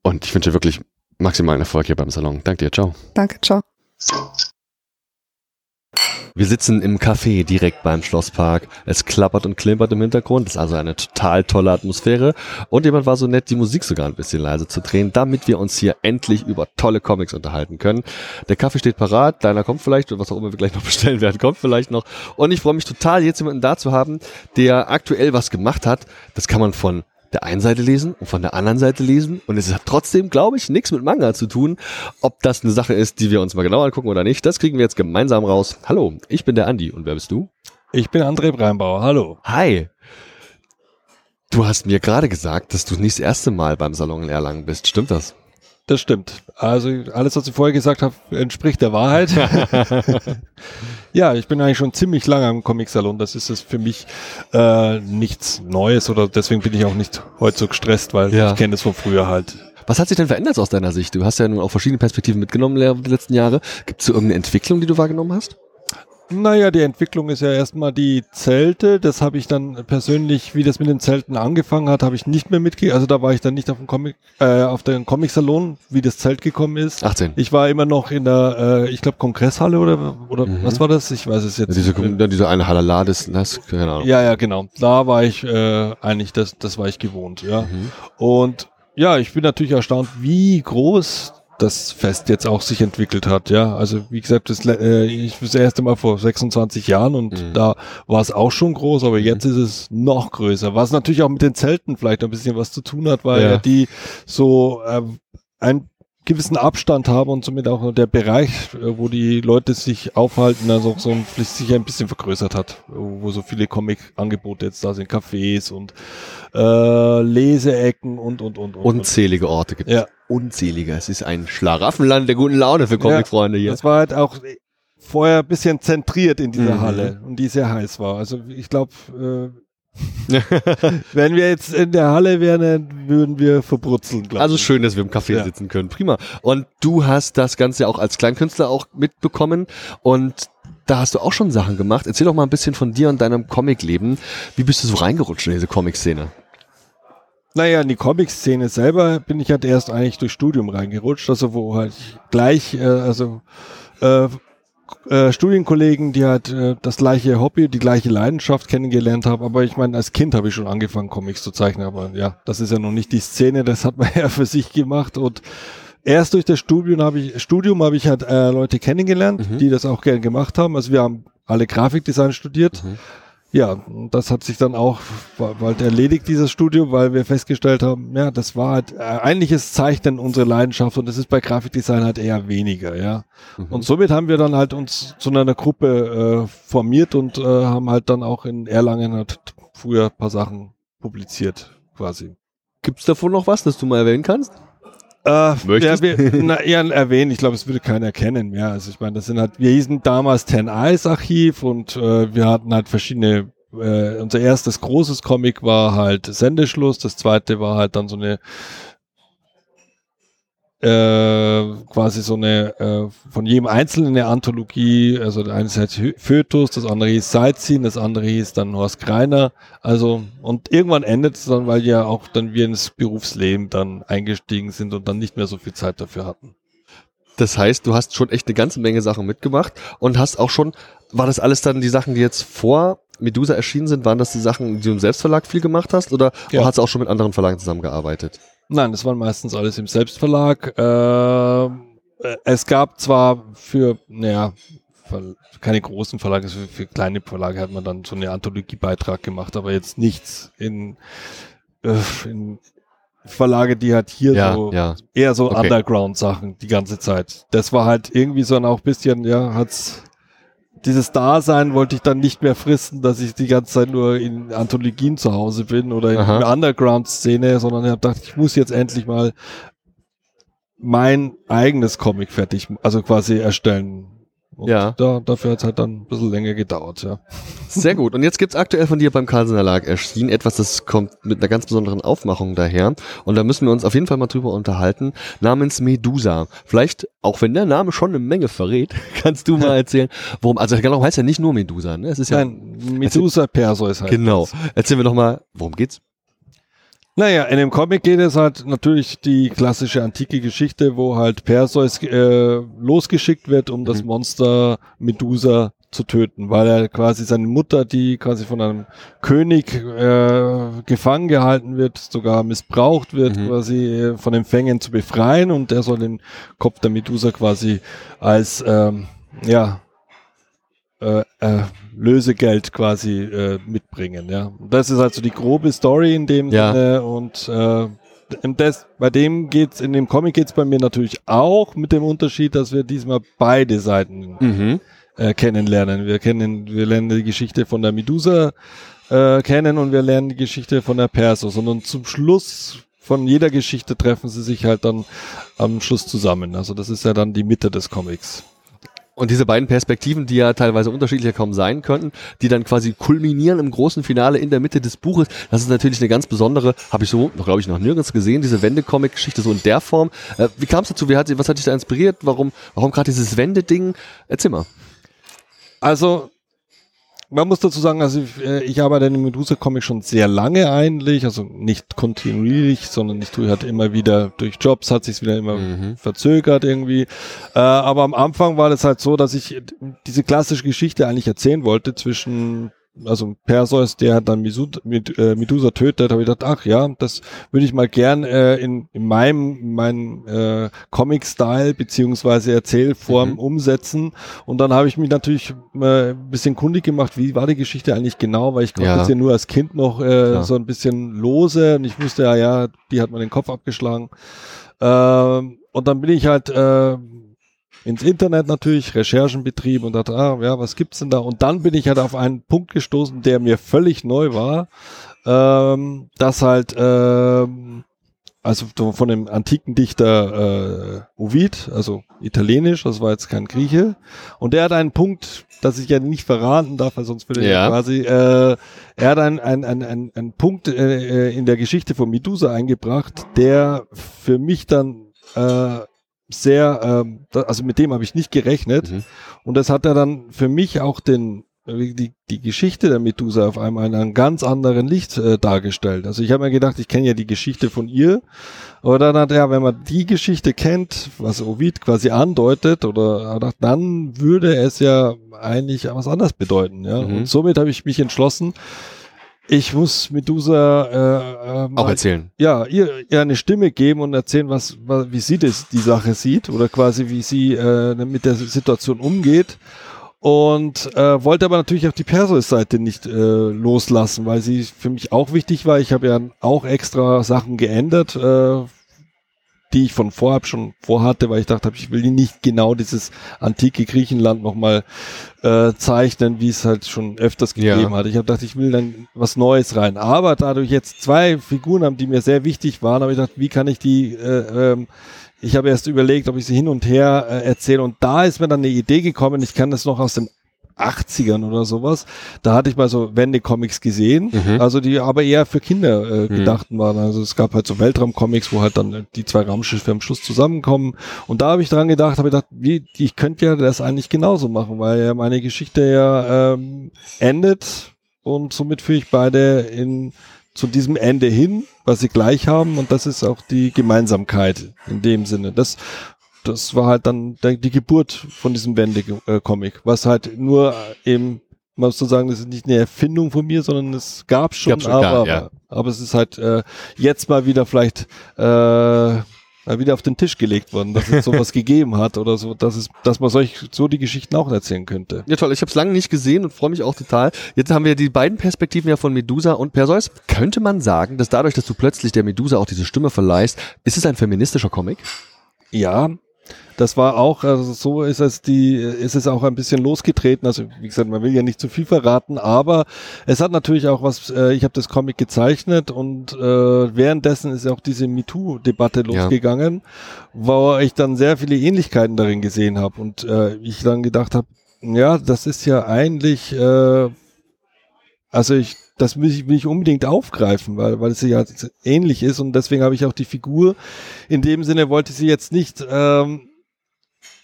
Und ich wünsche dir wirklich maximalen Erfolg hier beim Salon. Danke dir. Ciao. Danke, ciao. Wir sitzen im Café direkt beim Schlosspark. Es klappert und klimpert im Hintergrund. Das ist also eine total tolle Atmosphäre. Und jemand war so nett, die Musik sogar ein bisschen leise zu drehen, damit wir uns hier endlich über tolle Comics unterhalten können. Der Kaffee steht parat, deiner kommt vielleicht, oder was auch immer wir gleich noch [LAUGHS] bestellen werden, kommt vielleicht noch. Und ich freue mich total, jetzt jemanden da zu haben, der aktuell was gemacht hat. Das kann man von der einen Seite lesen und von der anderen Seite lesen. Und es hat trotzdem, glaube ich, nichts mit Manga zu tun. Ob das eine Sache ist, die wir uns mal genau angucken oder nicht, das kriegen wir jetzt gemeinsam raus. Hallo, ich bin der Andi. Und wer bist du? Ich bin André Breinbauer. Hallo. Hi. Du hast mir gerade gesagt, dass du nicht das erste Mal beim Salon in Erlangen bist. Stimmt das? Das stimmt. Also alles, was ich vorher gesagt habe, entspricht der Wahrheit. [LAUGHS] ja, ich bin eigentlich schon ziemlich lange am Comic-Salon. Das ist es für mich äh, nichts Neues oder deswegen bin ich auch nicht heute so gestresst, weil Ja. ich kenne es von früher halt. Was hat sich denn verändert aus deiner Sicht? Du hast ja nun auch verschiedene Perspektiven mitgenommen die letzten Jahre. Gibt es so irgendeine Entwicklung, die du wahrgenommen hast? Naja, die Entwicklung ist ja erstmal die Zelte. Das habe ich dann persönlich, wie das mit den Zelten angefangen hat, habe ich nicht mehr mitgekriegt. Also da war ich dann nicht auf dem Comic, äh, auf dem Comic-Salon, wie das Zelt gekommen ist. 18. Ich war immer noch in der, äh, ich glaube, Kongresshalle oder, oder Mhm. was war das? Ich weiß es jetzt Diese, nicht diese eine Halala, das, das, keine Ahnung. Ja, ja, genau. Da war ich äh, eigentlich, das, das war ich gewohnt, ja. Mhm. Und ja, ich bin natürlich erstaunt, wie groß das Fest jetzt auch sich entwickelt hat, ja. Also wie gesagt, das, äh, ich das erste Mal vor 26 Jahren und Mhm. da war es auch schon groß, aber jetzt ist es noch größer. Was natürlich auch mit den Zelten vielleicht ein bisschen was zu tun hat, weil Ja. ja. die so äh, einen gewissen Abstand haben und somit auch der Bereich, äh, wo die Leute sich aufhalten, also auch so ein, sich ein bisschen vergrößert hat, wo wo so viele Comic-Angebote jetzt da sind, Cafés und äh, Leseecken und und und und. Unzählige Orte gibt es. Ja. Unzählige. Es ist ein Schlaraffenland der guten Laune für Comicfreunde hier. Das war halt auch vorher ein bisschen zentriert in dieser Mhm. Halle und die sehr heiß war. Also ich glaube, äh, [LAUGHS] wenn wir jetzt in der Halle wären, dann würden wir verbrutzeln, glaube Also schön, dass wir im Café Ja. sitzen können. Prima. Und du hast das Ganze auch als Kleinkünstler auch mitbekommen und da hast du auch schon Sachen gemacht. Erzähl doch mal ein bisschen von dir und deinem Comic-Leben. Wie bist du so reingerutscht in diese Comic-Szene? Naja, in die Comic-Szene selber bin ich halt erst eigentlich durch Studium reingerutscht, also wo halt gleich, äh, also äh, äh, Studienkollegen, die halt äh, das gleiche Hobby, die gleiche Leidenschaft kennengelernt haben. Aber ich meine, als Kind habe ich schon angefangen, Comics zu zeichnen. Aber ja, das ist ja noch nicht die Szene, das hat man [LAUGHS] ja für sich gemacht. Und erst durch das Studium habe ich, Studium habe ich halt äh, Leute kennengelernt, Mhm. die das auch gern gemacht haben. Also wir haben alle Grafikdesign studiert. Mhm. Ja, das hat sich dann auch bald erledigt, dieses Studium, weil wir festgestellt haben, ja, das war halt, äh, eigentlich ist Zeichnen unsere Leidenschaft und das ist bei Grafikdesign halt eher weniger, ja. Mhm. Und somit haben wir dann halt uns zu einer Gruppe äh, formiert und äh, haben halt dann auch in Erlangen halt früher ein paar Sachen publiziert, quasi. Gibt's davon noch was, das du mal erwähnen kannst? Äh, Möchtest? Ja, wir, na, eher erwähnen, ich glaube, es würde keiner kennen mehr. Also ich meine, das sind halt, wir hießen damals Ten Eyes Archiv und äh, wir hatten halt verschiedene, äh, unser erstes großes Comic war halt Sendeschluss, das zweite war halt dann so eine quasi so eine äh, von jedem Einzelnen eine Anthologie, also der eine heißt Hö- Fötus, das andere hieß Sightseeing, das andere hieß dann Horst Greiner, also und irgendwann endet es dann, weil ja auch dann wir ins Berufsleben dann eingestiegen sind und dann nicht mehr so viel Zeit dafür hatten. Das heißt, du hast schon echt eine ganze Menge Sachen mitgemacht und hast auch schon, war das alles dann die Sachen, die jetzt vor Medusa erschienen sind, waren das die Sachen, die du im Selbstverlag viel gemacht hast oder Ja. hast du auch schon mit anderen Verlagen zusammengearbeitet? Nein, das waren meistens alles im Selbstverlag. Ähm, äh, es gab zwar für, naja, keine großen Verlage, für, für kleine Verlage hat man dann so eine Anthologiebetrag gemacht, aber jetzt nichts in, in Verlage, die halt hier Ja, so ja. eher so Okay. Underground-Sachen die ganze Zeit. Das war halt irgendwie so ein auch bisschen, ja, hat's dieses Dasein wollte ich dann nicht mehr fristen, dass ich die ganze Zeit nur in Anthologien zu Hause bin oder in Aha. der Underground-Szene, sondern ich habe gedacht, ich muss jetzt endlich mal mein eigenes Comic fertig, also quasi erstellen. Und Ja. Da, dafür hat es halt dann ein bisschen länger gedauert, ja. Sehr gut. Und jetzt gibt's aktuell von dir beim Carlsener Lag erschienen etwas, das kommt mit einer ganz besonderen Aufmachung daher. Und da müssen wir uns auf jeden Fall mal drüber unterhalten, namens Medusa. Vielleicht, auch wenn der Name schon eine Menge verrät, [LAUGHS] kannst du mal [LAUGHS] erzählen, worum, also genau heißt ja nicht nur Medusa, ne? Es ist ja, Nein, [LAUGHS] Medusa Perseus halt. genau. Erzähl mir doch mal, worum geht's? Naja, in dem Comic geht es halt natürlich die klassische antike Geschichte, wo halt Perseus äh, losgeschickt wird, um das Mhm. Monster Medusa zu töten, weil er quasi seine Mutter, die quasi von einem König äh, gefangen gehalten wird, sogar missbraucht wird, Mhm. quasi äh, von den Fängen zu befreien und er soll den Kopf der Medusa quasi als ähm, ja äh, äh, Lösegeld quasi äh, mitbringen. Ja, Und das ist also die grobe Story in dem Ja. Sinne und äh, in des, bei dem geht's in dem Comic geht's bei mir natürlich auch mit dem Unterschied, dass wir diesmal beide Seiten Mhm. äh, kennenlernen. Wir kennen, wir lernen die Geschichte von der Medusa äh, kennen und wir lernen die Geschichte von der Perso. Sondern zum Schluss von jeder Geschichte treffen sie sich halt dann am Schluss zusammen. Also das ist ja dann die Mitte des Comics. Und diese beiden Perspektiven, die ja teilweise unterschiedlicher kaum sein könnten, die dann quasi kulminieren im großen Finale in der Mitte des Buches, das ist natürlich eine ganz besondere, habe ich so, glaube ich, noch nirgends gesehen, diese Wende-Comic-Geschichte so in der Form. Äh, wie kam es dazu? Wie hat, was hat dich da inspiriert? Warum, warum gerade dieses Wende-Ding? Erzähl mal. Also, man muss dazu sagen, also ich, äh, ich arbeite in dem Medusa-Comic schon sehr lange eigentlich, also nicht kontinuierlich, sondern ich tue halt immer wieder, durch Jobs hat sich wieder immer Mhm. verzögert irgendwie. Äh, aber am Anfang war das halt so, dass ich diese klassische Geschichte eigentlich erzählen wollte zwischen also Perseus, der dann mit, äh, Medusa tötet, habe ich gedacht, ach ja, das würde ich mal gern äh, in, in meinem, in meinem äh, Comic-Style beziehungsweise Erzählform Mhm. umsetzen. Und dann habe ich mich natürlich äh, ein bisschen kundig gemacht, wie war die Geschichte eigentlich genau, weil ich konnte Ja. das ja nur als Kind noch äh, so ein bisschen lose und ich wusste ja, ja, die hat mir den Kopf abgeschlagen. Ähm, und dann bin ich halt äh, ins Internet natürlich, Recherchen betrieben und dachte, ah, ja, was gibt's denn da? Und dann bin ich halt auf einen Punkt gestoßen, der mir völlig neu war, ähm, dass halt, ähm, also so von dem antiken Dichter äh, Ovid, also italienisch, das war jetzt kein Grieche, und der hat einen Punkt, das ich ja nicht verraten darf, weil sonst würde Ja. er quasi, äh, er hat einen, einen, einen, einen, einen Punkt äh, in der Geschichte von Medusa eingebracht, der für mich dann äh, sehr, ähm, da, also mit dem habe ich nicht gerechnet. Mhm. Und das hat er dann für mich auch den, äh, die, die Geschichte der Medusa auf einmal in einem ganz anderen Licht äh, dargestellt. Also ich habe mir gedacht, ich kenne ja die Geschichte von ihr. Aber dann hat er, wenn man die Geschichte kennt, was Ovid quasi andeutet, oder er dann würde es ja eigentlich was anderes bedeuten. Ja? Mhm. Und somit habe ich mich entschlossen, ich muss Medusa äh, äh, Auch erzählen. ja, ihr, ihr eine Stimme geben und erzählen, was, was wie sie das, die Sache sieht oder quasi wie sie äh, mit der Situation umgeht. Und äh, wollte aber natürlich auch die Perseus-Seite nicht äh, loslassen, weil sie für mich auch wichtig war. Ich habe ja auch extra Sachen geändert, äh, die ich von vorab schon vorhatte, weil ich dachte, ich will nicht genau dieses antike Griechenland nochmal äh, zeichnen, wie es halt schon öfters Ja. gegeben hat. Ich habe gedacht, ich will dann was Neues rein. Aber dadurch jetzt zwei Figuren haben, die mir sehr wichtig waren, habe ich gedacht, wie kann ich die äh, ähm, ich habe erst überlegt, ob ich sie hin und her äh, erzähle und da ist mir dann eine Idee gekommen, ich kann das noch aus den 80ern oder sowas. Da hatte ich mal so Wende-Comics gesehen, Mhm. also die aber eher für Kinder äh, Mhm. gedachten waren. Also es gab halt so Weltraum-Comics, wo halt dann die zwei Raumschiffe am Schluss zusammenkommen. Und da habe ich dran gedacht, habe gedacht, wie, ich könnte ja das eigentlich genauso machen, weil ja meine Geschichte ja ähm, endet und somit führe ich beide in zu diesem Ende hin, was sie gleich haben und das ist auch die Gemeinsamkeit in dem Sinne. Das das war halt dann die Geburt von diesem Wende-Comic, was halt nur eben, man muss so sagen, das ist nicht eine Erfindung von mir, sondern es gab schon, schon, aber, klar, ja. aber es ist halt äh, jetzt mal wieder vielleicht äh, mal wieder auf den Tisch gelegt worden, dass es sowas [LAUGHS] gegeben hat oder so, dass es, dass man solch so die Geschichten auch erzählen könnte. Ja, toll. Ich habe es lange nicht gesehen und freue mich auch total. Jetzt haben wir die beiden Perspektiven ja von Medusa und Perseus. Könnte man sagen, dass dadurch, dass du plötzlich der Medusa auch diese Stimme verleihst, ist es ein feministischer Comic? Ja, das war auch, also so ist es die, ist es auch ein bisschen losgetreten. Also wie gesagt, man will ja nicht zu viel verraten, aber es hat natürlich auch was, äh, ich habe das Comic gezeichnet und äh, währenddessen ist auch diese MeToo-Debatte Ja. losgegangen, wo ich dann sehr viele Ähnlichkeiten darin gesehen habe und äh, ich dann gedacht habe, ja, das ist ja eigentlich, äh, also ich, das will ich, will ich unbedingt aufgreifen, weil, weil es ja ähnlich ist und deswegen habe ich auch die Figur in dem Sinne wollte sie jetzt nicht ähm,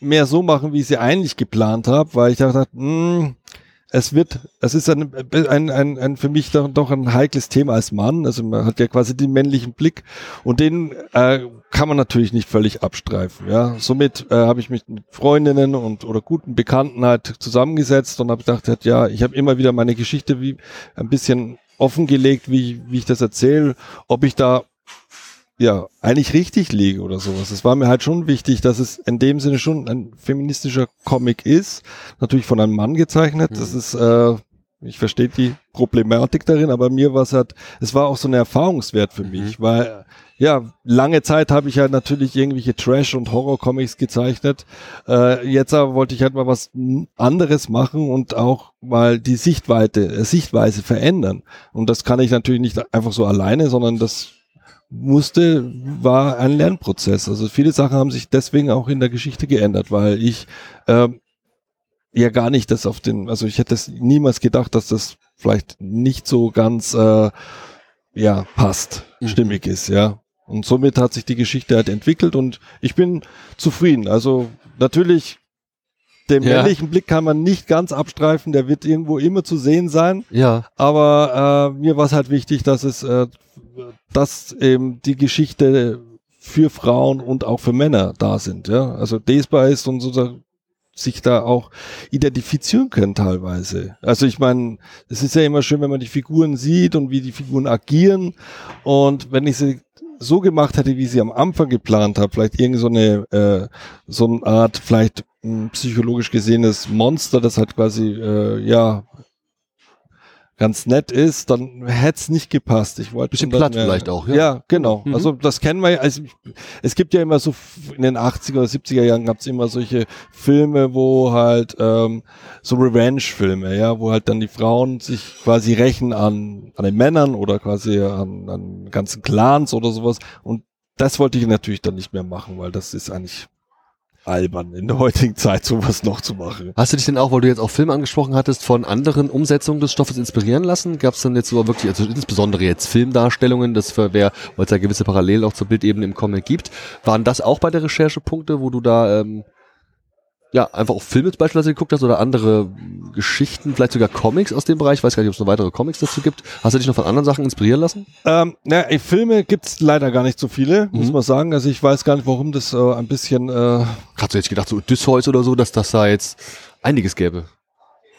mehr so machen, wie ich sie eigentlich geplant habe, weil ich dachte, mh, es wird, es ist ein, ein, ein, ein für mich doch, doch ein heikles Thema als Mann. Also man hat ja quasi den männlichen Blick und den äh, kann man natürlich nicht völlig abstreifen. Ja, somit äh, habe ich mich mit Freundinnen und oder guten Bekannten halt zusammengesetzt und habe gedacht, halt, ja, ich habe immer wieder meine Geschichte wie ein bisschen offengelegt, wie, wie ich das erzähle, ob ich da ja, eigentlich richtig liege oder sowas. Es war mir halt schon wichtig, dass es in dem Sinne schon ein feministischer Comic ist. Natürlich von einem Mann gezeichnet. Mhm. Das ist, äh, ich verstehe die Problematik darin, aber mir war es halt, es war auch so ein Erfahrungswert für mhm. mich, weil ja, lange Zeit habe ich halt natürlich irgendwelche Trash- und Horror-Comics gezeichnet. Äh, jetzt aber wollte ich halt mal was anderes machen und auch mal die Sichtweite, äh, Sichtweise verändern. Und das kann ich natürlich nicht einfach so alleine, sondern das musste, war ein Lernprozess. Also viele Sachen haben sich deswegen auch in der Geschichte geändert, weil ich äh, ja gar nicht das auf den, also ich hätte es niemals gedacht, dass das vielleicht nicht so ganz äh, ja passt, mhm. stimmig ist, ja. Und somit hat sich die Geschichte halt entwickelt und ich bin zufrieden. Also natürlich den ja. männlichen Blick kann man nicht ganz abstreifen, der wird irgendwo immer zu sehen sein. Ja. Aber äh, mir war es halt wichtig, dass es, äh, dass eben die Geschichte für Frauen und auch für Männer da sind. Ja, also lesbar ist und so sich da auch identifizieren können teilweise. Also ich meine, es ist ja immer schön, wenn man die Figuren sieht und wie die Figuren agieren. Und wenn ich sie so gemacht hätte, wie sie am Anfang geplant habe, vielleicht irgend so eine äh, so eine Art vielleicht psychologisch gesehenes Monster, das halt quasi äh, ja ganz nett ist, dann hätte es nicht gepasst. Ich wollte bisschen platt mehr, vielleicht auch, ja. Ja, genau. Mhm. Also das kennen wir ja. Also es gibt ja immer so in den 80er oder 70er Jahren gab es immer solche Filme, wo halt ähm, so Revenge-Filme, ja, wo halt dann die Frauen sich quasi rächen an an den Männern oder quasi an, an ganzen Clans oder sowas. Und das wollte ich natürlich dann nicht mehr machen, weil das ist eigentlich albern, in der heutigen Zeit sowas noch zu machen. Hast du dich denn auch, weil du jetzt auch Filme angesprochen hattest, von anderen Umsetzungen des Stoffes inspirieren lassen? Gab es dann jetzt so wirklich, also insbesondere jetzt Filmdarstellungen, das wer, weil es ja gewisse Parallelen auch zur Bildebene im Comic gibt, waren das auch bei der Recherche Punkte, wo du da ähm, ja, einfach auch Filme beispielsweise geguckt hast oder andere Geschichten, vielleicht sogar Comics aus dem Bereich. Ich weiß gar nicht, ob es noch weitere Comics dazu gibt. Hast du dich noch von anderen Sachen inspirieren lassen? Ähm, na, Filme gibt's leider gar nicht so viele, mhm. muss man sagen. Also ich weiß gar nicht, warum das äh, ein bisschen... Äh Hast du jetzt gedacht, so Odysseus oder so, dass das da jetzt einiges gäbe?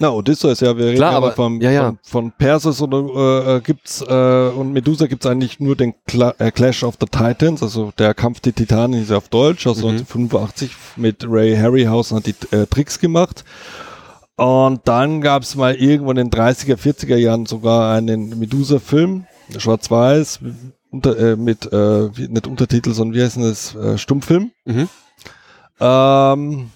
Na, Odysseus, ja, wir Klar, reden aber, vom, ja, ja. Von, von Perseus oder, äh, gibt's äh, und Medusa gibt's eigentlich nur den Cla äh, Clash of the Titans, also der Kampf der Titanen ist ja auf Deutsch, also mhm. 1985 mit Ray Harryhausen hat die äh, Tricks gemacht. Und dann gab's mal irgendwann in den 30er, 40er Jahren sogar einen Medusa-Film, schwarz-weiß, unter, äh, mit, äh, nicht Untertitel, sondern wie heißt das, äh, Stummfilm. Mhm. Ähm,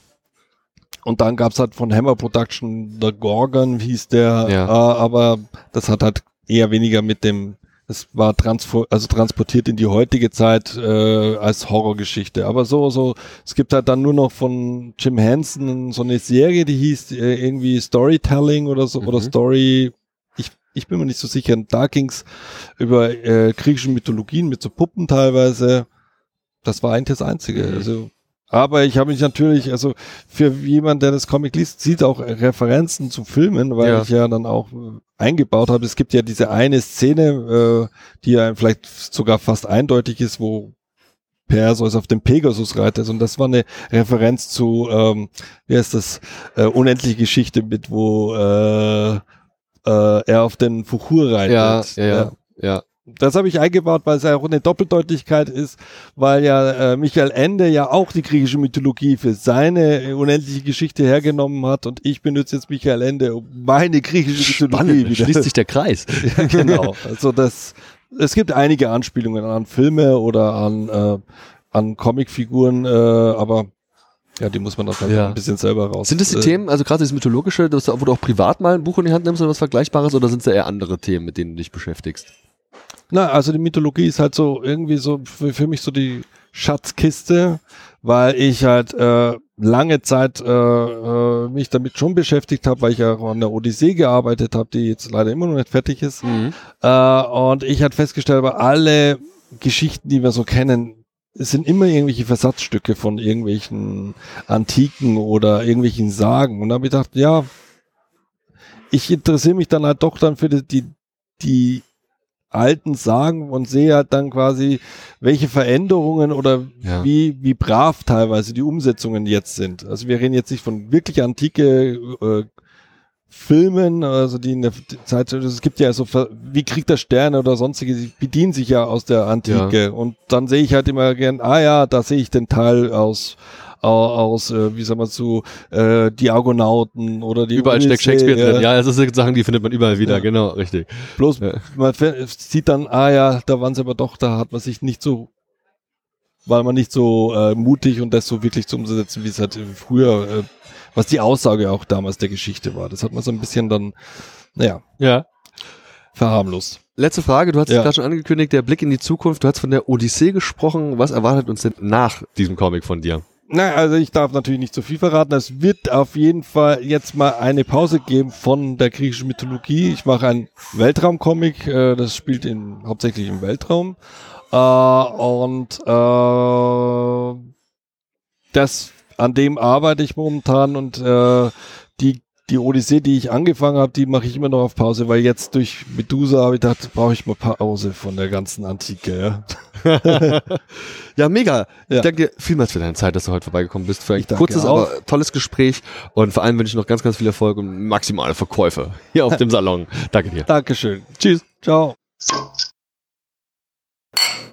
und dann gab's halt von Hammer Production The Gorgon, hieß der, ja. äh, aber das hat halt eher weniger mit dem, es war transfer also transportiert in die heutige Zeit äh, als Horrorgeschichte. Aber so, so, es gibt halt dann nur noch von Jim Henson so eine Serie, die hieß äh, irgendwie Storytelling oder so, mhm. oder Story, ich, ich bin mir nicht so sicher. Da ging's über äh, griechische Mythologien mit so Puppen teilweise. Das war eigentlich das Einzige. Mhm. Also aber ich habe mich natürlich, also für jemand, der das Comic liest, sieht auch Referenzen zu Filmen, weil ja. ich ja dann auch äh, eingebaut habe. Es gibt ja diese eine Szene, äh, die ja vielleicht sogar fast eindeutig ist, wo Perseus auf dem Pegasus reitet. Und das war eine Referenz zu, ähm, wie heißt das, äh, unendliche Geschichte mit, wo äh, äh, er auf den Fuchur reitet. Ja, ja, ja. ja. Das habe ich eingebaut, weil es ja auch eine Doppeldeutigkeit ist, weil ja äh, Michael Ende ja auch die griechische Mythologie für seine unendliche Geschichte hergenommen hat und ich benutze jetzt Michael Ende um meine griechische Spannend, Mythologie wieder. schließt sich der Kreis. [LAUGHS] ja, genau. [LAUGHS] Also das, es gibt einige Anspielungen an Filme oder an, äh, an Comicfiguren, äh, aber ja, die muss man auch ja. ein bisschen selber raus. Sind das die äh, Themen, also gerade das Mythologische, dass du, wo du auch privat mal ein Buch in die Hand nimmst oder was Vergleichbares, oder sind es eher andere Themen, mit denen du dich beschäftigst? Na, also die Mythologie ist halt so irgendwie so für, für mich so die Schatzkiste, weil ich halt äh, lange Zeit äh, äh, mich damit schon beschäftigt habe, weil ich ja auch an der Odyssee gearbeitet habe, die jetzt leider immer noch nicht fertig ist. Mhm. Äh, und ich halt festgestellt habe, alle Geschichten, die wir so kennen, sind immer irgendwelche Versatzstücke von irgendwelchen Antiken oder irgendwelchen Sagen. Und da habe ich gedacht, ja, ich interessiere mich dann halt doch dann für die, die, die alten Sagen und sehe halt dann quasi, welche Veränderungen oder Ja. wie, wie brav teilweise die Umsetzungen jetzt sind. Also wir reden jetzt nicht von wirklich antike äh, Filmen, also die in der Zeit, es gibt ja so, wie Krieg der Sterne oder sonstige, die bedienen sich ja aus der Antike. Und dann sehe ich halt immer gern, ah ja, da sehe ich den Teil aus, au- aus, äh, wie sagen wir so, äh, die Argonauten oder die Überall steckt Odyssee, Shakespeare drin. Ja, das sind Sachen, die findet man überall wieder. Ja. Genau, richtig. Bloß Ja. man sieht dann, ah ja, da waren sie aber doch, da hat man sich nicht so, war man nicht so äh, mutig und das so wirklich zu umsetzen, wie es halt früher, äh, was die Aussage auch damals der Geschichte war. Das hat man so ein bisschen dann, naja, Ja. verharmlost. Letzte Frage, du hast es Ja. gerade schon angekündigt, der Blick in die Zukunft. Du hast von der Odyssee gesprochen. Was erwartet uns denn nach diesem Comic von dir? Na, also ich darf natürlich nicht zu viel verraten. Es wird auf jeden Fall jetzt mal eine Pause geben von der griechischen Mythologie. Ich mache einen Weltraumcomic, äh, das spielt in, hauptsächlich im Weltraum. Äh, und äh, das, an dem arbeite ich momentan und äh, die Odyssee, die ich angefangen habe, die mache ich immer noch auf Pause, weil jetzt durch Medusa habe ich gedacht, brauche ich mal Pause von der ganzen Antike. Ja. [LAUGHS] Ja, mega. Ich Ja. danke dir vielmals für deine Zeit, dass du heute vorbeigekommen bist. Für ein Ich kurzes, auch. aber tolles Gespräch. Und vor allem wünsche ich noch ganz, ganz viel Erfolg und maximale Verkäufe hier auf dem [LAUGHS] Salon. Danke dir. Dankeschön. Tschüss. Ciao.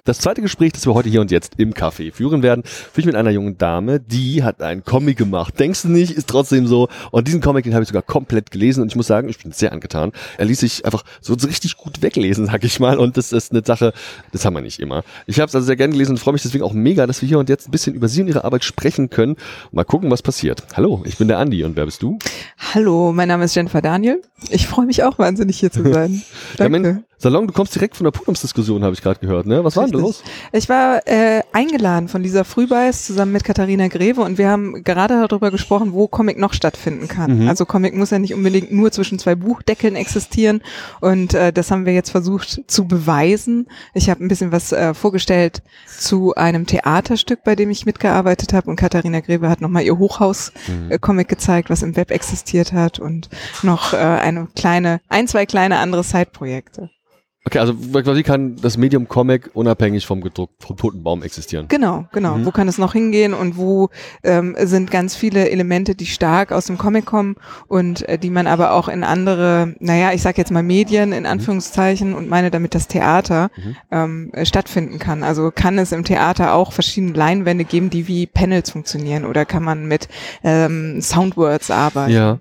Das zweite Gespräch, das wir heute hier und jetzt im Café führen werden, führe ich mit einer jungen Dame, die hat einen Comic gemacht. Denkst du nicht, ist trotzdem so. Und diesen Comic, den habe ich sogar komplett gelesen und ich muss sagen, ich bin sehr angetan. Er ließ sich einfach so richtig gut weglesen, sag ich mal. Und das ist eine Sache, das haben wir nicht immer. Ich habe es also sehr gerne gelesen und freue mich deswegen auch mega, dass wir hier und jetzt ein bisschen über sie und ihre Arbeit sprechen können. Mal gucken, was passiert. Hallo, ich bin der Andi und wer bist du? Hallo, mein Name ist Jennifer Daniel. Ich freue mich auch wahnsinnig hier zu sein. [LAUGHS] Ja, Danke. Salon, du kommst direkt von der Podiumsdiskussion, habe ich gerade gehört. Ne? Was war denn los? Ich war äh, eingeladen von Lisa Frühbeiß zusammen mit Katharina Greve und wir haben gerade darüber gesprochen, wo Comic noch stattfinden kann. Mhm. Also Comic muss ja nicht unbedingt nur zwischen zwei Buchdeckeln existieren und äh, das haben wir jetzt versucht zu beweisen. Ich habe ein bisschen was äh, vorgestellt zu einem Theaterstück, bei dem ich mitgearbeitet habe und Katharina Greve hat nochmal ihr Hochhaus-Comic gezeigt, was im Web existiert hat und noch äh, eine kleine, ein, zwei kleine andere Side-Projekte. Okay, also quasi kann das Medium Comic unabhängig vom gedruckt, vom toten Baum existieren. Genau, genau. Mhm. Wo kann es noch hingehen und wo ähm, sind ganz viele Elemente, die stark aus dem Comic kommen und äh, die man aber auch in andere, naja, ich sag jetzt mal Medien in Anführungszeichen und meine damit das Theater Mhm. ähm, äh, stattfinden kann. Also kann es im Theater auch verschiedene Leinwände geben, die wie Panels funktionieren oder kann man mit ähm, Soundwords arbeiten? Ja.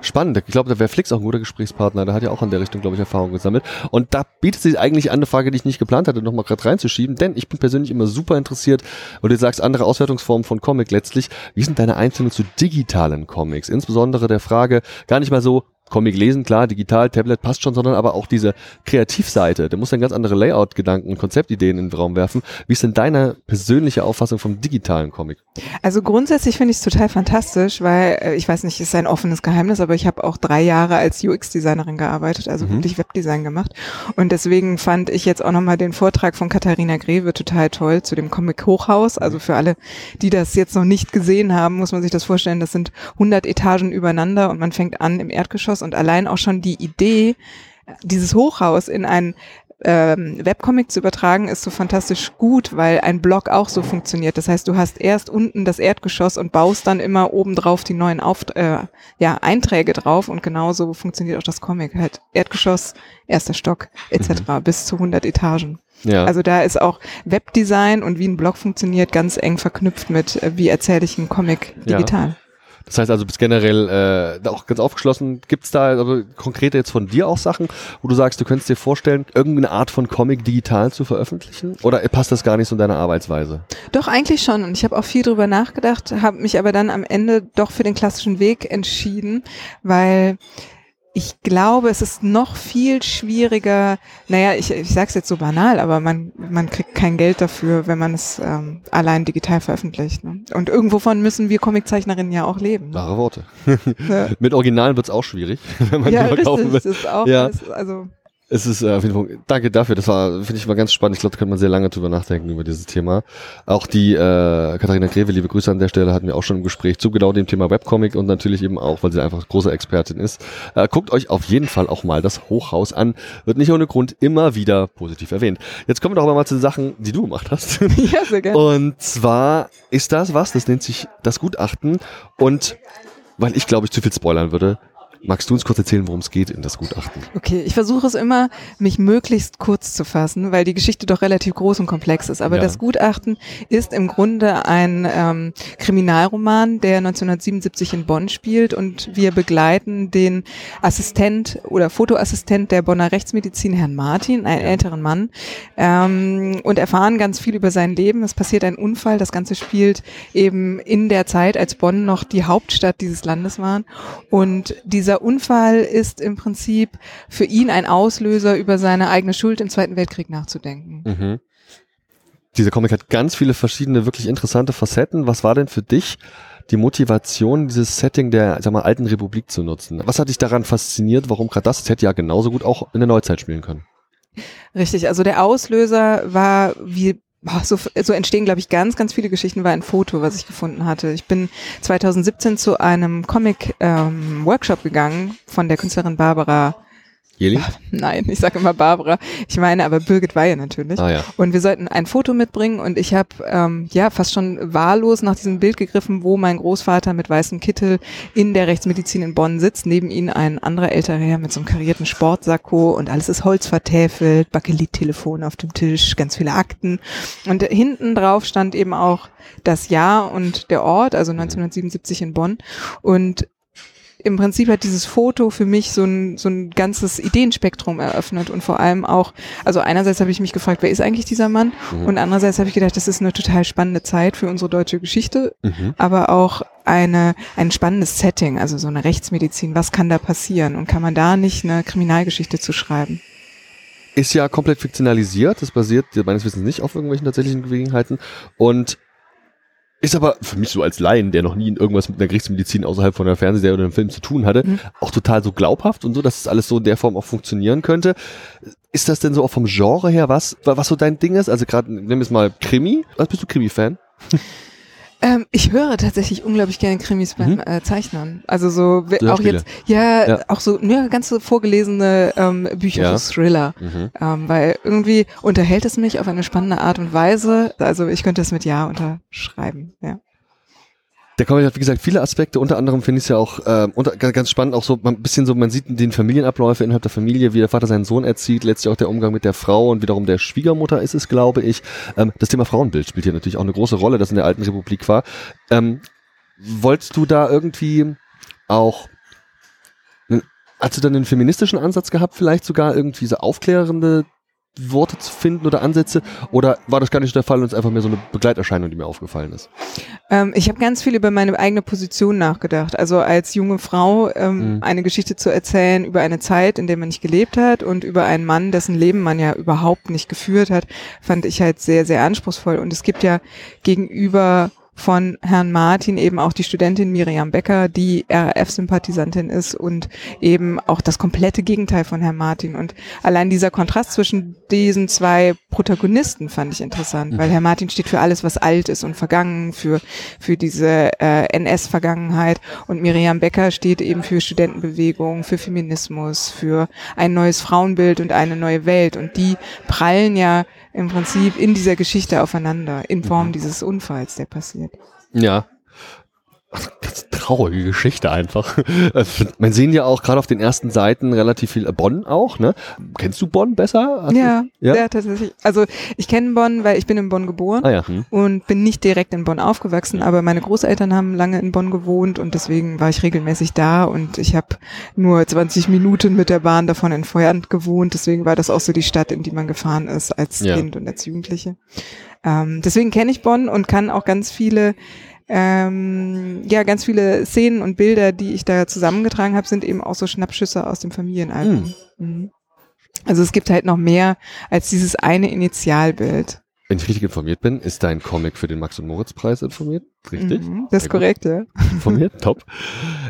Spannend. Ich glaube, da wäre Flix auch ein guter Gesprächspartner. Der hat ja auch in der Richtung, glaube ich, Erfahrung gesammelt. Und da bietet sich eigentlich an, eine Frage, die ich nicht geplant hatte, nochmal gerade reinzuschieben. Denn ich bin persönlich immer super interessiert, weil du sagst, andere Auswertungsformen von Comic letztlich. Wie sind deine Einstellungen zu digitalen Comics? Insbesondere der Frage, gar nicht mal so, Comic lesen, klar, digital, Tablet passt schon, sondern aber auch diese Kreativseite. Der muss dann ganz andere Layout-Gedanken und Konzeptideen in den Raum werfen. Wie ist denn deine persönliche Auffassung vom digitalen Comic? Also grundsätzlich finde ich es total fantastisch, weil äh, ich weiß nicht, ist ein offenes Geheimnis, aber ich habe auch drei Jahre als UX-Designerin gearbeitet, also Mhm. wirklich Webdesign gemacht. Und deswegen fand ich jetzt auch nochmal den Vortrag von Katharina Greve total toll zu dem Comic Hochhaus. Also für alle, die das jetzt noch nicht gesehen haben, muss man sich das vorstellen, das sind 100 Etagen übereinander und man fängt an im Erdgeschoss und allein auch schon die Idee, dieses Hochhaus in ein ähm, Webcomic zu übertragen, ist so fantastisch gut, weil ein Blog auch so funktioniert. Das heißt, du hast erst unten das Erdgeschoss und baust dann immer obendrauf die neuen Auf äh, ja, Einträge drauf und genauso funktioniert auch das Comic. Halt Erdgeschoss, erster Stock etc. bis zu 100 Etagen. Ja. Also da ist auch Webdesign und wie ein Blog funktioniert ganz eng verknüpft mit, äh, wie erzähle ich einen Comic Ja. Das heißt also, bist generell äh, auch ganz aufgeschlossen. Gibt's da also konkrete jetzt von dir auch Sachen, wo du sagst, du könntest dir vorstellen, irgendeine Art von Comic digital zu veröffentlichen? Oder passt das gar nicht so in deine Arbeitsweise? Doch, eigentlich schon. Und ich habe auch viel drüber nachgedacht, habe mich aber dann am Ende doch für den klassischen Weg entschieden, weil ich glaube, es ist noch viel schwieriger, naja, ich, ich sage es jetzt so banal, aber man, man kriegt kein Geld dafür, wenn man es ähm, allein digital veröffentlicht. Ne? Und irgendwovon müssen wir Comiczeichnerinnen ja auch leben. Ne? Klare Worte. Ja. [LAUGHS] Mit Originalen wird's auch schwierig, [LAUGHS] wenn man ja, die verkaufen richtig. will. Das ist auch Ja. alles, also Es ist äh, auf jeden Fall, danke dafür, das war, finde ich mal ganz spannend. Ich glaube, da könnte man sehr lange drüber nachdenken über dieses Thema. Auch die äh, Katharina Greve, liebe Grüße an der Stelle, hatten wir auch schon im Gespräch zu genau dem Thema Webcomic und natürlich eben auch, weil sie einfach große Expertin ist. Äh, guckt euch auf jeden Fall auch mal das Hochhaus an. Wird nicht ohne Grund immer wieder positiv erwähnt. Jetzt kommen wir doch aber mal zu den Sachen, die du gemacht hast. [LAUGHS] Ja, sehr gerne. Und zwar ist das was, das nennt sich das Gutachten. Und weil ich glaube, ich zu viel spoilern würde, magst du uns kurz erzählen, worum es geht in das Gutachten? Okay, ich versuche es immer, mich möglichst kurz zu fassen, weil die Geschichte doch relativ groß und komplex ist. Aber Ja. das Gutachten ist im Grunde ein ähm, Kriminalroman, der 1977 in Bonn spielt und wir begleiten den Assistent oder Fotoassistent der Bonner Rechtsmedizin, Herrn Martin, einen älteren Mann, ähm, und erfahren ganz viel über sein Leben. Es passiert ein Unfall, das Ganze spielt eben in der Zeit, als Bonn noch die Hauptstadt dieses Landes war. Und dieser Unfall ist im Prinzip für ihn ein Auslöser, über seine eigene Schuld im Zweiten Weltkrieg nachzudenken. Mhm. Dieser Comic hat ganz viele verschiedene, wirklich interessante Facetten. Was war denn für dich die Motivation, dieses Setting der sag mal, alten Republik zu nutzen? Was hat dich daran fasziniert? Warum gerade das? Das hätte ja genauso gut auch in der Neuzeit spielen können. Richtig, also der Auslöser war wie so, so entstehen, glaube ich, ganz, ganz viele Geschichten, war ein Foto, was ich gefunden hatte. Ich bin 2017 zu einem Comic-Workshop gegangen von der Künstlerin Barbara. Jeli? Nein, ich sage immer Barbara. Ich meine aber Birgit Weihe natürlich. Ah ja. Und wir sollten ein Foto mitbringen und ich habe ähm, ja fast schon wahllos nach diesem Bild gegriffen, wo mein Großvater mit weißem Kittel in der Rechtsmedizin in Bonn sitzt, neben ihm ein anderer älterer Herr mit so einem karierten Sportsacko und alles ist Holz vertäfelt, Bakelittelefon auf dem Tisch, ganz viele Akten und hinten drauf stand eben auch das Jahr und der Ort, also 1977 in Bonn und im Prinzip hat dieses Foto für mich so ein, so ein ganzes Ideenspektrum eröffnet und vor allem auch, also einerseits habe ich mich gefragt, wer ist eigentlich dieser Mann? Mhm. Und andererseits habe ich gedacht, das ist eine total spannende Zeit für unsere deutsche Geschichte, Mhm. aber auch eine, ein spannendes Setting, also so eine Rechtsmedizin. Was kann da passieren? Und kann man da nicht eine Kriminalgeschichte zu schreiben? Ist ja komplett fiktionalisiert. Das basiert meines Wissens nicht auf irgendwelchen tatsächlichen Gelegenheiten. Und ist aber für mich so als Laien, der noch nie in irgendwas mit einer Gerichtsmedizin außerhalb von einer Fernsehserie oder einem Film zu tun hatte, Mhm. auch total so glaubhaft und so, dass es alles so in der Form auch funktionieren könnte. Ist das denn so auch vom Genre her was, was so dein Ding ist? Also gerade, nimm es mal Krimi. Was bist du Krimi-Fan? [LAUGHS] Ähm, ich höre tatsächlich unglaublich gerne Krimis beim Mhm. äh, Zeichnen. Also so auch jetzt, ja, Ja. auch so ja, ganz so vorgelesene ähm, Bücher, Ja. so Thriller. Mhm. Ähm, weil irgendwie unterhält es mich auf eine spannende Art und Weise. Also ich könnte es mit Ja unterschreiben. Ja. Der Comic hat, wie gesagt, viele Aspekte. Unter anderem finde ich es ja auch ähm, unter, ganz, spannend, auch so ein bisschen so, man sieht den Familienabläufe innerhalb der Familie, wie der Vater seinen Sohn erzieht, letztlich auch der Umgang mit der Frau und wiederum der Schwiegermutter ist es, glaube ich. Ähm, das Thema Frauenbild spielt hier natürlich auch eine große Rolle, das in der alten Republik war. Ähm, wolltest du da irgendwie auch, hast du dann einen feministischen Ansatz gehabt, vielleicht sogar irgendwie so aufklärende Worte zu finden oder Ansätze? Oder war das gar nicht der Fall und es ist einfach mehr so eine Begleiterscheinung, die mir aufgefallen ist? Ähm, ich habe ganz viel über meine eigene Position nachgedacht. Also als junge Frau ähm, Mhm. eine Geschichte zu erzählen über eine Zeit, in der man nicht gelebt hat und über einen Mann, dessen Leben man ja überhaupt nicht geführt hat, fand ich halt sehr, sehr anspruchsvoll. Und es gibt ja gegenüber von Herrn Martin eben auch die Studentin Miriam Becker, die RAF-Sympathisantin ist und eben auch das komplette Gegenteil von Herrn Martin. Und allein dieser Kontrast zwischen diesen zwei Protagonisten fand ich interessant, weil Herr Martin steht für alles, was alt ist und vergangen, für, für diese äh, NS-Vergangenheit und Miriam Becker steht eben für Studentenbewegung, für Feminismus, für ein neues Frauenbild und eine neue Welt. Und die prallen ja im Prinzip in dieser Geschichte aufeinander, in Form dieses Unfalls, der passiert. Ja. Ganz traurige Geschichte einfach. Äh, [LAUGHS] Man sehen ja auch gerade auf den ersten Seiten relativ viel äh, Bonn auch, ne? Kennst du Bonn besser? Hast Ja, du, ja. ja, tatsächlich. Also ich kenne Bonn, weil ich bin in Bonn geboren. Ah ja. Hm. und bin nicht direkt in Bonn aufgewachsen, aber meine Großeltern haben lange in Bonn gewohnt und deswegen war ich regelmäßig da und ich habe nur 20 Minuten mit der Bahn davon entfernt gewohnt, deswegen war das auch so die Stadt, in die man gefahren ist als Ja. Kind und als Jugendliche. Ähm, deswegen kenne ich Bonn und kann auch ganz viele ähm, ja, ganz viele Szenen und Bilder, die ich da zusammengetragen habe, sind eben auch so Schnappschüsse aus dem Familienalbum. Mhm. Also es gibt halt noch mehr als dieses eine Initialbild. wenn ich richtig informiert bin, ist dein Comic für den Max- und Moritz-Preis informiert. Richtig? Mhm, das ist korrekt, ja. Informiert? [LAUGHS] Top.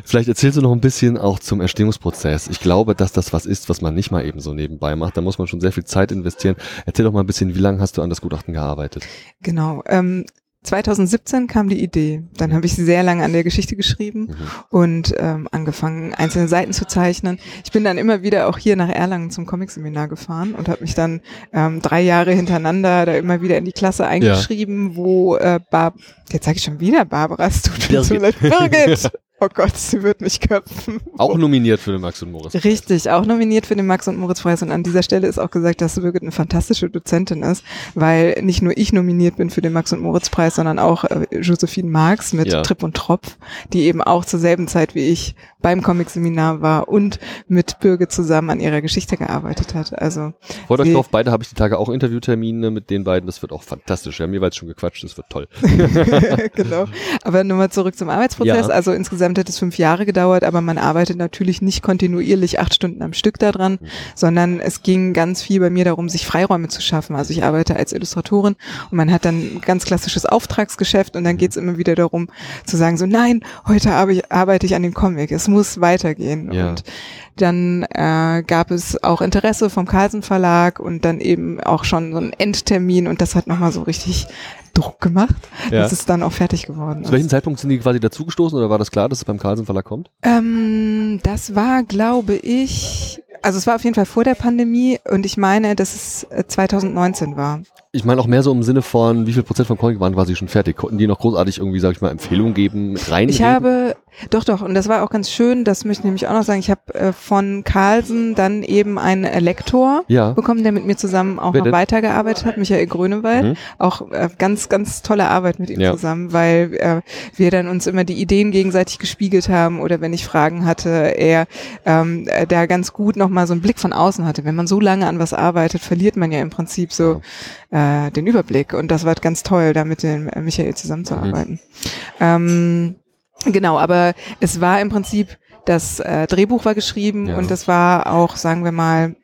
Vielleicht erzählst du noch ein bisschen auch zum Erstehungsprozess. Ich glaube, dass das was ist, was man nicht mal eben so nebenbei macht. Da muss man schon sehr viel Zeit investieren. Erzähl doch mal ein bisschen, wie lange hast du an das Gutachten gearbeitet? Genau. Ähm, 2017 kam die Idee. Dann habe ich sehr lange an der Geschichte geschrieben Mhm. und ähm, angefangen, einzelne Seiten zu zeichnen. Ich bin dann immer wieder auch hier nach Erlangen zum Comic-Seminar gefahren und habe mich dann ähm, drei Jahre hintereinander da immer wieder in die Klasse eingeschrieben, wo äh, Bar jetzt sage ich schon wieder Barbara, es tut mir so leid. Birgit! [LAUGHS] Oh Gott, sie wird mich köpfen. Auch nominiert für den Max und Moritz. Richtig, auch nominiert für den Max und Moritz Preis. Und an dieser Stelle ist auch gesagt, dass Birgit eine fantastische Dozentin ist, weil nicht nur ich nominiert bin für den Max und Moritz Preis, sondern auch äh, Josephine Marx mit Ja. Trip und Tropf, die eben auch zur selben Zeit wie ich beim Comic-Seminar war und mit Birgit zusammen an ihrer Geschichte gearbeitet hat. Also Freut euch drauf, beide habe ich die Tage auch Interviewtermine mit den beiden. Das wird auch fantastisch. Wir haben jeweils schon gequatscht, das wird toll. [LAUGHS] [LAUGHS] genau. Aber nochmal zurück zum Arbeitsprozess. Ja. Also insgesamt hat es fünf Jahre gedauert, aber man arbeitet natürlich nicht kontinuierlich acht Stunden am Stück daran, Mhm. sondern es ging ganz viel bei mir darum, sich Freiräume zu schaffen. Also ich arbeite als Illustratorin und man hat dann ein ganz klassisches Auftragsgeschäft und dann geht es immer wieder darum zu sagen, so nein, heute arbeite ich an dem Comic, es muss weitergehen. Ja. Und dann äh, gab es auch Interesse vom Carlsen Verlag und dann eben auch schon so einen Endtermin und das hat nochmal so richtig Druck gemacht, Ja. dass es dann auch fertig geworden Zu ist. welchem Zeitpunkt sind die quasi dazugestoßen oder war das klar, dass es beim Carlsen Verlag kommt? Ähm, das war, glaube ich, also es war auf jeden Fall vor der Pandemie und ich meine, dass es äh, 2019 war. Ich meine auch mehr so im Sinne von, wie viel Prozent vom Comic waren quasi schon fertig? Konnten die noch großartig irgendwie, sag ich mal, Empfehlungen geben, mit rein? Ich habe, doch, doch, und das war auch ganz schön, das möchte ich nämlich auch noch sagen, ich habe äh, von Carlsen dann eben einen äh, Lektor Ja. bekommen, der mit mir zusammen auch Wer noch denn? weitergearbeitet hat, Michael Grönewald. Mhm. Auch äh, ganz, ganz tolle Arbeit mit ihm Ja. zusammen, weil äh, wir dann uns immer die Ideen gegenseitig gespiegelt haben oder wenn ich Fragen hatte, er ähm, äh, da ganz gut nochmal so einen Blick von außen hatte. Wenn man so lange an was arbeitet, verliert man ja im Prinzip so äh, den Überblick und das war ganz toll, da mit dem äh, Michael zusammenzuarbeiten. Ähm, genau, aber es war im Prinzip, das äh, Drehbuch war geschrieben Ja. und das war auch, sagen wir mal,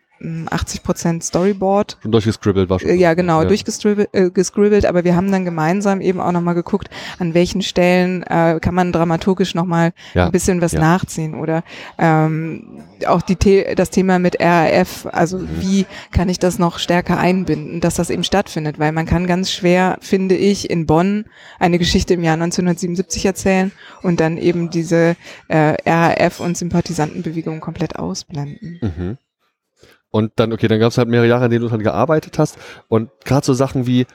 80 Prozent Storyboard. Schon durchgescribbelt war schon. Äh, Ja, genau, durchgescribbelt, äh, aber wir haben dann gemeinsam eben auch nochmal geguckt, an welchen Stellen äh, kann man dramaturgisch nochmal Ja, ein bisschen was ja. nachziehen oder ähm, auch die The das Thema mit RAF, also Mhm. wie kann ich das noch stärker einbinden, dass das eben stattfindet, weil man kann ganz schwer, finde ich, in Bonn eine Geschichte im Jahr 1977 erzählen und dann eben diese äh, RAF und Sympathisantenbewegung komplett ausblenden. Mhm. Und dann, okay, dann gab es halt mehrere Jahre, in denen du dran gearbeitet hast. Und gerade so Sachen wie,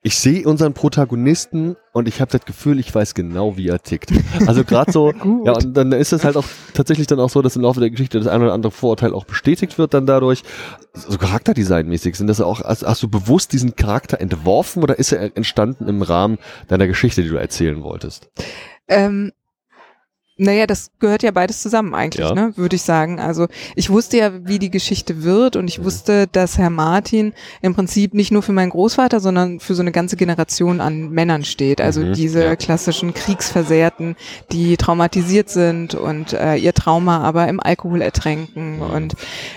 ich sehe unseren Protagonisten und ich habe das Gefühl, ich weiß genau, wie er tickt. Also gerade so, [LAUGHS] ja, und dann ist es halt auch tatsächlich dann auch so, dass im Laufe der Geschichte das ein oder andere Vorurteil auch bestätigt wird dann dadurch. So Charakterdesignmäßig sind das auch, hast, hast du bewusst diesen Charakter entworfen oder ist er entstanden im Rahmen deiner Geschichte, die du erzählen wolltest? Ähm, naja, das gehört ja beides zusammen eigentlich, Ja. ne, würde ich sagen. Also ich wusste ja, wie die Geschichte wird und ich wusste, dass Herr Martin im Prinzip nicht nur für meinen Großvater, sondern für so eine ganze Generation an Männern steht. Also Mhm, diese ja. klassischen Kriegsversehrten, die traumatisiert sind und äh, ihr Trauma aber im Alkohol ertränken. Mhm. Und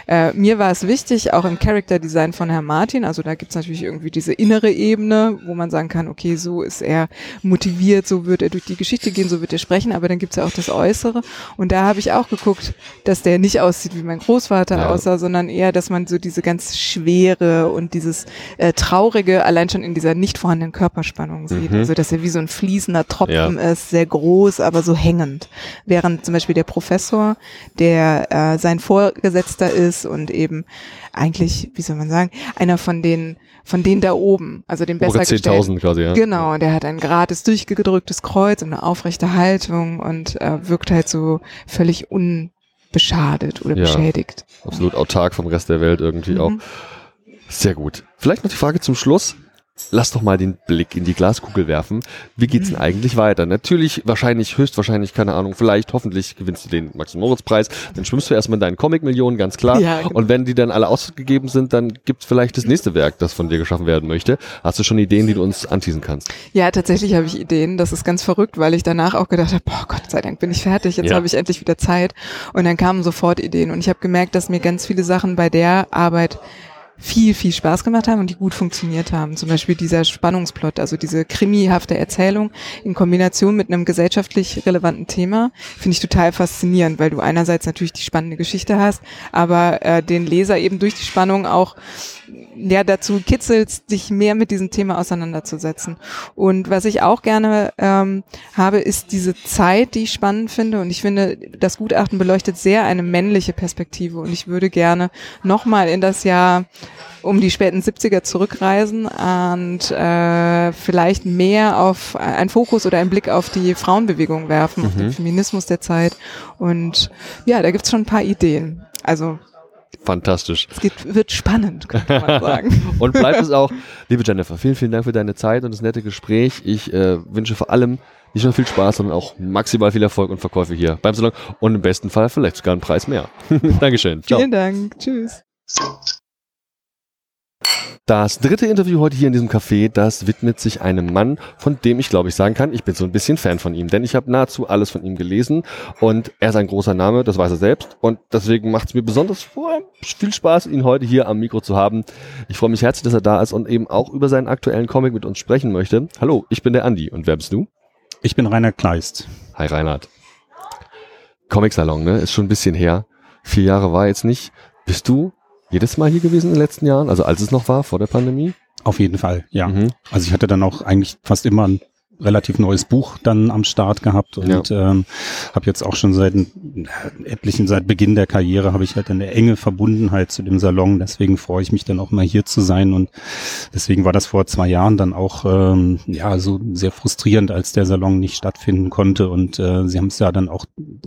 äh, mir war es wichtig, auch im Character Design von Herrn Martin, also da gibt's natürlich irgendwie diese innere Ebene, wo man sagen kann, okay, so ist er motiviert, so wird er durch die Geschichte gehen, so wird er sprechen, aber dann gibt's ja auch das Äußere. Und da habe ich auch geguckt, dass der nicht aussieht wie mein Großvater Ja. aussah, sondern eher, dass man so diese ganz Schwere und dieses äh, Traurige allein schon in dieser nicht vorhandenen Körperspannung sieht. Mhm. Also dass er wie so ein fließender Tropfen ist, sehr groß, aber so hängend. Während zum Beispiel der Professor, der äh, sein Vorgesetzter ist und eben eigentlich, wie soll man sagen, einer von den von denen da oben, also den besser Obere 10.000 quasi, ja. Genau, der hat ein gerades durchgedrücktes Kreuz und eine aufrechte Haltung und äh, wirkt halt so völlig unbeschadet oder Ja. beschädigt. Absolut autark vom Rest der Welt irgendwie auch. Mhm. Sehr gut. Vielleicht noch die Frage zum Schluss. Lass doch mal den Blick in die Glaskugel werfen. Wie geht's denn eigentlich weiter? Natürlich, wahrscheinlich, höchstwahrscheinlich, keine Ahnung, vielleicht, hoffentlich gewinnst du den Max-Moritz-Preis. Dann schwimmst du erstmal in deinen Comic-Millionen, ganz klar. Ja, genau. Und wenn die dann alle ausgegeben sind, dann gibt's vielleicht das nächste Werk, das von dir geschaffen werden möchte. Hast du schon Ideen, die du uns anteasen kannst? Ja, tatsächlich habe ich Ideen. Das ist ganz verrückt, weil ich danach auch gedacht habe, boah, Gott sei Dank bin ich fertig. Jetzt Ja. habe ich endlich wieder Zeit. Und dann kamen sofort Ideen. Und ich habe gemerkt, dass mir ganz viele Sachen bei der Arbeit viel, viel Spaß gemacht haben und die gut funktioniert haben. Zum Beispiel dieser Spannungsplot, also diese krimihafte Erzählung in Kombination mit einem gesellschaftlich relevanten Thema, finde ich total faszinierend, weil du einerseits natürlich die spannende Geschichte hast, aber äh, den Leser eben durch die Spannung auch ja, dazu kitzelt, sich mehr mit diesem Thema auseinanderzusetzen. Und was ich auch gerne ähm, habe, ist diese Zeit, die ich spannend finde. Und ich finde, das Gutachten beleuchtet sehr eine männliche Perspektive. Und ich würde gerne nochmal in das Jahr um die späten 70er zurückreisen und äh, vielleicht mehr auf einen Fokus oder einen Blick auf die Frauenbewegung werfen, mhm. auf den Feminismus der Zeit. Und ja, da gibt's schon ein paar Ideen. Also Fantastisch. Es geht, wird spannend, könnte man [LAUGHS] sagen. und bleibt es auch. Liebe Jennifer, vielen, vielen Dank für deine Zeit und das nette Gespräch. Ich äh, wünsche vor allem nicht nur viel Spaß, sondern auch maximal viel Erfolg und Verkäufe hier beim Salon und im besten Fall vielleicht sogar einen Preis mehr. [LAUGHS] Dankeschön. Ciao. Vielen Dank. Tschüss. Das dritte Interview heute hier in diesem Café, das widmet sich einem Mann, von dem ich glaube ich sagen kann, ich bin so ein bisschen Fan von ihm, denn ich habe nahezu alles von ihm gelesen und er ist ein großer Name, das weiß er selbst und deswegen macht es mir besonders viel Spaß, ihn heute hier am Mikro zu haben. Ich freue mich herzlich, dass er da ist und eben auch über seinen aktuellen Comic mit uns sprechen möchte. Hallo, ich bin der Andi und wer bist du? Ich bin Reinhard Kleist. Hi Reinhard. Comic-Salon, ne? Ist schon ein bisschen her. Vier Jahre war jetzt nicht. Bist du jedes Mal hier gewesen in den letzten Jahren? Also als es noch war, vor der Pandemie? Auf jeden Fall, ja. Mhm. Also ich hatte dann auch eigentlich fast immer ein relativ neues Buch dann am Start gehabt und ja. ähm, habe jetzt auch schon seit etlichen, seit Beginn der Karriere habe ich halt eine enge Verbundenheit zu dem Salon. Deswegen freue ich mich dann auch mal hier zu sein und deswegen war das vor zwei Jahren dann auch ähm, ja so sehr frustrierend, als der Salon nicht stattfinden konnte und äh, sie haben es ja dann auch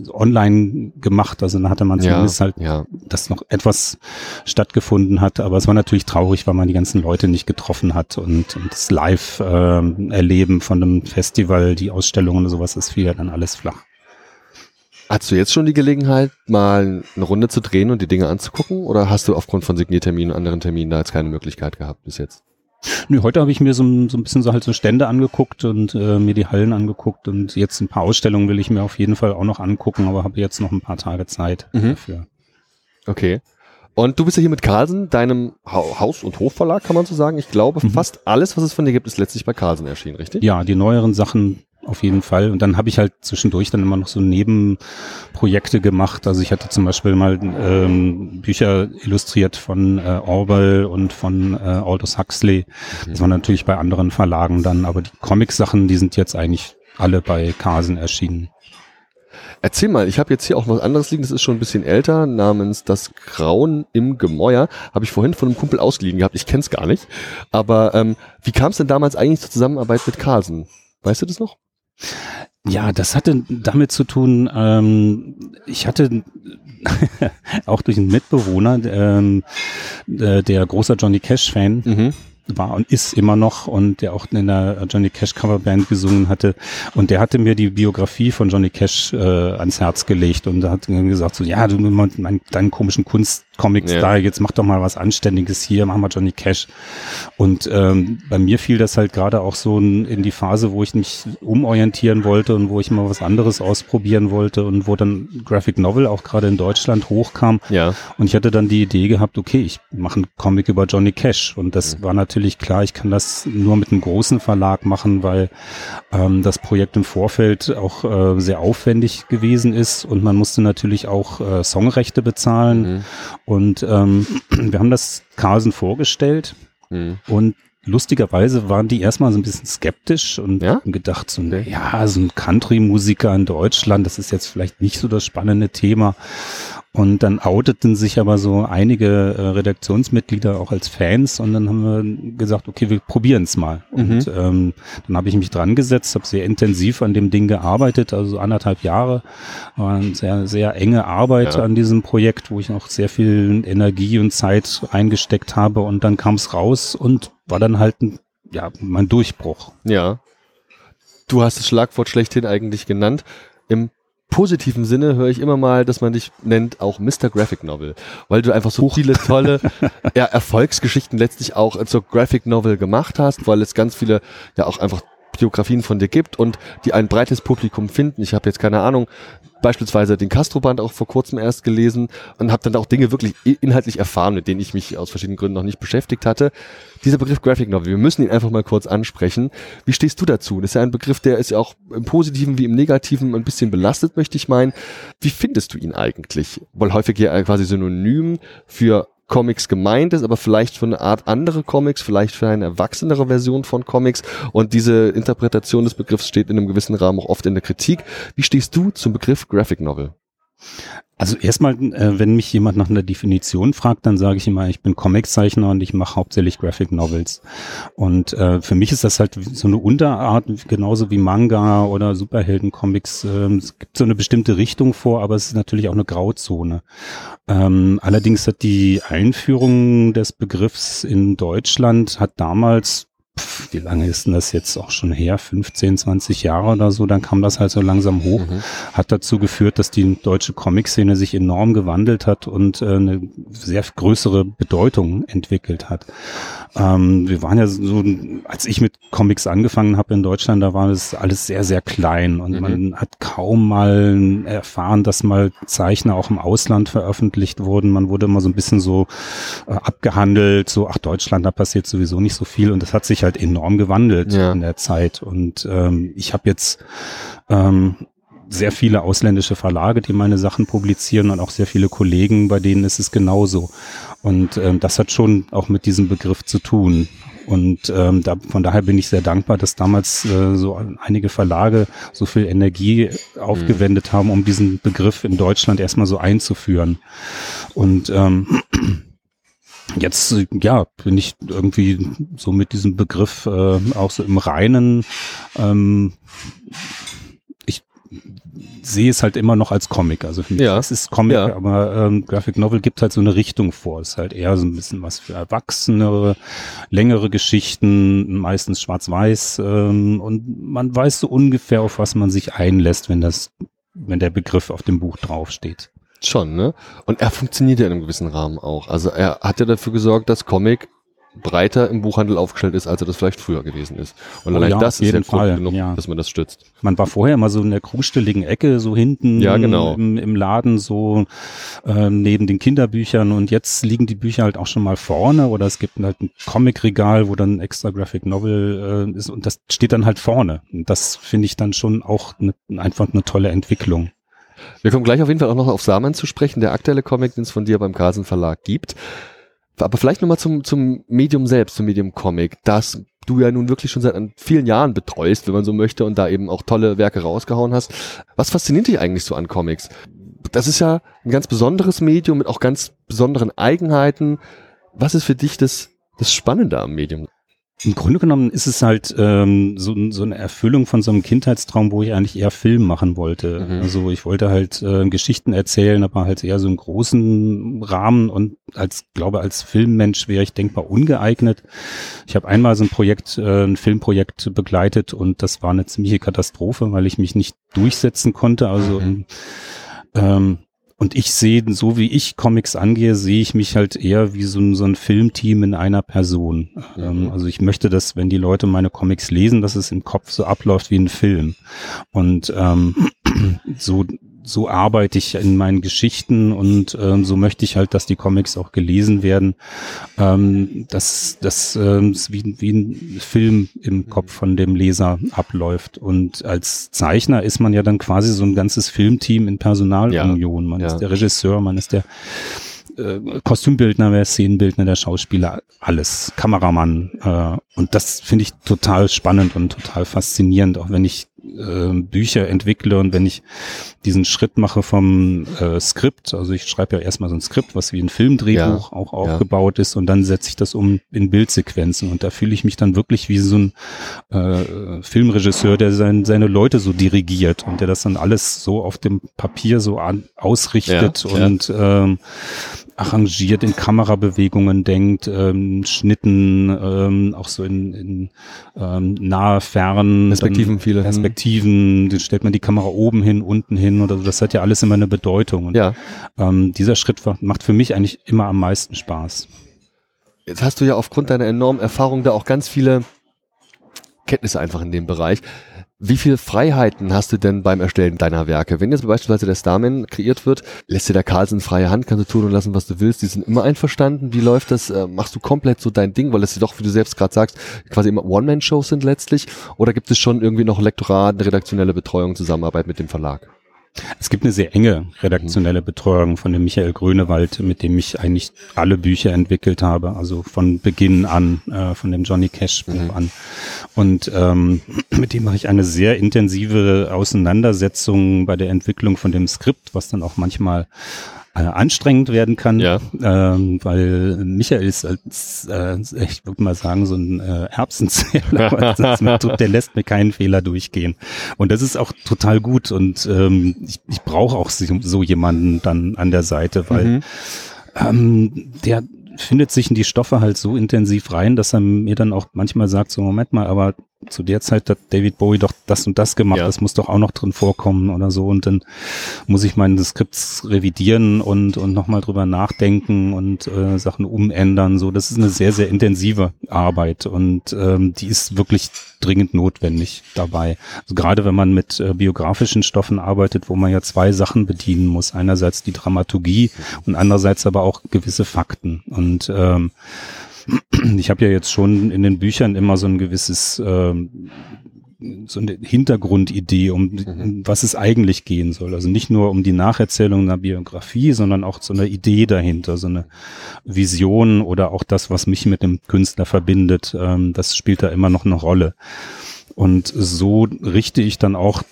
online gemacht. Also dann hatte man zumindest ja, halt, ja. dass noch etwas stattgefunden hat, aber es war natürlich traurig, weil man die ganzen Leute nicht getroffen hat und, und das Live-Erleben äh, von einem Festival, die Ausstellungen und sowas, das fiel ja dann alles flach. Hast du jetzt schon die Gelegenheit, mal eine Runde zu drehen und die Dinge anzugucken? Oder hast du aufgrund von Signierterminen und anderen Terminen da jetzt keine Möglichkeit gehabt bis jetzt? Nö, heute habe ich mir so, so ein bisschen so halt so Stände angeguckt und äh, mir die Hallen angeguckt und jetzt ein paar Ausstellungen will ich mir auf jeden Fall auch noch angucken, aber habe jetzt noch ein paar Tage Zeit mhm. dafür. Okay. Und du bist ja hier mit Carlsen, deinem Haus- und Hofverlag, kann man so sagen. Ich glaube, mhm. fast alles, was es von dir gibt, ist letztlich bei Carlsen erschienen, richtig? Ja, die neueren Sachen auf jeden Fall. Und dann habe ich halt zwischendurch dann immer noch so Nebenprojekte gemacht. Also ich hatte zum Beispiel mal ähm, Bücher illustriert von äh, Orwell und von äh, Aldous Huxley. Mhm. Das waren natürlich bei anderen Verlagen dann, aber die Comic-Sachen, die sind jetzt eigentlich alle bei Carlsen erschienen. Erzähl mal, ich habe jetzt hier auch was anderes liegen, das ist schon ein bisschen älter, namens Das Grauen im Gemäuer. Habe ich vorhin von einem Kumpel ausgeliehen gehabt, ich kenne es gar nicht. Aber ähm, wie kam es denn damals eigentlich zur Zusammenarbeit mit Carlsen? Weißt du das noch? Ja, das hatte damit zu tun, ähm, ich hatte [LAUGHS] auch durch einen Mitbewohner, ähm, äh, der großer Johnny Cash-Fan, mhm war und ist immer noch und der auch in der Johnny Cash Coverband gesungen hatte. Und der hatte mir die Biografie von Johnny Cash äh, ans Herz gelegt und hat gesagt so ja du mit deinen komischen Kunstcomics ja. da jetzt mach doch mal was Anständiges hier mach mal Johnny Cash und ähm, bei mir fiel das halt gerade auch so in die Phase wo ich mich umorientieren wollte und wo ich mal was anderes ausprobieren wollte und wo dann Graphic Novel auch gerade in Deutschland hochkam ja und ich hatte dann die Idee gehabt okay ich mache einen Comic über Johnny Cash und das mhm. war natürlich natürlich klar, ich kann das nur mit einem großen Verlag machen, weil ähm, das Projekt im Vorfeld auch äh, sehr aufwendig gewesen ist und man musste natürlich auch äh, Songrechte bezahlen. Mhm. Und ähm, [CLEARS THROAT] wir haben das Carlsen vorgestellt mhm. und lustigerweise waren die erstmal so ein bisschen skeptisch und ja? haben gedacht, so, ja, so ein Country-Musiker in Deutschland, das ist jetzt vielleicht nicht so das spannende Thema. Und dann outeten sich aber so einige äh, Redaktionsmitglieder auch als Fans und dann haben wir gesagt, okay, wir probieren es mal. Mhm. Und ähm, dann habe ich mich dran gesetzt, habe sehr intensiv an dem Ding gearbeitet, also anderthalb Jahre. War eine sehr, sehr enge Arbeit ja. an diesem Projekt, wo ich auch sehr viel Energie und Zeit eingesteckt habe und dann kam es raus und war dann halt ein, ja, mein Durchbruch. Ja. Du hast das Schlagwort schlechthin eigentlich genannt. Im positiven Sinne höre ich immer mal, dass man dich nennt auch Mr. Graphic Novel, weil du einfach so Huch. viele tolle [LAUGHS] ja, Erfolgsgeschichten letztlich auch zur Graphic Novel gemacht hast, weil es ganz viele ja auch einfach Biografien von dir gibt und die ein breites Publikum finden. Ich habe jetzt keine Ahnung, beispielsweise den Castro-Band auch vor kurzem erst gelesen und habe dann auch Dinge wirklich inhaltlich erfahren, mit denen ich mich aus verschiedenen Gründen noch nicht beschäftigt hatte. Dieser Begriff Graphic Novel, wir müssen ihn einfach mal kurz ansprechen. Wie stehst du dazu? Das ist ja ein Begriff, der ist ja auch im Positiven wie im Negativen ein bisschen belastet, möchte ich meinen. Wie findest du ihn eigentlich? Weil häufig ja quasi synonym für Comics gemeint ist, aber vielleicht für eine Art andere Comics, vielleicht für eine erwachsenere Version von Comics. Und diese Interpretation des Begriffs steht in einem gewissen Rahmen auch oft in der Kritik. Wie stehst du zum Begriff Graphic Novel? Also erstmal, äh, wenn mich jemand nach einer Definition fragt, dann sage ich immer, ich bin Comiczeichner und ich mache hauptsächlich Graphic Novels. Und äh, für mich ist das halt so eine Unterart, genauso wie Manga oder Superheldencomics. Äh, es gibt so eine bestimmte Richtung vor, aber es ist natürlich auch eine Grauzone. Ähm, allerdings hat die Einführung des Begriffs in Deutschland hat damals wie lange ist denn das jetzt auch schon her? 15, 20 Jahre oder so, dann kam das halt so langsam hoch. Mhm. Hat dazu geführt, dass die deutsche Comic-Szene sich enorm gewandelt hat und äh, eine sehr größere Bedeutung entwickelt hat. Ähm, wir waren ja so, als ich mit Comics angefangen habe in Deutschland, da war das alles sehr, sehr klein und mhm. man hat kaum mal erfahren, dass mal Zeichner auch im Ausland veröffentlicht wurden. Man wurde immer so ein bisschen so äh, abgehandelt, so, ach Deutschland, da passiert sowieso nicht so viel und das hat sich halt enorm gewandelt ja. in der Zeit und ähm, ich habe jetzt ähm, sehr viele ausländische Verlage, die meine Sachen publizieren und auch sehr viele Kollegen, bei denen ist es genauso. Und ähm, das hat schon auch mit diesem Begriff zu tun. Und ähm, da, von daher bin ich sehr dankbar, dass damals äh, so einige Verlage so viel Energie aufgewendet haben, um diesen Begriff in Deutschland erstmal so einzuführen. Und ähm, jetzt, ja, bin ich irgendwie so mit diesem Begriff äh, auch so im Reinen. Ähm, sehe es halt immer noch als Comic. Also für mich ja. es ist Comic, ja. aber ähm, Graphic Novel gibt halt so eine Richtung vor. Es ist halt eher so ein bisschen was für Erwachsene, längere Geschichten, meistens schwarz-weiß ähm, und man weiß so ungefähr, auf was man sich einlässt, wenn das, wenn der Begriff auf dem Buch draufsteht. Schon, ne? Und er funktioniert ja in einem gewissen Rahmen auch. Also er hat ja dafür gesorgt, dass Comic breiter im Buchhandel aufgestellt ist, als er das vielleicht früher gewesen ist. Und oh allein ja, das ist ja Grund genug, ja. dass man das stützt. Man war vorher immer so in der krusteligen Ecke, so hinten ja, genau. im, im Laden, so äh, neben den Kinderbüchern und jetzt liegen die Bücher halt auch schon mal vorne oder es gibt halt ein Comicregal, wo dann ein extra Graphic Novel äh, ist und das steht dann halt vorne. Und das finde ich dann schon auch ne, einfach eine tolle Entwicklung. Wir kommen gleich auf jeden Fall auch noch auf Samen zu sprechen, der aktuelle Comic, den es von dir beim Carlsen Verlag gibt. Aber vielleicht nochmal zum, zum Medium selbst, zum Medium Comic, das du ja nun wirklich schon seit vielen Jahren betreust, wenn man so möchte, und da eben auch tolle Werke rausgehauen hast. Was fasziniert dich eigentlich so an Comics? Das ist ja ein ganz besonderes Medium mit auch ganz besonderen Eigenheiten. Was ist für dich das, das Spannende am Medium? Im Grunde genommen ist es halt ähm, so, so eine Erfüllung von so einem Kindheitstraum, wo ich eigentlich eher Film machen wollte. Mhm. Also ich wollte halt äh, Geschichten erzählen, aber halt eher so im großen Rahmen und als glaube als Filmmensch wäre ich denkbar ungeeignet. Ich habe einmal so ein Projekt, äh, ein Filmprojekt begleitet und das war eine ziemliche Katastrophe, weil ich mich nicht durchsetzen konnte. Also mhm. ähm, und ich sehe, so wie ich Comics angehe, sehe ich mich halt eher wie so ein, so ein Filmteam in einer Person. Ähm, mhm. also ich möchte, dass, wenn die Leute meine Comics lesen, dass es im Kopf so abläuft wie ein Film. Und ähm, [CLEARS THROAT] so so arbeite ich in meinen Geschichten und ähm, so möchte ich halt, dass die Comics auch gelesen werden, ähm, dass das ähm, wie, wie ein Film im Kopf von dem Leser abläuft. Und als Zeichner ist man ja dann quasi so ein ganzes Filmteam in Personalunion. Man ja. ist der Regisseur, man ist der äh, Kostümbildner, der Szenenbildner, der Schauspieler, alles, Kameramann. Äh, und das finde ich total spannend und total faszinierend, auch wenn ich äh, Bücher entwickle und wenn ich diesen Schritt mache vom äh, Skript, also ich schreibe ja erstmal so ein Skript, was wie ein Filmdrehbuch ja, auch aufgebaut ja. ist und dann setze ich das um in Bildsequenzen und da fühle ich mich dann wirklich wie so ein äh, Filmregisseur, der sein, seine Leute so dirigiert und der das dann alles so auf dem Papier so an, ausrichtet ja, und ähm, arrangiert in Kamerabewegungen denkt, ähm, Schnitten, ähm, auch so in, in ähm, nahe, fern Perspektiven viele. Perspektiven, dann stellt man die Kamera oben hin, unten hin oder so. Das hat ja alles immer eine Bedeutung. Und, ja. ähm, dieser Schritt macht für mich eigentlich immer am meisten Spaß. Jetzt hast du ja aufgrund deiner enormen Erfahrung da auch ganz viele Kenntnisse einfach in dem Bereich. Wie viel Freiheiten hast du denn beim Erstellen deiner Werke? Wenn jetzt beispielsweise der Starman kreiert wird, lässt dir der Carlsen freie Hand, kannst du tun und lassen, was du willst. Die sind immer einverstanden. Wie läuft das? Äh, machst du komplett so dein Ding, weil es doch, wie du selbst gerade sagst, quasi immer One-Man-Shows sind letztlich? Oder gibt es schon irgendwie noch Lektorat, redaktionelle Betreuung, Zusammenarbeit mit dem Verlag? Es gibt eine sehr enge redaktionelle Betreuung von dem Michael Grönewald, mit dem ich eigentlich alle Bücher entwickelt habe, also von Beginn an, äh, von dem Johnny Cash Buch mhm. an. Und ähm, [CLEARS THROAT] mit dem mache ich eine sehr intensive Auseinandersetzung bei der Entwicklung von dem Skript, was dann auch manchmal äh, anstrengend werden kann, ja. ähm, weil Michael ist als, äh, ich würde mal sagen, so ein äh, Erbsenzähler. [LAUGHS] der lässt mir keinen Fehler durchgehen. Und das ist auch total gut und ähm, ich, ich brauche auch so jemanden dann an der Seite, weil mhm. ähm, der findet sich in die Stoffe halt so intensiv rein, dass er mir dann auch manchmal sagt, so Moment mal, aber zu der Zeit hat David Bowie doch das und das gemacht, ja. das muss doch auch noch drin vorkommen oder so und dann muss ich meine Skripts revidieren und, und nochmal drüber nachdenken und äh, Sachen umändern, so, das ist eine sehr, sehr intensive Arbeit und ähm, die ist wirklich dringend notwendig dabei. Also gerade wenn man mit äh, biografischen Stoffen arbeitet, wo man ja zwei Sachen bedienen muss, einerseits die Dramaturgie und andererseits aber auch gewisse Fakten und ähm, [CLEARS THROAT] ich habe ja jetzt schon in den Büchern immer so ein gewisses ähm, so eine Hintergrundidee, um mhm. was es eigentlich gehen soll. Also nicht nur um die Nacherzählung einer Biografie, sondern auch so eine Idee dahinter, so eine Vision oder auch das, was mich mit dem Künstler verbindet. Ähm, das spielt da immer noch eine Rolle. Und so richte ich dann auch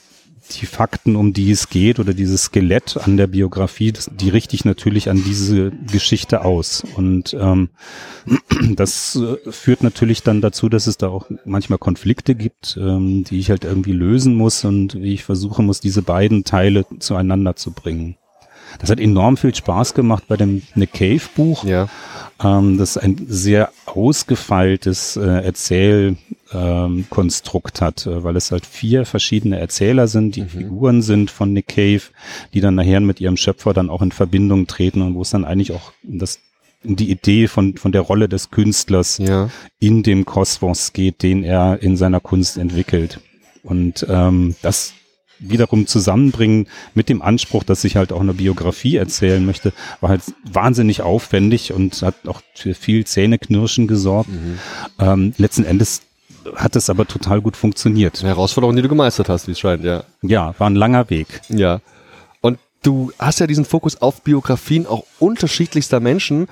die Fakten, um die es geht oder dieses Skelett an der Biografie, das, die richte ich natürlich an diese Geschichte aus. Und ähm, [CLEARS THROAT] das äh, führt natürlich dann dazu, dass es da auch manchmal Konflikte gibt, ähm, die ich halt irgendwie lösen muss und wie ich versuchen muss, diese beiden Teile zueinander zu bringen. Das hat enorm viel Spaß gemacht bei dem Nick Cave Buch. Ja. Ähm, das ein sehr ausgefeiltes äh, Erzählkonstrukt ähm, hat, äh, weil es halt vier verschiedene Erzähler sind, die mhm. Figuren sind von Nick Cave, die dann nachher mit ihrem Schöpfer dann auch in Verbindung treten und wo es dann eigentlich auch das die Idee von, von der Rolle des Künstlers ja. in dem Kosmos geht, den er in seiner Kunst entwickelt. Und ähm, das wiederum zusammenbringen mit dem Anspruch, dass ich halt auch eine Biografie erzählen möchte, war halt wahnsinnig aufwendig und hat auch für viel Zähneknirschen gesorgt. Mhm. Ähm, letzten Endes hat es aber total gut funktioniert. Eine Herausforderung, die du gemeistert hast, wie es scheint, ja. Ja, war ein langer Weg. Ja. Und du hast ja diesen Fokus auf Biografien auch unterschiedlichster Menschen.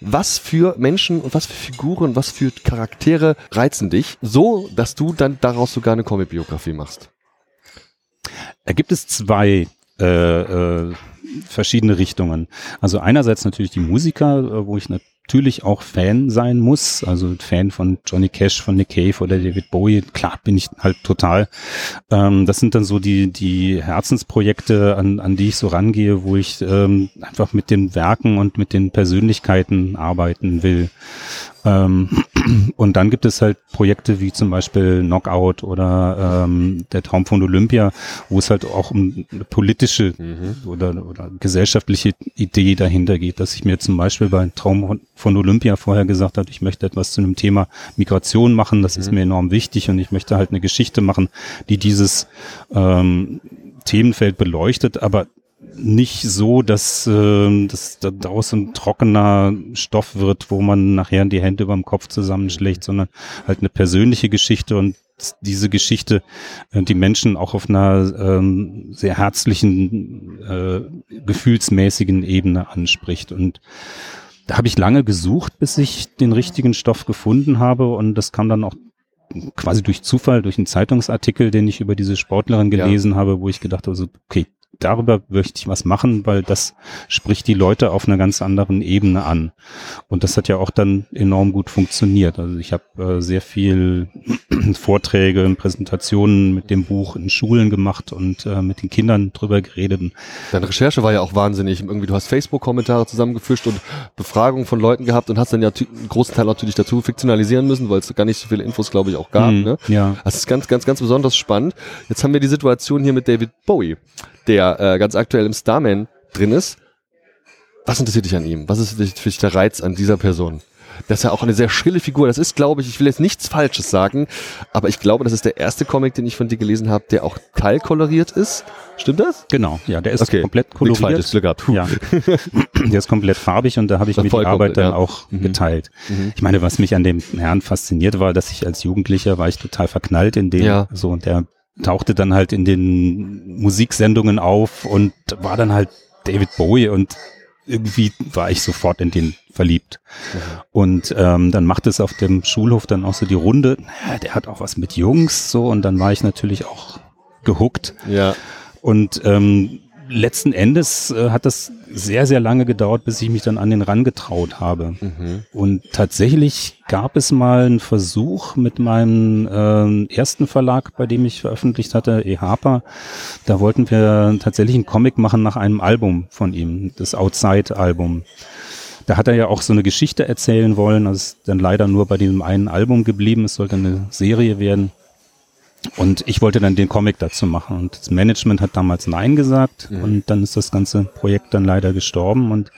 Was für Menschen und was für Figuren, was für Charaktere reizen dich, so dass du dann daraus sogar eine Comic-Biografie machst? Da gibt es zwei äh, äh, verschiedene Richtungen. Also einerseits natürlich die Musiker, äh, wo ich natürlich auch Fan sein muss, also Fan von Johnny Cash, von Nick Cave oder David Bowie, klar bin ich halt total. Ähm, das sind dann so die, die Herzensprojekte, an, an die ich so rangehe, wo ich ähm, einfach mit den Werken und mit den Persönlichkeiten arbeiten will. Ähm, [CLEARS THROAT] und dann gibt es halt Projekte wie zum Beispiel Knockout oder ähm, der Traum von Olympia, wo es halt auch um eine politische mhm. oder, oder gesellschaftliche Idee dahinter geht, dass ich mir zum Beispiel bei Traum von Olympia vorher gesagt habe, ich möchte etwas zu einem Thema Migration machen, das mhm. ist mir enorm wichtig und ich möchte halt eine Geschichte machen, die dieses ähm, Themenfeld beleuchtet, aber nicht so, dass, äh, dass daraus ein trockener Stoff wird, wo man nachher die Hände über dem Kopf zusammenschlägt, sondern halt eine persönliche Geschichte und diese Geschichte äh, die Menschen auch auf einer ähm, sehr herzlichen, äh, gefühlsmäßigen Ebene anspricht. Und da habe ich lange gesucht, bis ich den richtigen Stoff gefunden habe und das kam dann auch quasi durch Zufall, durch einen Zeitungsartikel, den ich über diese Sportlerin gelesen ja. habe, wo ich gedacht habe, so, okay, darüber möchte ich was machen, weil das spricht die Leute auf einer ganz anderen Ebene an. Und das hat ja auch dann enorm gut funktioniert. Also ich habe äh, sehr viel [CLEARS THROAT] Vorträge und Präsentationen mit dem Buch in Schulen gemacht und äh, mit den Kindern drüber geredet. Deine Recherche war ja auch wahnsinnig. Irgendwie, du hast Facebook-Kommentare zusammengefischt und Befragungen von Leuten gehabt und hast dann ja einen großen Teil natürlich dazu fiktionalisieren müssen, weil es gar nicht so viele Infos, glaube ich, auch gab. Mhm, ne? Ja. Das ist ganz, ganz, ganz besonders spannend. Jetzt haben wir die Situation hier mit David Bowie der äh, ganz aktuell im Starman drin ist. Was interessiert dich an ihm? Was ist für dich der Reiz an dieser Person? Das ist ja auch eine sehr schrille Figur. Das ist, glaube ich, ich will jetzt nichts Falsches sagen, aber ich glaube, das ist der erste Comic, den ich von dir gelesen habe, der auch teilkoloriert ist. Stimmt das? Genau, ja, der ist Okay. komplett koloriert. Falsches, Glück gehabt. Ja. [LAUGHS] der ist komplett farbig und da habe ich mir die Arbeit dann ja. auch Mhm. geteilt. Mhm. Ich meine, was mich an dem Herrn fasziniert war, dass ich als Jugendlicher war ich total verknallt in den, Ja. so, und der tauchte dann halt in den Musiksendungen auf und war dann halt David Bowie und irgendwie war ich sofort in den verliebt. Und ähm, dann macht es auf dem Schulhof dann auch so die Runde, naja, der hat auch was mit Jungs, so, und dann war ich natürlich auch gehuckt. Ja. Und ähm, letzten Endes äh, hat das sehr, sehr lange gedauert, bis ich mich dann an den rangetraut habe. Mhm. Und tatsächlich gab es mal einen Versuch mit meinem ähm, ersten Verlag, bei dem ich veröffentlicht hatte, E. Harper. Da wollten wir tatsächlich einen Comic machen nach einem Album von ihm, das Outside-Album. Da hat er ja auch so eine Geschichte erzählen wollen. Das ist dann leider nur bei diesem einen Album geblieben. Es sollte eine Serie werden. Und ich wollte dann den Comic dazu machen. Und das Management hat damals Nein gesagt. Und dann ist das ganze Projekt dann leider gestorben. Und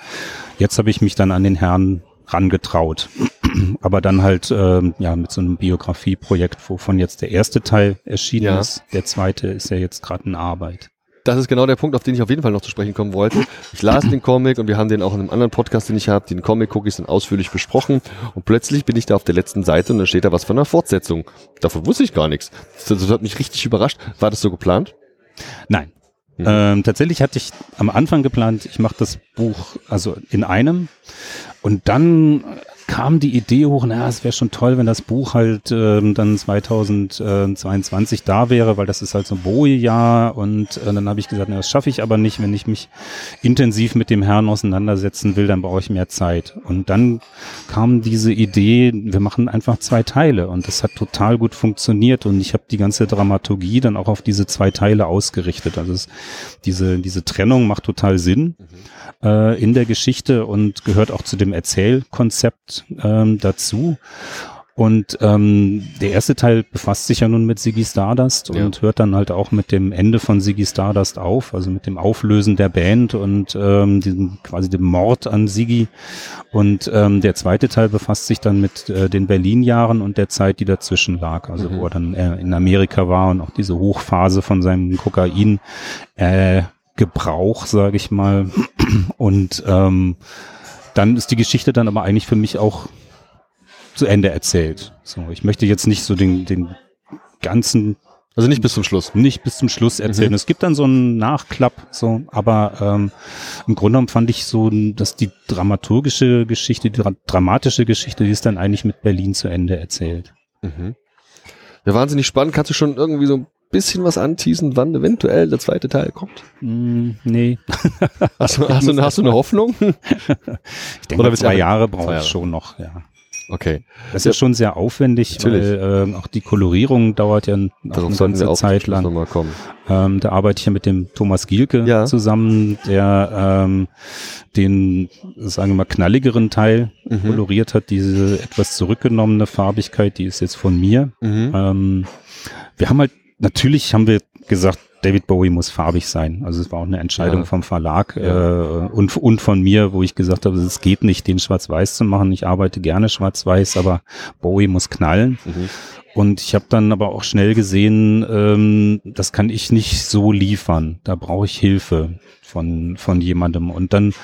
jetzt habe ich mich dann an den Herrn rangetraut. [CLEARS THROAT] Aber dann halt ähm, ja mit so einem Biografieprojekt, wovon jetzt der erste Teil erschienen Ja. ist. Der zweite ist ja jetzt gerade in Arbeit. Das ist genau der Punkt, auf den ich auf jeden Fall noch zu sprechen kommen wollte. Ich las den Comic und wir haben den auch in einem anderen Podcast, den ich habe, den Comic-Cookies dann ausführlich besprochen. Und plötzlich bin ich da auf der letzten Seite und da steht da was von einer Fortsetzung. Davon wusste ich gar nichts. Das, das hat mich richtig überrascht. War das so geplant? Nein. Mhm. Ähm, tatsächlich hatte ich am Anfang geplant, ich mache das Buch also in einem und dann kam die Idee hoch, naja, es wäre schon toll, wenn das Buch halt ähm, dann 2022 da wäre, weil das ist halt so ein Bowie-Jahr und äh, dann habe ich gesagt, na, das schaffe ich aber nicht, wenn ich mich intensiv mit dem Herrn auseinandersetzen will, dann brauche ich mehr Zeit. Und dann kam diese Idee, wir machen einfach zwei Teile. Und das hat total gut funktioniert. Und ich habe die ganze Dramaturgie dann auch auf diese zwei Teile ausgerichtet. Also es, diese, diese Trennung macht total Sinn äh, in der Geschichte und gehört auch zu dem Erzählkonzept ähm, dazu. Und ähm, der erste Teil befasst sich ja nun mit Ziggy Stardust Ja. und hört dann halt auch mit dem Ende von Ziggy Stardust auf, also mit dem Auflösen der Band und ähm, diesem quasi dem Mord an Ziggy. Und ähm, der zweite Teil befasst sich dann mit äh, den Berlin-Jahren und der Zeit, die dazwischen lag, also Mhm. wo er dann äh, in Amerika war und auch diese Hochphase von seinem Kokain äh, Gebrauch, sage ich mal. Und ähm, dann ist die Geschichte dann aber eigentlich für mich auch zu Ende erzählt. So, ich möchte jetzt nicht so den, den ganzen Also nicht bis zum Schluss. nicht bis zum Schluss erzählen. Mhm. Es gibt dann so einen Nachklapp, so, aber ähm, im Grunde genommen fand ich so, dass die dramaturgische Geschichte, die dra dramatische Geschichte, die ist dann eigentlich mit Berlin zu Ende erzählt. Mhm. Ja, wahnsinnig spannend. Kannst du schon irgendwie so ein bisschen was anteasen, wann eventuell der zweite Teil kommt? Mm, nee. [LAUGHS] Hast du, hast du, [LAUGHS] hast du eine Hoffnung? [LAUGHS] Ich denke, Oder zwei Jahre Jahre. ich schon noch, ja. Okay. Das ist ja schon sehr aufwendig, Natürlich. weil äh, auch die Kolorierung dauert ja eine ganze Zeit lang. Ähm, da arbeite ich ja mit dem Thomas Gielke Ja. zusammen, der ähm, den, sagen wir mal, knalligeren Teil Mhm. koloriert hat. Diese etwas zurückgenommene Farbigkeit, die ist jetzt von mir. Mhm. Ähm, wir haben halt, natürlich haben wir gesagt, David Bowie muss farbig sein. Also es war auch eine Entscheidung Ja. vom Verlag Ja. äh, und, und von mir, wo ich gesagt habe, es geht nicht, den schwarz-weiß zu machen. Ich arbeite gerne schwarz-weiß, aber Bowie muss knallen. Mhm. Und ich habe dann aber auch schnell gesehen, ähm, das kann ich nicht so liefern. Da brauche ich Hilfe von, von jemandem. Und dann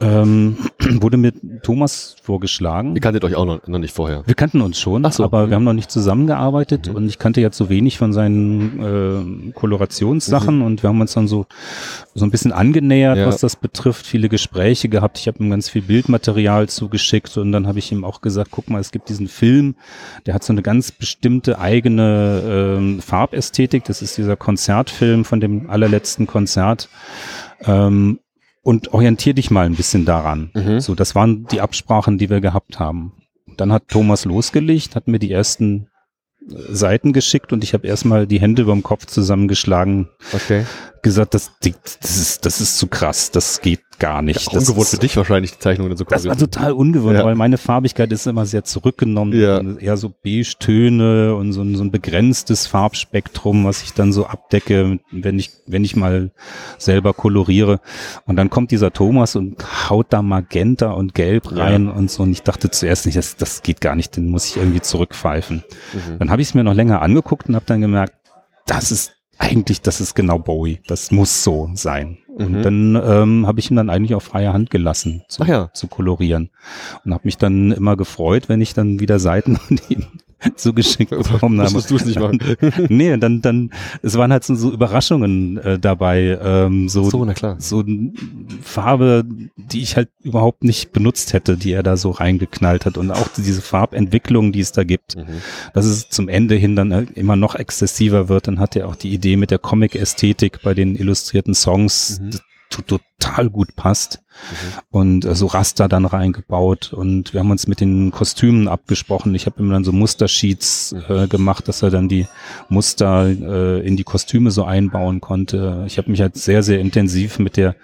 ähm, [CLEARS THROAT] wurde mir Thomas vorgeschlagen. Ihr kanntet euch auch noch, noch nicht vorher. Wir kannten uns schon, so. aber Mhm. wir haben noch nicht zusammengearbeitet Mhm. und ich kannte jetzt so wenig von seinen äh, Kolorationssachen und wir haben uns dann so so ein bisschen angenähert, Mhm. Ja. was das betrifft, viele Gespräche gehabt. Ich habe ihm ganz viel Bildmaterial zugeschickt und dann habe ich ihm auch gesagt, guck mal, es gibt diesen Film, der hat so eine ganz bestimmte eigene ähm, Farbästhetik. Das ist dieser Konzertfilm von dem allerletzten Konzert. Ähm, und orientier dich mal ein bisschen daran. Mhm. So, das waren die Absprachen, die wir gehabt haben. Dann hat Thomas losgelegt, hat mir die ersten äh, Seiten geschickt und ich habe erstmal die Hände über dem Kopf zusammengeschlagen, Okay. gesagt, das, das, ist, das ist zu krass, das geht gar nicht. Auch ungewohnt ist, für dich wahrscheinlich, die Zeichnungen so Das war total ungewohnt, Ja. weil meine Farbigkeit ist immer sehr zurückgenommen. Ja. Eher so Beige-Töne und so ein, so ein begrenztes Farbspektrum, was ich dann so abdecke, wenn ich, wenn ich mal selber koloriere. Und dann kommt dieser Thomas und haut da Magenta und Gelb Ja. rein und so. Und ich dachte zuerst nicht, das, das geht gar nicht, den muss ich irgendwie zurückpfeifen. Mhm. Dann habe ich es mir noch länger angeguckt und habe dann gemerkt, das ist eigentlich, das ist genau Bowie. Das muss so sein. Mhm. Und dann ähm, habe ich ihn dann eigentlich auf freie Hand gelassen zu, ja. zu kolorieren. Und habe mich dann immer gefreut, wenn ich dann wieder Seiten [LAUGHS] von ihm [LAUGHS] zugeschickt [LAUGHS] bekommen habe. Musstest du es nicht machen. [LAUGHS] nee, dann, dann, es waren halt so, so Überraschungen äh, dabei, ähm, so, So, na klar. so Farbe, die ich halt überhaupt nicht benutzt hätte, die er da so reingeknallt hat und auch diese Farbentwicklung, die es da gibt, Mhm. dass es zum Ende hin dann äh, immer noch exzessiver wird. Dann hat er auch die Idee mit der Comic-Ästhetik bei den illustrierten Songs, Mhm. Total gut passt und äh, so Raster dann reingebaut und wir haben uns mit den Kostümen abgesprochen. Ich habe ihm dann so Mustersheets äh, gemacht, dass er dann die Muster äh, in die Kostüme so einbauen konnte. Ich habe mich halt sehr, sehr intensiv mit der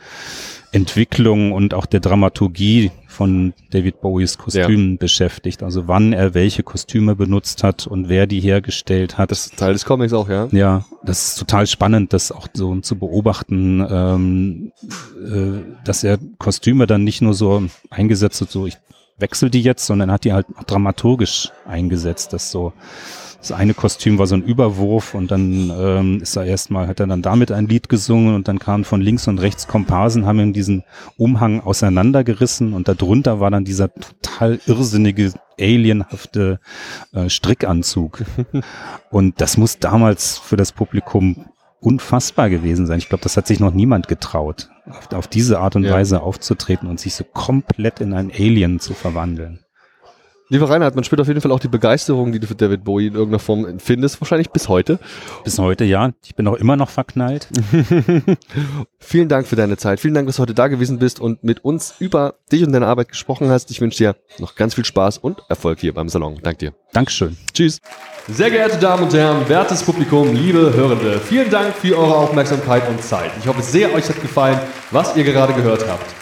Entwicklung und auch der Dramaturgie von David Bowies Kostümen beschäftigt. Also wann er welche Kostüme benutzt hat und wer die hergestellt hat. Das ist Teil des Comics auch, ja? Ja, das ist total spannend, das auch so zu beobachten, ähm, äh, dass er Kostüme dann nicht nur so eingesetzt hat, so ich wechsle die jetzt, sondern hat die halt dramaturgisch eingesetzt, dass so das eine Kostüm war so ein Überwurf und dann ähm, ist er erstmal, hat er dann damit ein Lied gesungen und dann kamen von links und rechts Komparsen, haben ihm diesen Umhang auseinandergerissen und darunter war dann dieser total irrsinnige, alienhafte äh, Strickanzug. [LAUGHS] und das muss damals für das Publikum unfassbar gewesen sein. Ich glaube, das hat sich noch niemand getraut, auf, auf diese Art und Ja. Weise aufzutreten und sich so komplett in ein Alien zu verwandeln. Lieber Reinhard, man spürt auf jeden Fall auch die Begeisterung, die du für David Bowie in irgendeiner Form empfindest, wahrscheinlich bis heute. Bis heute, ja. Ich bin auch immer noch verknallt. [LAUGHS] Vielen Dank für deine Zeit. Vielen Dank, dass du heute da gewesen bist und mit uns über dich und deine Arbeit gesprochen hast. Ich wünsche dir noch ganz viel Spaß und Erfolg hier beim Salon. Dank dir. Dankeschön. Tschüss. Sehr geehrte Damen und Herren, wertes Publikum, liebe Hörende, vielen Dank für eure Aufmerksamkeit und Zeit. Ich hoffe sehr, euch hat gefallen, was ihr gerade gehört habt.